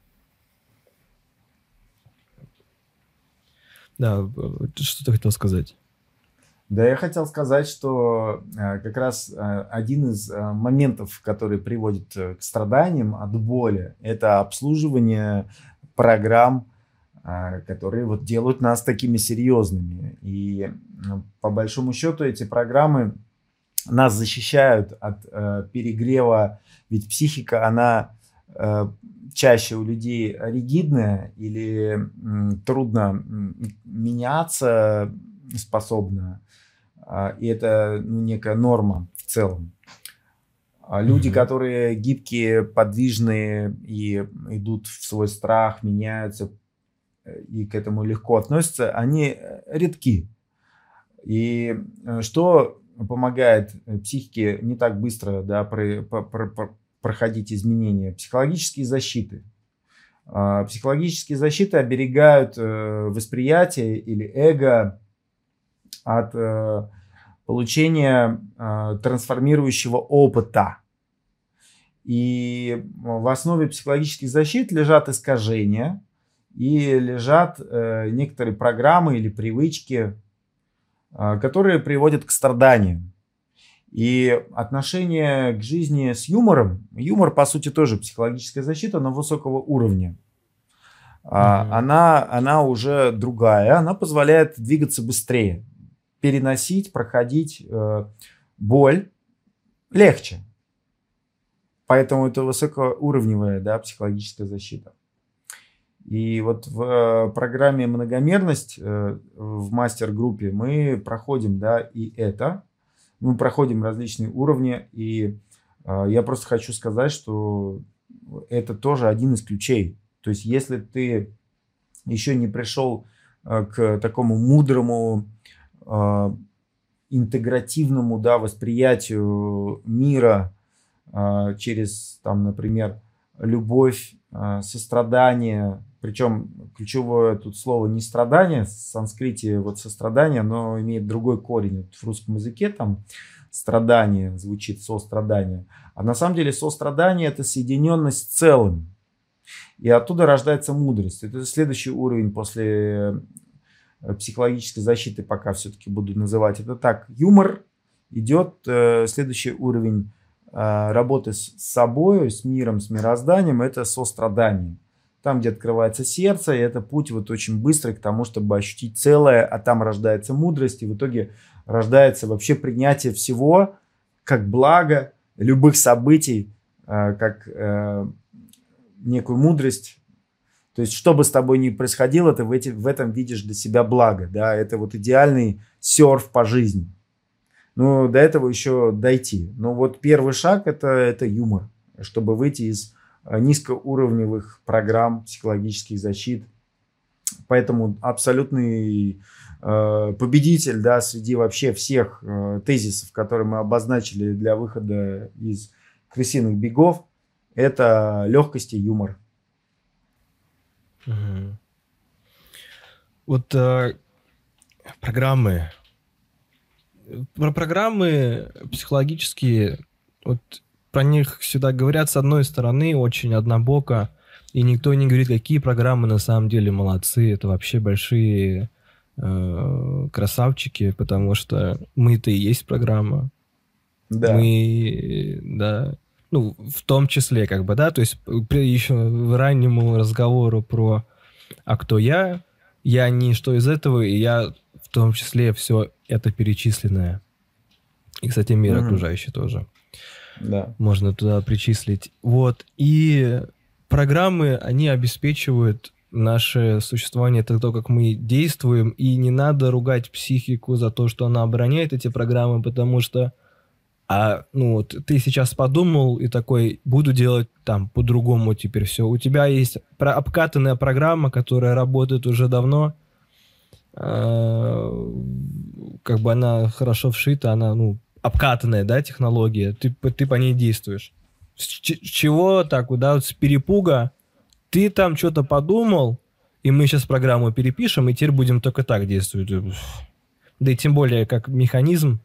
Да, что ты хотел сказать? Да, я хотел сказать, что э, как раз э, один из э, моментов, который приводит к страданиям от боли, это обслуживание программ, которые вот делают нас такими серьезными. И по большому счету эти программы нас защищают от перегрева, ведь психика, она чаще у людей ригидная или трудно меняться способна. И это ну, некая норма в целом. А люди, mm-hmm. которые гибкие, подвижные и идут в свой страх, меняются э, и к этому легко относятся, они э, редки. И э, что помогает психике не так быстро да, про, про, про, проходить изменения? Психологические защиты. А, психологические защиты оберегают восприятие или эго от э, получения э, трансформирующего опыта. И в основе психологических защит лежат искажения и лежат э, некоторые программы или привычки, а, которые приводят к страданию. И отношение к жизни с юмором, юмор, по сути, тоже психологическая защита, но высокого уровня. Mm-hmm. Она, она уже другая, она позволяет двигаться быстрее, переносить, проходить э, боль легче. Поэтому это высокоуровневая да, психологическая защита. И вот в э, программе «Многомерность» э, в мастер-группе мы проходим да, и это. Мы проходим различные уровни. И э, я просто хочу сказать, что это тоже один из ключей. То есть если ты еще не пришел к такому мудрому, интегративному да, восприятию мира через, там, например, любовь, сострадание, причем ключевое тут слово не страдание, в санскрите вот сострадание, но имеет другой корень. Вот в русском языке там страдание звучит сострадание. А на самом деле сострадание это соединенность с целым. И оттуда рождается мудрость. Это следующий уровень после психологической защиты, пока все-таки буду называть это так. Юмор идет, э, следующий уровень э, работы с собой, с миром, с мирозданием, это сострадание там, где открывается сердце, и это путь вот очень быстрый к тому, чтобы ощутить целое, а там рождается мудрость, и в итоге рождается вообще принятие всего как благо, любых событий, э, как э, некую мудрость. То есть, что бы с тобой ни происходило, ты в, эти, в этом видишь для себя благо. Да? Это вот идеальный серф по жизни. Но до этого еще дойти. Но вот первый шаг это, это юмор, чтобы выйти из Э, низкоуровневых программ психологических защит. Поэтому абсолютный э, победитель да, среди вообще всех э, тезисов, которые мы обозначили для выхода из крысиных бегов, это легкость и юмор. Угу. Вот э, программы, про программы психологические, вот про них всегда говорят с одной стороны очень однобоко, и никто не говорит, какие программы на самом деле молодцы. Это вообще большие э, красавчики, потому что мы-то и есть программа. Да. Мы, да, ну, в том числе, как бы, да, то есть при еще раннему разговору про «а кто я?», я не что из этого, и я в том числе все это перечисленное. И, кстати, мир mm-hmm. окружающий тоже да. можно туда причислить. Вот. И программы, они обеспечивают наше существование, это то, как мы действуем, и не надо ругать психику за то, что она обороняет эти программы, потому что а, ну вот, ты сейчас подумал и такой, буду делать там по-другому теперь все. У тебя есть про обкатанная программа, которая работает уже давно, э, как бы она хорошо вшита, она, ну, обкатанная, да, технология, ты, ты по ней действуешь. С чего так, да, вот с перепуга ты там что-то подумал, и мы сейчас программу перепишем, и теперь будем только так действовать. Да и тем более, как механизм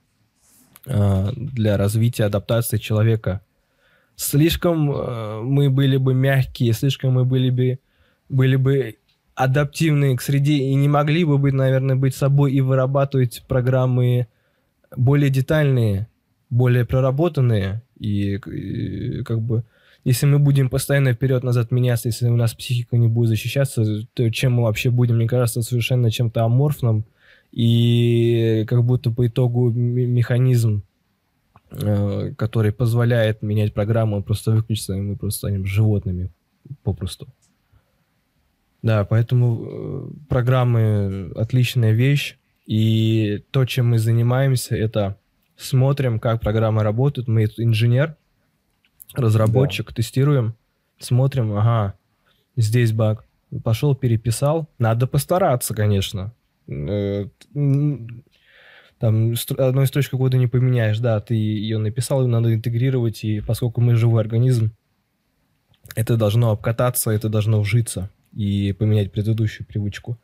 для развития адаптации человека. Слишком э, мы были бы мягкие, слишком мы были бы, были бы адаптивны к среде и не могли бы быть, наверное, быть собой и вырабатывать программы более детальные, более проработанные, и, и как бы если мы будем постоянно вперед-назад меняться, если у нас психика не будет защищаться, то чем мы вообще будем, мне кажется, совершенно чем-то аморфным, и как будто по итогу механизм, э, который позволяет менять программу, он просто выключится, и мы просто станем животными попросту. Да, поэтому э, программы отличная вещь. И то, чем мы занимаемся, это смотрим, как программы работают. Мы инженер, разработчик, да. тестируем, смотрим, ага, здесь баг. Пошел, переписал. Надо постараться, конечно. Э, там одной строчку кода не поменяешь, да, ты ее написал, ее надо интегрировать, и поскольку мы живой организм, это должно обкататься, это должно вжиться и поменять предыдущую привычку.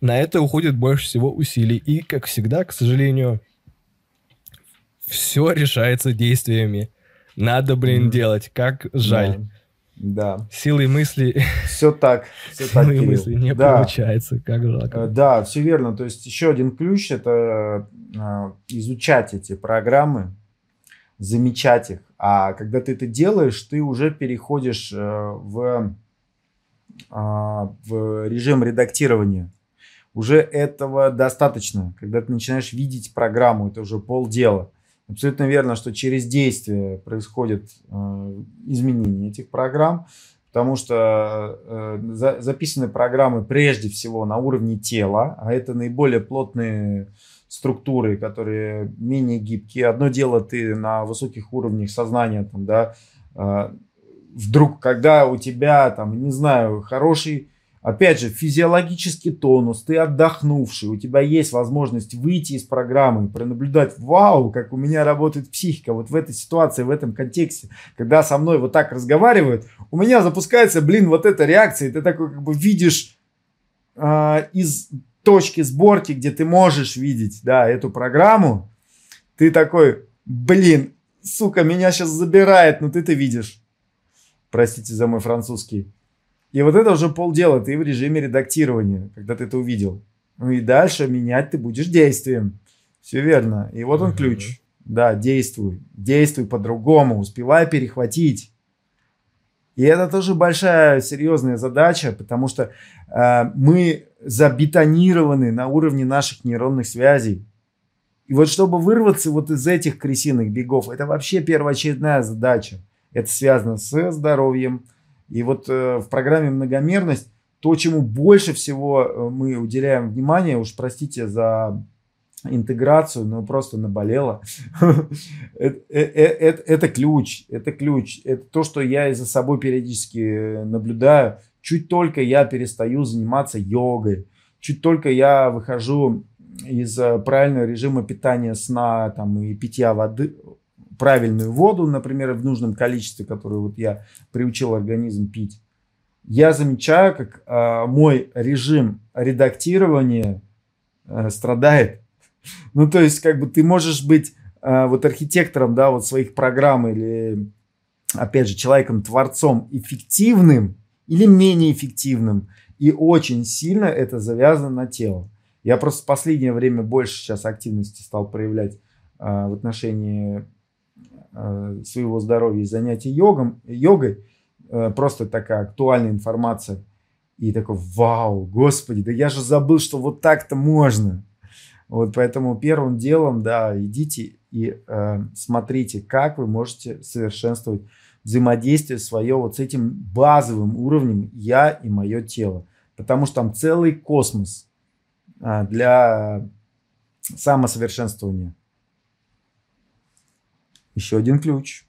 На это уходит больше всего усилий. И, как всегда, к сожалению, все решается действиями. Надо, блин, mm. делать. Как жаль. Да. Да. Силой мысли. Все так. Все так, Силой мысли не да. получается. Как Э, жалко. Да, все верно. То есть еще один ключ это э, изучать эти программы, замечать их. А когда ты это делаешь, ты уже переходишь э, в, в режим редактирования. Уже этого достаточно. Когда ты начинаешь видеть программу, это уже полдела. Абсолютно верно, что через действие происходит э, изменение этих программ, потому что э, за, записаны программы прежде всего на уровне тела, а это наиболее плотные структуры, которые менее гибкие. Одно дело ты на высоких уровнях сознания, там, да, э, вдруг, когда у тебя, там, не знаю, хороший Опять же, физиологический тонус, ты отдохнувший, у тебя есть возможность выйти из программы и пронаблюдать, вау, как у меня работает психика. Вот в этой ситуации, в этом контексте, когда со мной вот так разговаривают, у меня запускается, блин, вот эта реакция, и ты такой как бы видишь э, из точки сборки, где ты можешь видеть, да, эту программу, ты такой, блин, сука, меня сейчас забирает, но ты-то видишь. Простите за мой французский. И вот это уже полдела, ты в режиме редактирования, когда ты это увидел. Ну и дальше менять ты будешь действием. Все верно. И вот он ключ. Да, действуй. Действуй по-другому. Успевай перехватить. И это тоже большая серьезная задача, потому что э, мы забетонированы на уровне наших нейронных связей. И вот чтобы вырваться вот из этих крысиных бегов, это вообще первоочередная задача. Это связано с здоровьем, и вот э, в программе «Многомерность» то, чему больше всего э, мы уделяем внимание, уж простите за интеграцию, но просто наболело. Это, э, это- ключ, это ключ. Это то, что я и за собой периодически наблюдаю. Чуть только я перестаю заниматься йогой, чуть только я выхожу из правильного режима питания сна там, и питья воды, правильную воду, например, в нужном количестве, которую вот я приучил организм пить, я замечаю, как э, мой режим редактирования э, страдает. Ну, то есть, как бы ты можешь быть э, вот архитектором, да, вот своих программ или, опять же, человеком-творцом эффективным или менее эффективным. И очень сильно это завязано на тело. Я просто в последнее время больше сейчас активности стал проявлять э, в отношении своего здоровья и занятий йогом, йогой. Э, просто такая актуальная информация. И такой, вау, господи, да я же забыл, что вот так-то можно. Вот поэтому первым делом, да, идите и э, смотрите, как вы можете совершенствовать взаимодействие свое вот с этим базовым уровнем я и мое тело. Потому что там целый космос а, для самосовершенствования. Еще один ключ.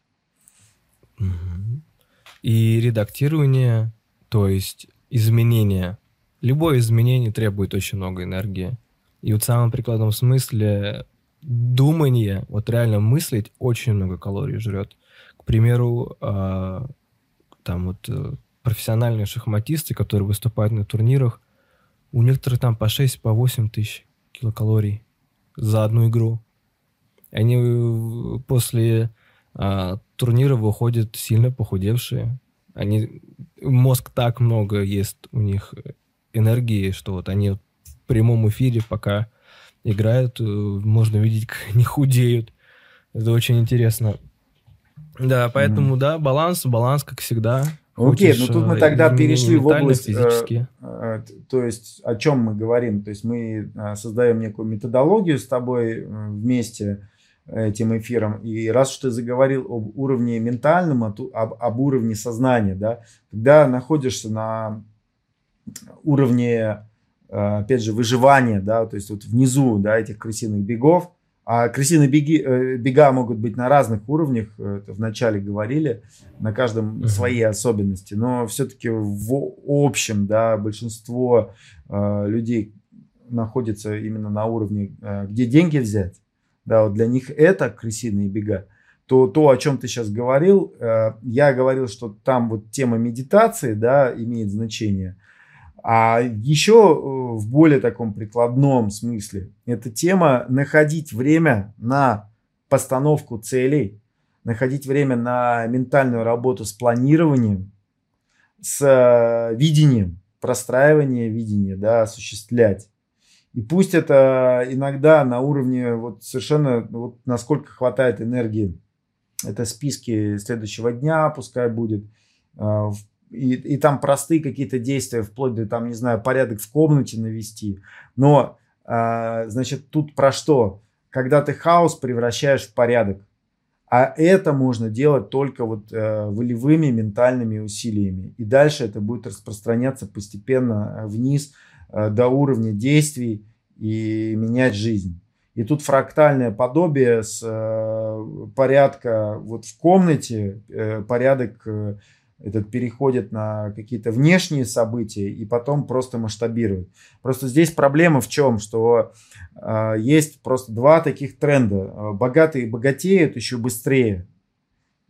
И редактирование, то есть изменение. Любое изменение требует очень много энергии. И вот в самом прикладном смысле думание, вот реально мыслить, очень много калорий жрет. К примеру, а, там вот э, профессиональные шахматисты, которые выступают на турнирах, у некоторых там по 6, по 8 тысяч килокалорий за одну игру. Они э, после а, турнира выходят сильно похудевшие. Они мозг так много ест у них энергии, что вот они в прямом эфире, пока играют, э, можно видеть, как они худеют. Это очень интересно. Да, поэтому, да, баланс, баланс, как всегда. Окей, Хочешь, ну тут мы э, тогда перешли в область, э, физически. Э, т- То есть о чем мы говорим? То есть мы э, создаем некую методологию с тобой э, вместе этим эфиром. И раз уж ты заговорил об уровне ментальном, а об, об уровне сознания, да, когда находишься на уровне, э, опять же, выживания, да, то есть вот внизу, да, этих крысиных бегов, а крысиные беги, э, бега могут быть на разных уровнях, э, это вначале говорили, на каждом Мгм. свои особенности, но все-таки в общем, да, большинство э, людей находится именно на уровне, э, где деньги взять, да, вот для них это крысиные бега, то то, о чем ты сейчас говорил, э, я говорил, что там вот тема медитации, да, имеет значение, а еще э, в более таком прикладном смысле эта тема находить время на постановку целей, находить время на ментальную работу с планированием с э, видением, простраивание видения, да, осуществлять. И пусть это иногда на уровне вот совершенно, вот насколько хватает энергии, это списки следующего дня, пускай будет, э, и, и там простые какие-то действия, вплоть до, там, не знаю, порядок в комнате навести. Но, э, значит, тут про что? Когда ты хаос превращаешь в порядок. А это можно делать только вот э, волевыми ментальными усилиями. И дальше это будет распространяться постепенно э, вниз до уровня действий и менять жизнь. И тут фрактальное подобие с э, порядка вот в комнате, э, порядок э, этот переходит на какие-то внешние события и потом просто масштабирует. Просто здесь проблема в чем, что э, есть просто два таких тренда. Богатые богатеют еще быстрее,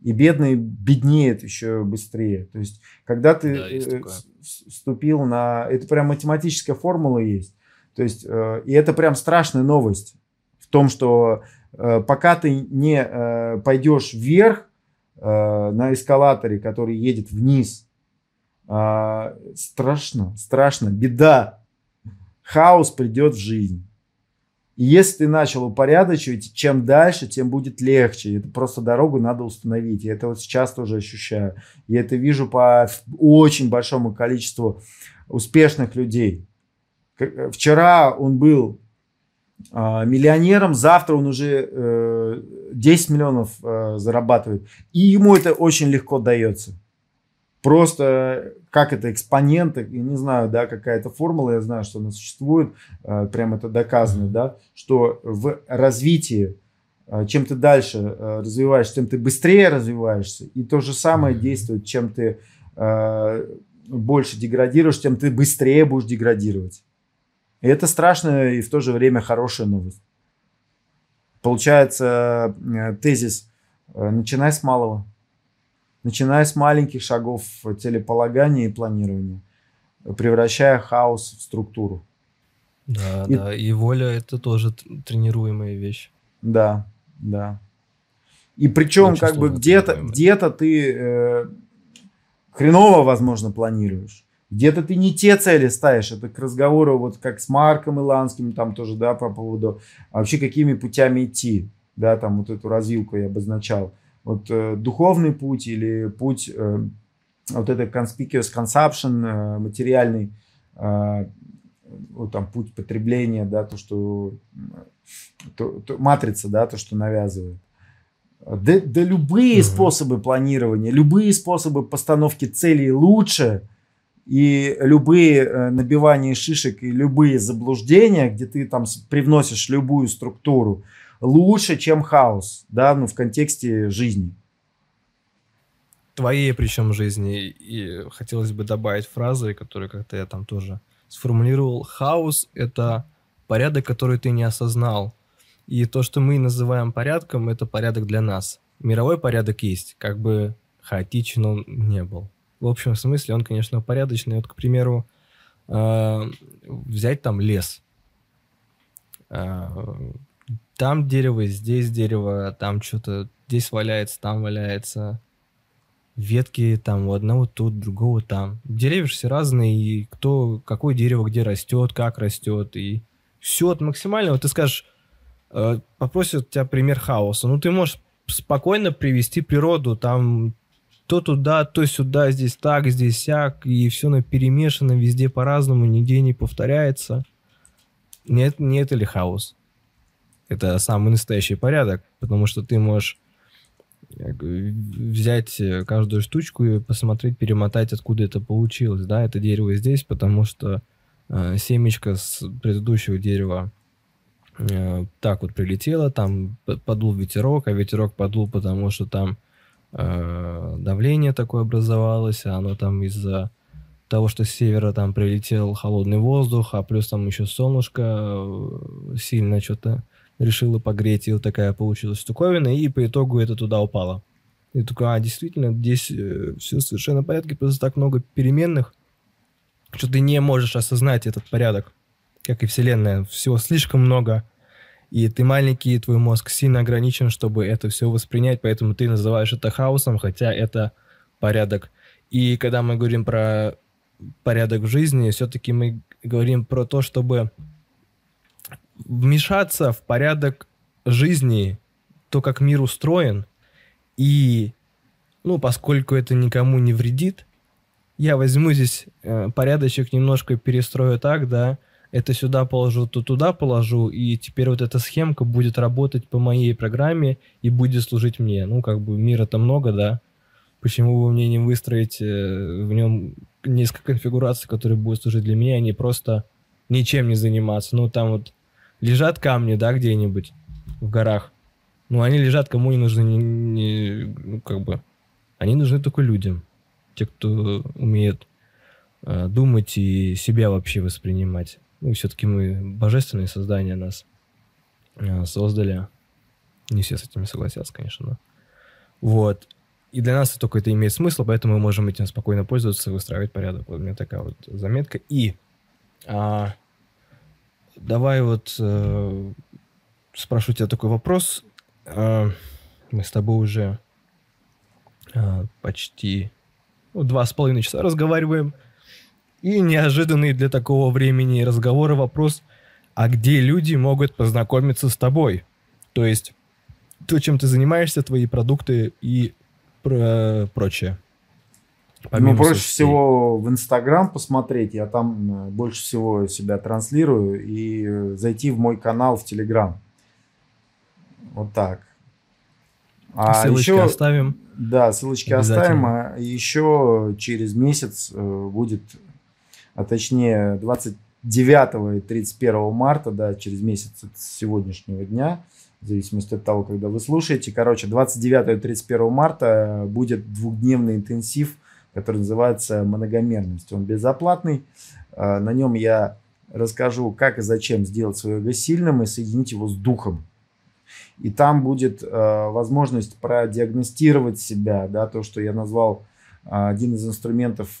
и бедные беднеют еще быстрее. То есть, когда ты да, э, вступил на... Это прям математическая формула есть. То есть, э, и это прям страшная новость в том, что э, пока ты не э, пойдешь вверх, Э, на эскалаторе, который едет вниз. А, страшно, страшно, беда. Хаос придет в жизнь. Если ты начал упорядочивать, чем дальше, тем будет легче. Это просто дорогу надо установить. И это вот сейчас тоже ощущаю. И это вижу по очень большому количеству успешных людей. Вчера он был а, миллионером, завтра он уже э, 10 миллионов э, зарабатывает. И ему это очень легко дается. Просто как это экспоненты, я не знаю, да, какая-то формула, я знаю, что она существует, э, прям это доказано, да, что в развитии, э, чем ты дальше э, развиваешься, тем ты быстрее развиваешься. И то же самое действует, чем ты больше деградируешь, тем ты быстрее будешь деградировать. И это страшная и в то же время хорошая новость. Получается тезис «начинай с малого». Начиная с маленьких шагов целеполагания и планирования, превращая хаос в структуру. Да, и, да, и воля это тоже тренируемая вещь. Да, да. И причем Очень как бы где-то где ты э, хреново, возможно, планируешь. Где-то ты не те цели ставишь. Это к разговору вот как с Марком Иланским, там тоже, да, по поводу а вообще какими путями идти. Да, там вот эту развилку я обозначал. Вот э, духовный путь или путь э, вот это conspicuous consumption, э, материальный, э, вот там путь потребления, да, то, что то, то, матрица, да, то, что навязывает. Да, да любые угу. способы планирования, любые способы постановки целей лучше – и любые э, набивания шишек и любые заблуждения, где ты там привносишь любую структуру, лучше, чем хаос, да, ну, в контексте жизни. Твоей причем жизни. И хотелось бы добавить фразы, которые как-то я там тоже сформулировал. Хаос — это порядок, который ты не осознал. И то, что мы называем порядком, это порядок для нас. Мировой порядок есть, как бы хаотичен он не был в общем смысле он, конечно, порядочный. Вот, к примеру, э, взять там лес. Э, там дерево, здесь дерево, там что-то, здесь валяется, там валяется. Ветки там у одного тут, другого там. Деревья все разные, и кто, какое дерево где растет, как растет, и все от максимального. Ты скажешь, э, попросят тебя пример хаоса. Ну, ты можешь спокойно привести природу, там то туда, то сюда, здесь так, здесь сяк, и все на перемешано, везде по-разному, нигде не повторяется. Нет, не это ли хаос? Это самый настоящий порядок, потому что ты можешь взять каждую штучку и посмотреть, перемотать, откуда это получилось. Да, это дерево здесь, потому что э, семечко с предыдущего дерева э, так вот прилетело, там подул ветерок, а ветерок подул, потому что там э, давление такое образовалось, а оно там из-за того, что с севера там прилетел холодный воздух, а плюс там еще солнышко э, сильно что-то решило погреть, и вот такая получилась штуковина, и по итогу это туда упало. И такой, а, действительно, здесь э, все совершенно в порядке, просто так много переменных, что ты не можешь осознать этот порядок, как и Вселенная. Всего слишком много и ты маленький, и твой мозг сильно ограничен, чтобы это все воспринять, поэтому ты называешь это хаосом, хотя это порядок. И когда мы говорим про порядок в жизни, все-таки мы говорим про то, чтобы вмешаться в порядок жизни, то, как мир устроен, и, ну, поскольку это никому не вредит, я возьму здесь э, порядочек немножко перестрою так, да, это сюда положу, то туда положу, и теперь вот эта схемка будет работать по моей программе и будет служить мне. Ну, как бы мира-то много, да, почему бы мне не выстроить э, в нем несколько конфигураций, которые будут служить для меня, а не просто ничем не заниматься. Ну, там вот лежат камни, да, где-нибудь в горах. Ну, они лежат, кому не нужны, не, не, ну, как бы, они нужны только людям. Те, кто умеет э, думать и себя вообще воспринимать. Ну, все-таки мы божественные создания нас э, создали. Не все с этим согласятся, конечно, но... Вот. И для нас только это имеет смысл, поэтому мы можем этим спокойно пользоваться и выстраивать порядок. Вот у меня такая вот заметка. И а, давай вот э, спрошу тебя такой вопрос. Э, мы с тобой уже э, почти ну, два с половиной часа разговариваем. И неожиданный для такого времени разговора вопрос, а где люди могут познакомиться с тобой? То есть то, чем ты занимаешься, твои продукты и про прочее. Ну, проще всего в Инстаграм посмотреть, я там э, больше всего себя транслирую, и э, зайти в мой канал в Телеграм. Вот так. А ссылочки еще, оставим. Да, ссылочки оставим. А еще через месяц э, будет, а точнее 29 и 31 марта, да, через месяц от сегодняшнего дня, в зависимости от того, когда вы слушаете. Короче, 29 и 31 марта будет двухдневный интенсив, который называется «Многомерность». Он безоплатный. А, на нем я расскажу, как и зачем сделать свое эго сильным и соединить его с духом. И там будет э, возможность продиагностировать себя, да, то, что я назвал э, один из инструментов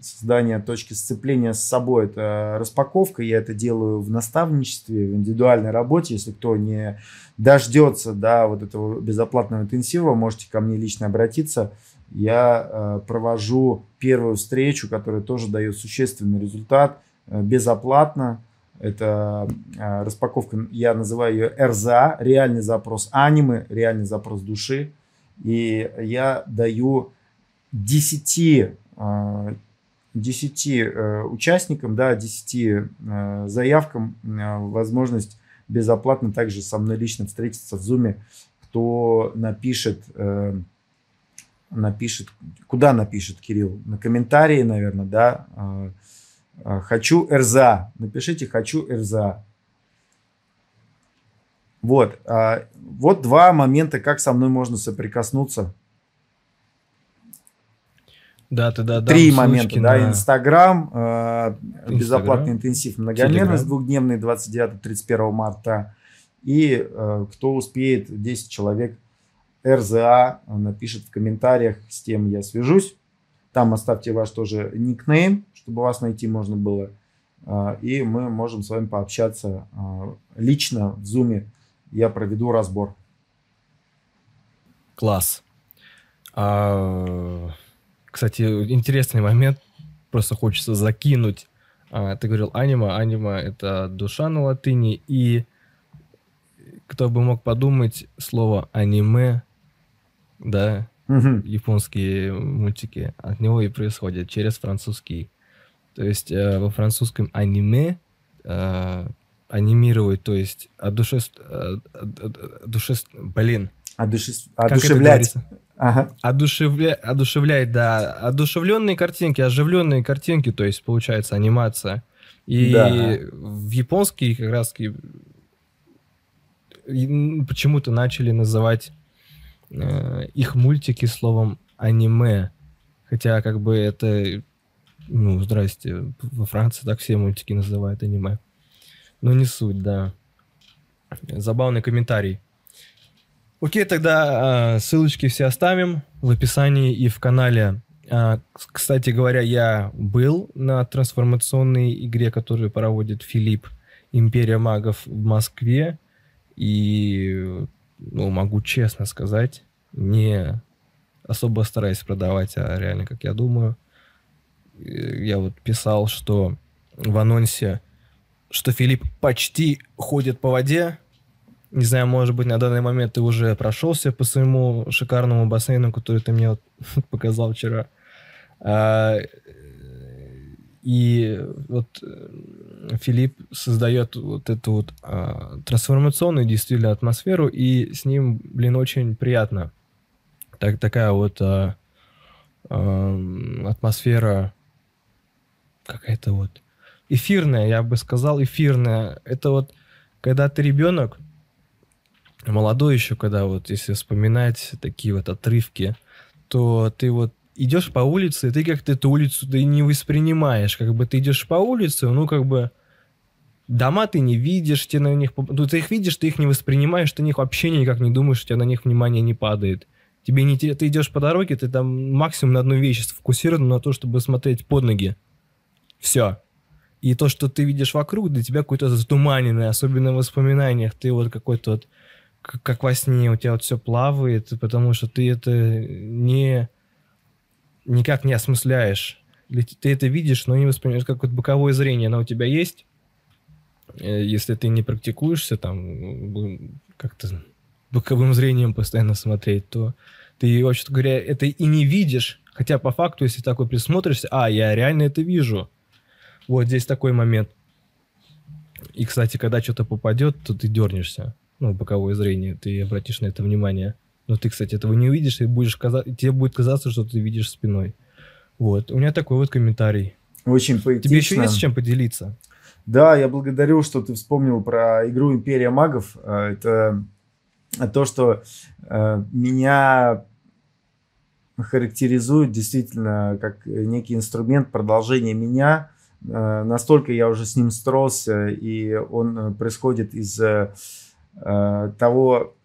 создания точки сцепления с собой, это распаковка. Я это делаю в наставничестве, в индивидуальной работе. Если кто не дождется да, вот этого безоплатного интенсива, можете ко мне лично обратиться. Я э, провожу первую встречу, которая тоже дает существенный результат э, безоплатно. Это э, распаковка, я называю ее РЗА, реальный запрос анимы, реальный запрос души. И я даю 10 10 э, участникам, да, 10 э, заявкам возможность безоплатно также со мной лично встретиться в Zoom, кто напишет, напишет, куда напишет Кирилл? На комментарии, наверное, да, хочу РЗА, напишите хочу РЗА. Вот, вот два момента, как со мной можно соприкоснуться. Да, ты да, Три момента, да, Инстаграм, э, безоплатный интенсив многомерность двухдневный 29-31 марта. И э, кто успеет, 10 человек РЗА напишет в комментариях, с тем я свяжусь. Там оставьте ваш тоже никнейм, чтобы вас найти можно было. Э, и мы можем с вами пообщаться э, лично в зуме. Я проведу разбор. Класс. А кстати, интересный момент, просто хочется закинуть. А, ты говорил анима, анима — это душа на латыни, и кто бы мог подумать, слово аниме, да, угу. японские мультики, от него и происходят, через французский. То есть э, во французском аниме э, анимировать, то есть одушев... Э, одушев... Блин. Одушев... Одушевлять. Ага. Одушевля... Одушевляет, да. Одушевленные картинки, оживленные картинки, то есть получается анимация. И да. в японский как раз почему-то начали называть э, их мультики словом аниме. Хотя как бы это, ну, здрасте, во Франции так все мультики называют аниме. Но не суть, да. Забавный комментарий. Окей, тогда э, ссылочки все оставим в описании и в канале. Э, кстати говоря, я был на трансформационной игре, которую проводит Филипп Империя магов в Москве. И ну, могу честно сказать, не особо стараюсь продавать, а реально, как я думаю. Я вот писал, что в анонсе, что Филипп почти ходит по воде. Не знаю, может быть, на данный момент ты уже прошелся по своему шикарному бассейну, который ты мне вот показал вчера. А, и вот э, Филипп создает вот эту вот а, трансформационную действительно атмосферу, и с ним, блин, очень приятно. Так, такая вот а, а, атмосфера какая-то вот эфирная, я бы сказал, эфирная. Это вот, когда ты ребенок, молодой еще, когда вот, если вспоминать такие вот отрывки, то ты вот идешь по улице, и ты как-то эту улицу ты не воспринимаешь. Как бы ты идешь по улице, ну, как бы дома ты не видишь, ты на них... Ну, ты их видишь, ты их не воспринимаешь, ты на них вообще никак не думаешь, у тебя на них внимание не падает. Тебе не... Ты идешь по дороге, ты там максимум на одну вещь сфокусирован на то, чтобы смотреть под ноги. Все. И то, что ты видишь вокруг, для тебя какое-то затуманенное, особенно в воспоминаниях. Ты вот какой-то вот, как во сне, у тебя вот все плавает, потому что ты это не никак не осмысляешь. Ты это видишь, но не воспринимаешь, как вот боковое зрение, оно у тебя есть. Э, если ты не практикуешься там как-то боковым зрением постоянно смотреть, то ты, вообще говоря, это и не видишь. Хотя по факту, если такой присмотришься, а, я реально это вижу. Вот здесь такой момент. И, кстати, когда что-то попадет, то ты дернешься. Ну, боковое зрение, ты обратишь на это внимание. Но ты, кстати, этого не увидишь, и будешь каза... тебе будет казаться, что ты видишь спиной. Вот. У меня такой вот комментарий. Очень поэтично. Тебе еще есть чем поделиться? Да, я благодарю, что ты вспомнил про игру «Империя магов». Э, это то, что э, меня характеризует действительно как некий инструмент продолжения меня. Э, настолько я уже с ним стросся, и он происходит из того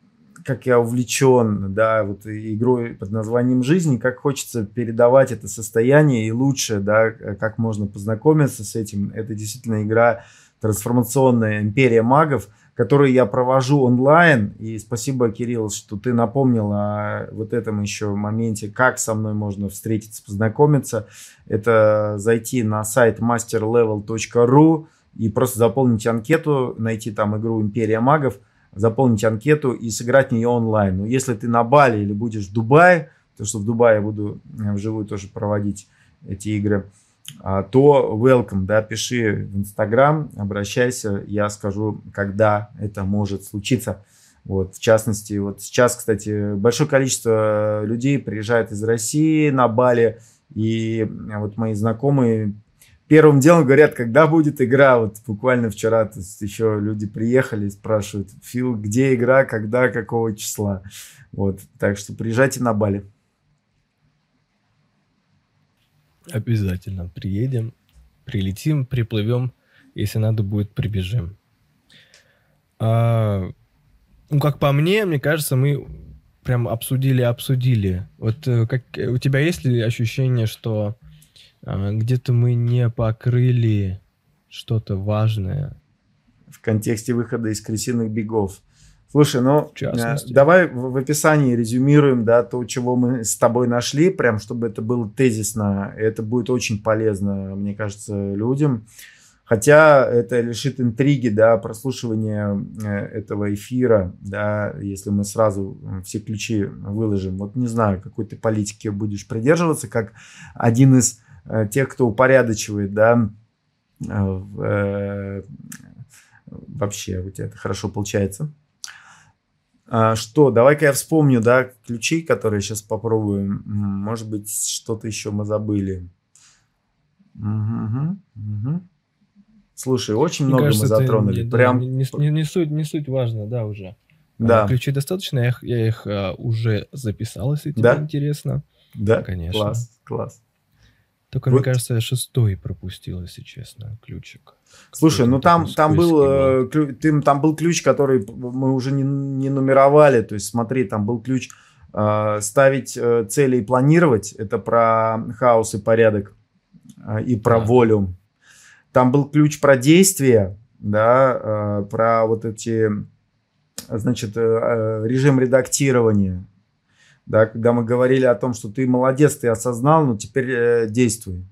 как я увлечен, да, вот игрой под названием «Жизнь», как хочется передавать это состояние и лучше, да, как можно познакомиться с этим. Это действительно игра трансформационная «Империя магов», которую я провожу онлайн. И спасибо, Кирилл, что ты напомнил о вот этом еще моменте, как со мной можно встретиться, познакомиться. Это зайти на сайт masterlevel.ru и просто заполнить анкету, найти там игру «Империя магов», заполнить анкету и сыграть в нее онлайн. Но если ты на Бали или будешь в Дубае, то что в Дубае я буду э, вживую тоже проводить эти игры, а, то welcome, да, пиши в Инстаграм, обращайся, я скажу, когда это может случиться. Вот, в частности, вот сейчас, кстати, большое количество людей приезжает из России на Бали, и вот мои знакомые первым делом говорят, когда будет игра. Вот буквально вчера то есть еще люди приехали и спрашивают, Фил, где игра, когда, какого числа. Вот, так что приезжайте на Бали. Обязательно приедем, прилетим, приплывем, если надо будет, прибежим. А, ну, как по мне, мне кажется, мы прям обсудили, обсудили. Вот э, как, у тебя есть ли ощущение, что где-то мы не покрыли что-то важное. В контексте выхода из крысиных бегов. Слушай, ну э, давай в описании резюмируем, да, то, чего мы с тобой нашли, прям чтобы это было тезисно. Это будет очень полезно, мне кажется, людям. Хотя это лишит интриги, да, прослушивания э, этого эфира, да, если мы сразу все ключи выложим. Вот не знаю, какой ты политики будешь придерживаться, как один из тех, кто упорядочивает, да, э, э, вообще у тебя это хорошо получается. А, что, давай-ка я вспомню, да, ключи, которые сейчас попробуем. Может быть, что-то еще мы забыли. Угу, угу. Слушай, очень Мне много кажется, мы затронули. Не, Прям... не, не, не, суть, не суть важно, да, уже. Да. А, ключи достаточно, я их, я их а, уже записал, если тебе да? интересно. Да, конечно. Класс, класс. Только, вот. мне кажется, я шестой пропустил, если честно, ключик. Слушай, ну там, там, был, э, ты, там был ключ, который мы уже не, не нумеровали. То есть смотри, там был ключ э, ставить э, цели и планировать. Это про хаос и порядок. Э, и про да. волю. Там был ключ про действие, да, э, про вот эти, значит, э, э режим редактирования. Да, когда мы говорили о том, что ты молодец, ты осознал, но теперь э, действуй.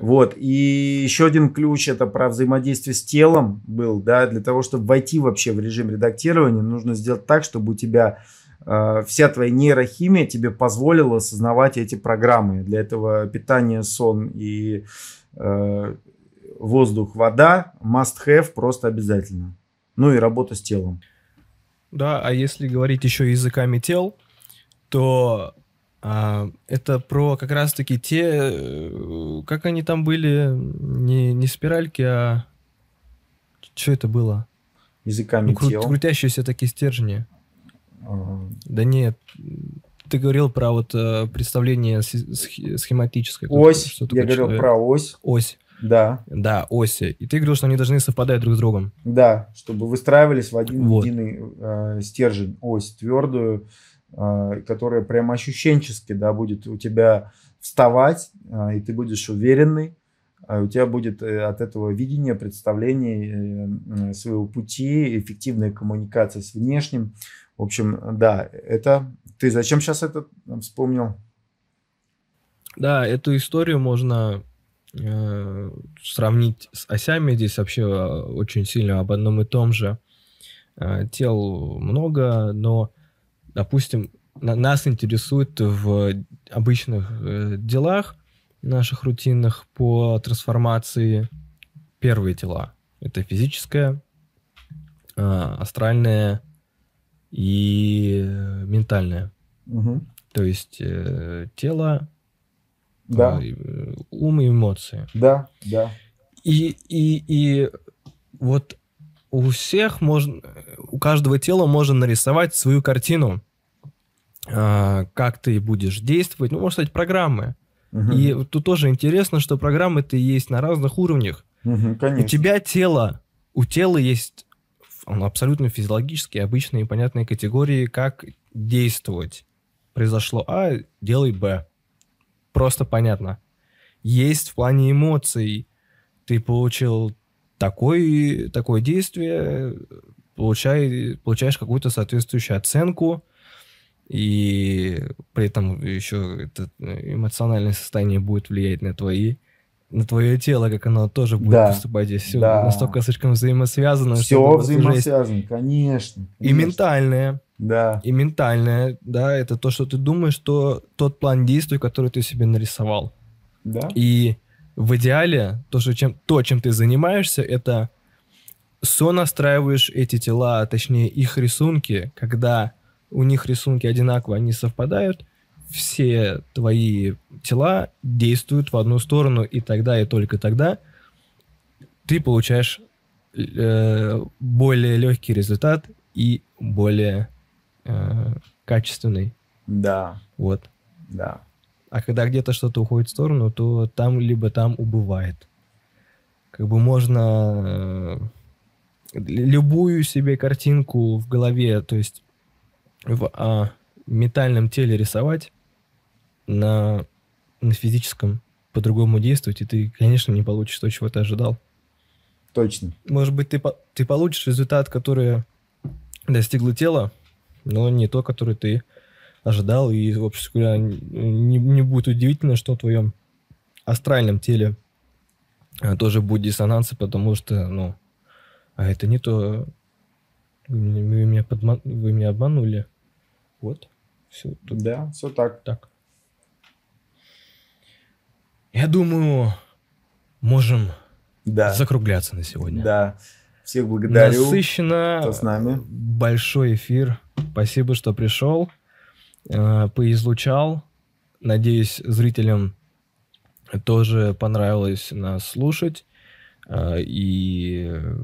Вот, и еще один ключ, это про взаимодействие с телом был, да, для того, чтобы войти вообще в режим редактирования, нужно сделать так, чтобы у тебя э, вся твоя нейрохимия тебе позволила осознавать эти программы. Для этого питание, сон и э, воздух, вода must have просто обязательно. Ну и работа с телом. Да, а если говорить еще языками тел, то а, это про как раз-таки те, э, как они там были, не, не спиральки, а что это было? Языками ну, кру- тел. Крутящиеся такие стержни. А, Да нет, ты говорил про вот э, представление схематическое. Ось, я говорил человек. про ось, Ось, да, да, оси. И ты говорил, что они должны совпадать друг с другом. да, чтобы выстраивались в один Вот. единый э, стержень, ось твердую, э, которая прям ощущенчески, да, будет у тебя вставать, э, и ты будешь уверенный, а у тебя будет э, от этого видения, представления э, э, своего пути, эффективная коммуникация с внешним. В общем, да, это... Ты зачем сейчас это вспомнил? Да, эту историю можно э, сравнить с осями. Здесь вообще э, очень сильно об одном и том же. Э, тел много, но, допустим, на- нас интересует в обычных э, делах наших рутинных по трансформации первые тела. Это физическое, э, астральное и э, ментальное. Мгм. То есть э, тело, Да, э, ум и эмоции. да, да. И, и, и вот у всех можно, у каждого тела можно нарисовать свою картину, а, как ты будешь действовать, ну, можно сказать, программы. Мгм. И тут тоже интересно, что программы-то есть на разных уровнях. Мгм, конечно. У тебя тело, у тела есть абсолютно физиологические, обычные и понятные категории, как действовать. Произошло А, делай Б. Просто понятно. Есть в плане эмоций. Ты получил такой, такое действие, получай, получаешь какую-то соответствующую оценку, и при этом еще это эмоциональное состояние будет влиять на твои на твое тело, как оно тоже будет Да, поступать. Здесь все да. настолько слишком взаимосвязано. Все взаимосвязано, конечно. И конечно. ментальное, Да, и ментальное, да, это то, что ты думаешь, что тот план действий, который ты себе нарисовал. да. И в идеале то, что чем, то, чем ты занимаешься, это сонастраиваешь эти тела, а точнее их рисунки, когда у них рисунки одинаковые, они совпадают, все твои тела действуют в одну сторону, и тогда, и только тогда ты получаешь э, более легкий результат и более э, качественный. Да, Вот. да. А когда где-то что-то уходит в сторону, то там либо там убывает. Как бы можно э, любую себе картинку в голове, то есть в а, метальном теле рисовать, на, на физическом по-другому действовать, и ты, конечно, не получишь то, чего ты ожидал. Точно. Может быть, ты, ты получишь результат, который достигло тело, но не то, который ты ожидал. И, в общем говоря, не, не будет удивительно, что в твоем астральном теле а, тоже будет диссонансы, потому что, ну, а это не то. Вы меня, вы меня, подма- вы меня обманули. Вот. Все тут Да, все так. так. Я думаю, можем Да, закругляться на сегодня. да. Всех благодарю. Насыщенно. кто с нами. Большой эфир. Спасибо, что пришел. э, Поизлучал. Надеюсь, зрителям тоже понравилось нас слушать. э, И э,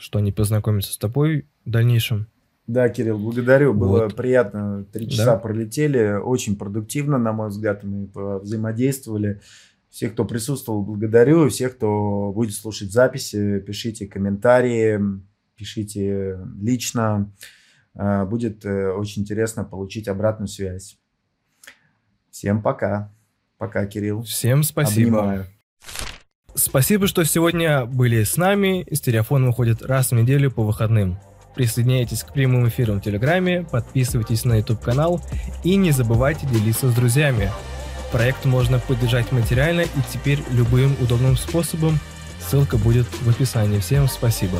что они познакомятся с тобой в дальнейшем. Да, Кирилл, благодарю. Было Вот. приятно. Три Да. часа пролетели. Очень продуктивно, на мой взгляд, мы взаимодействовали. Всех, кто присутствовал, благодарю. Всех, кто будет слушать записи, пишите комментарии, пишите лично. Э, Будет э, очень интересно получить обратную связь. Всем пока. Пока, Кирилл. Всем спасибо. Обнимаю. Спасибо, что сегодня были с нами. Стереофон выходит раз в неделю по выходным. Присоединяйтесь к прямым эфирам в Телеграме, подписывайтесь на YouTube канал и не забывайте делиться с друзьями. Проект можно поддержать материально и теперь любым удобным способом. Ссылка будет в описании. Всем спасибо.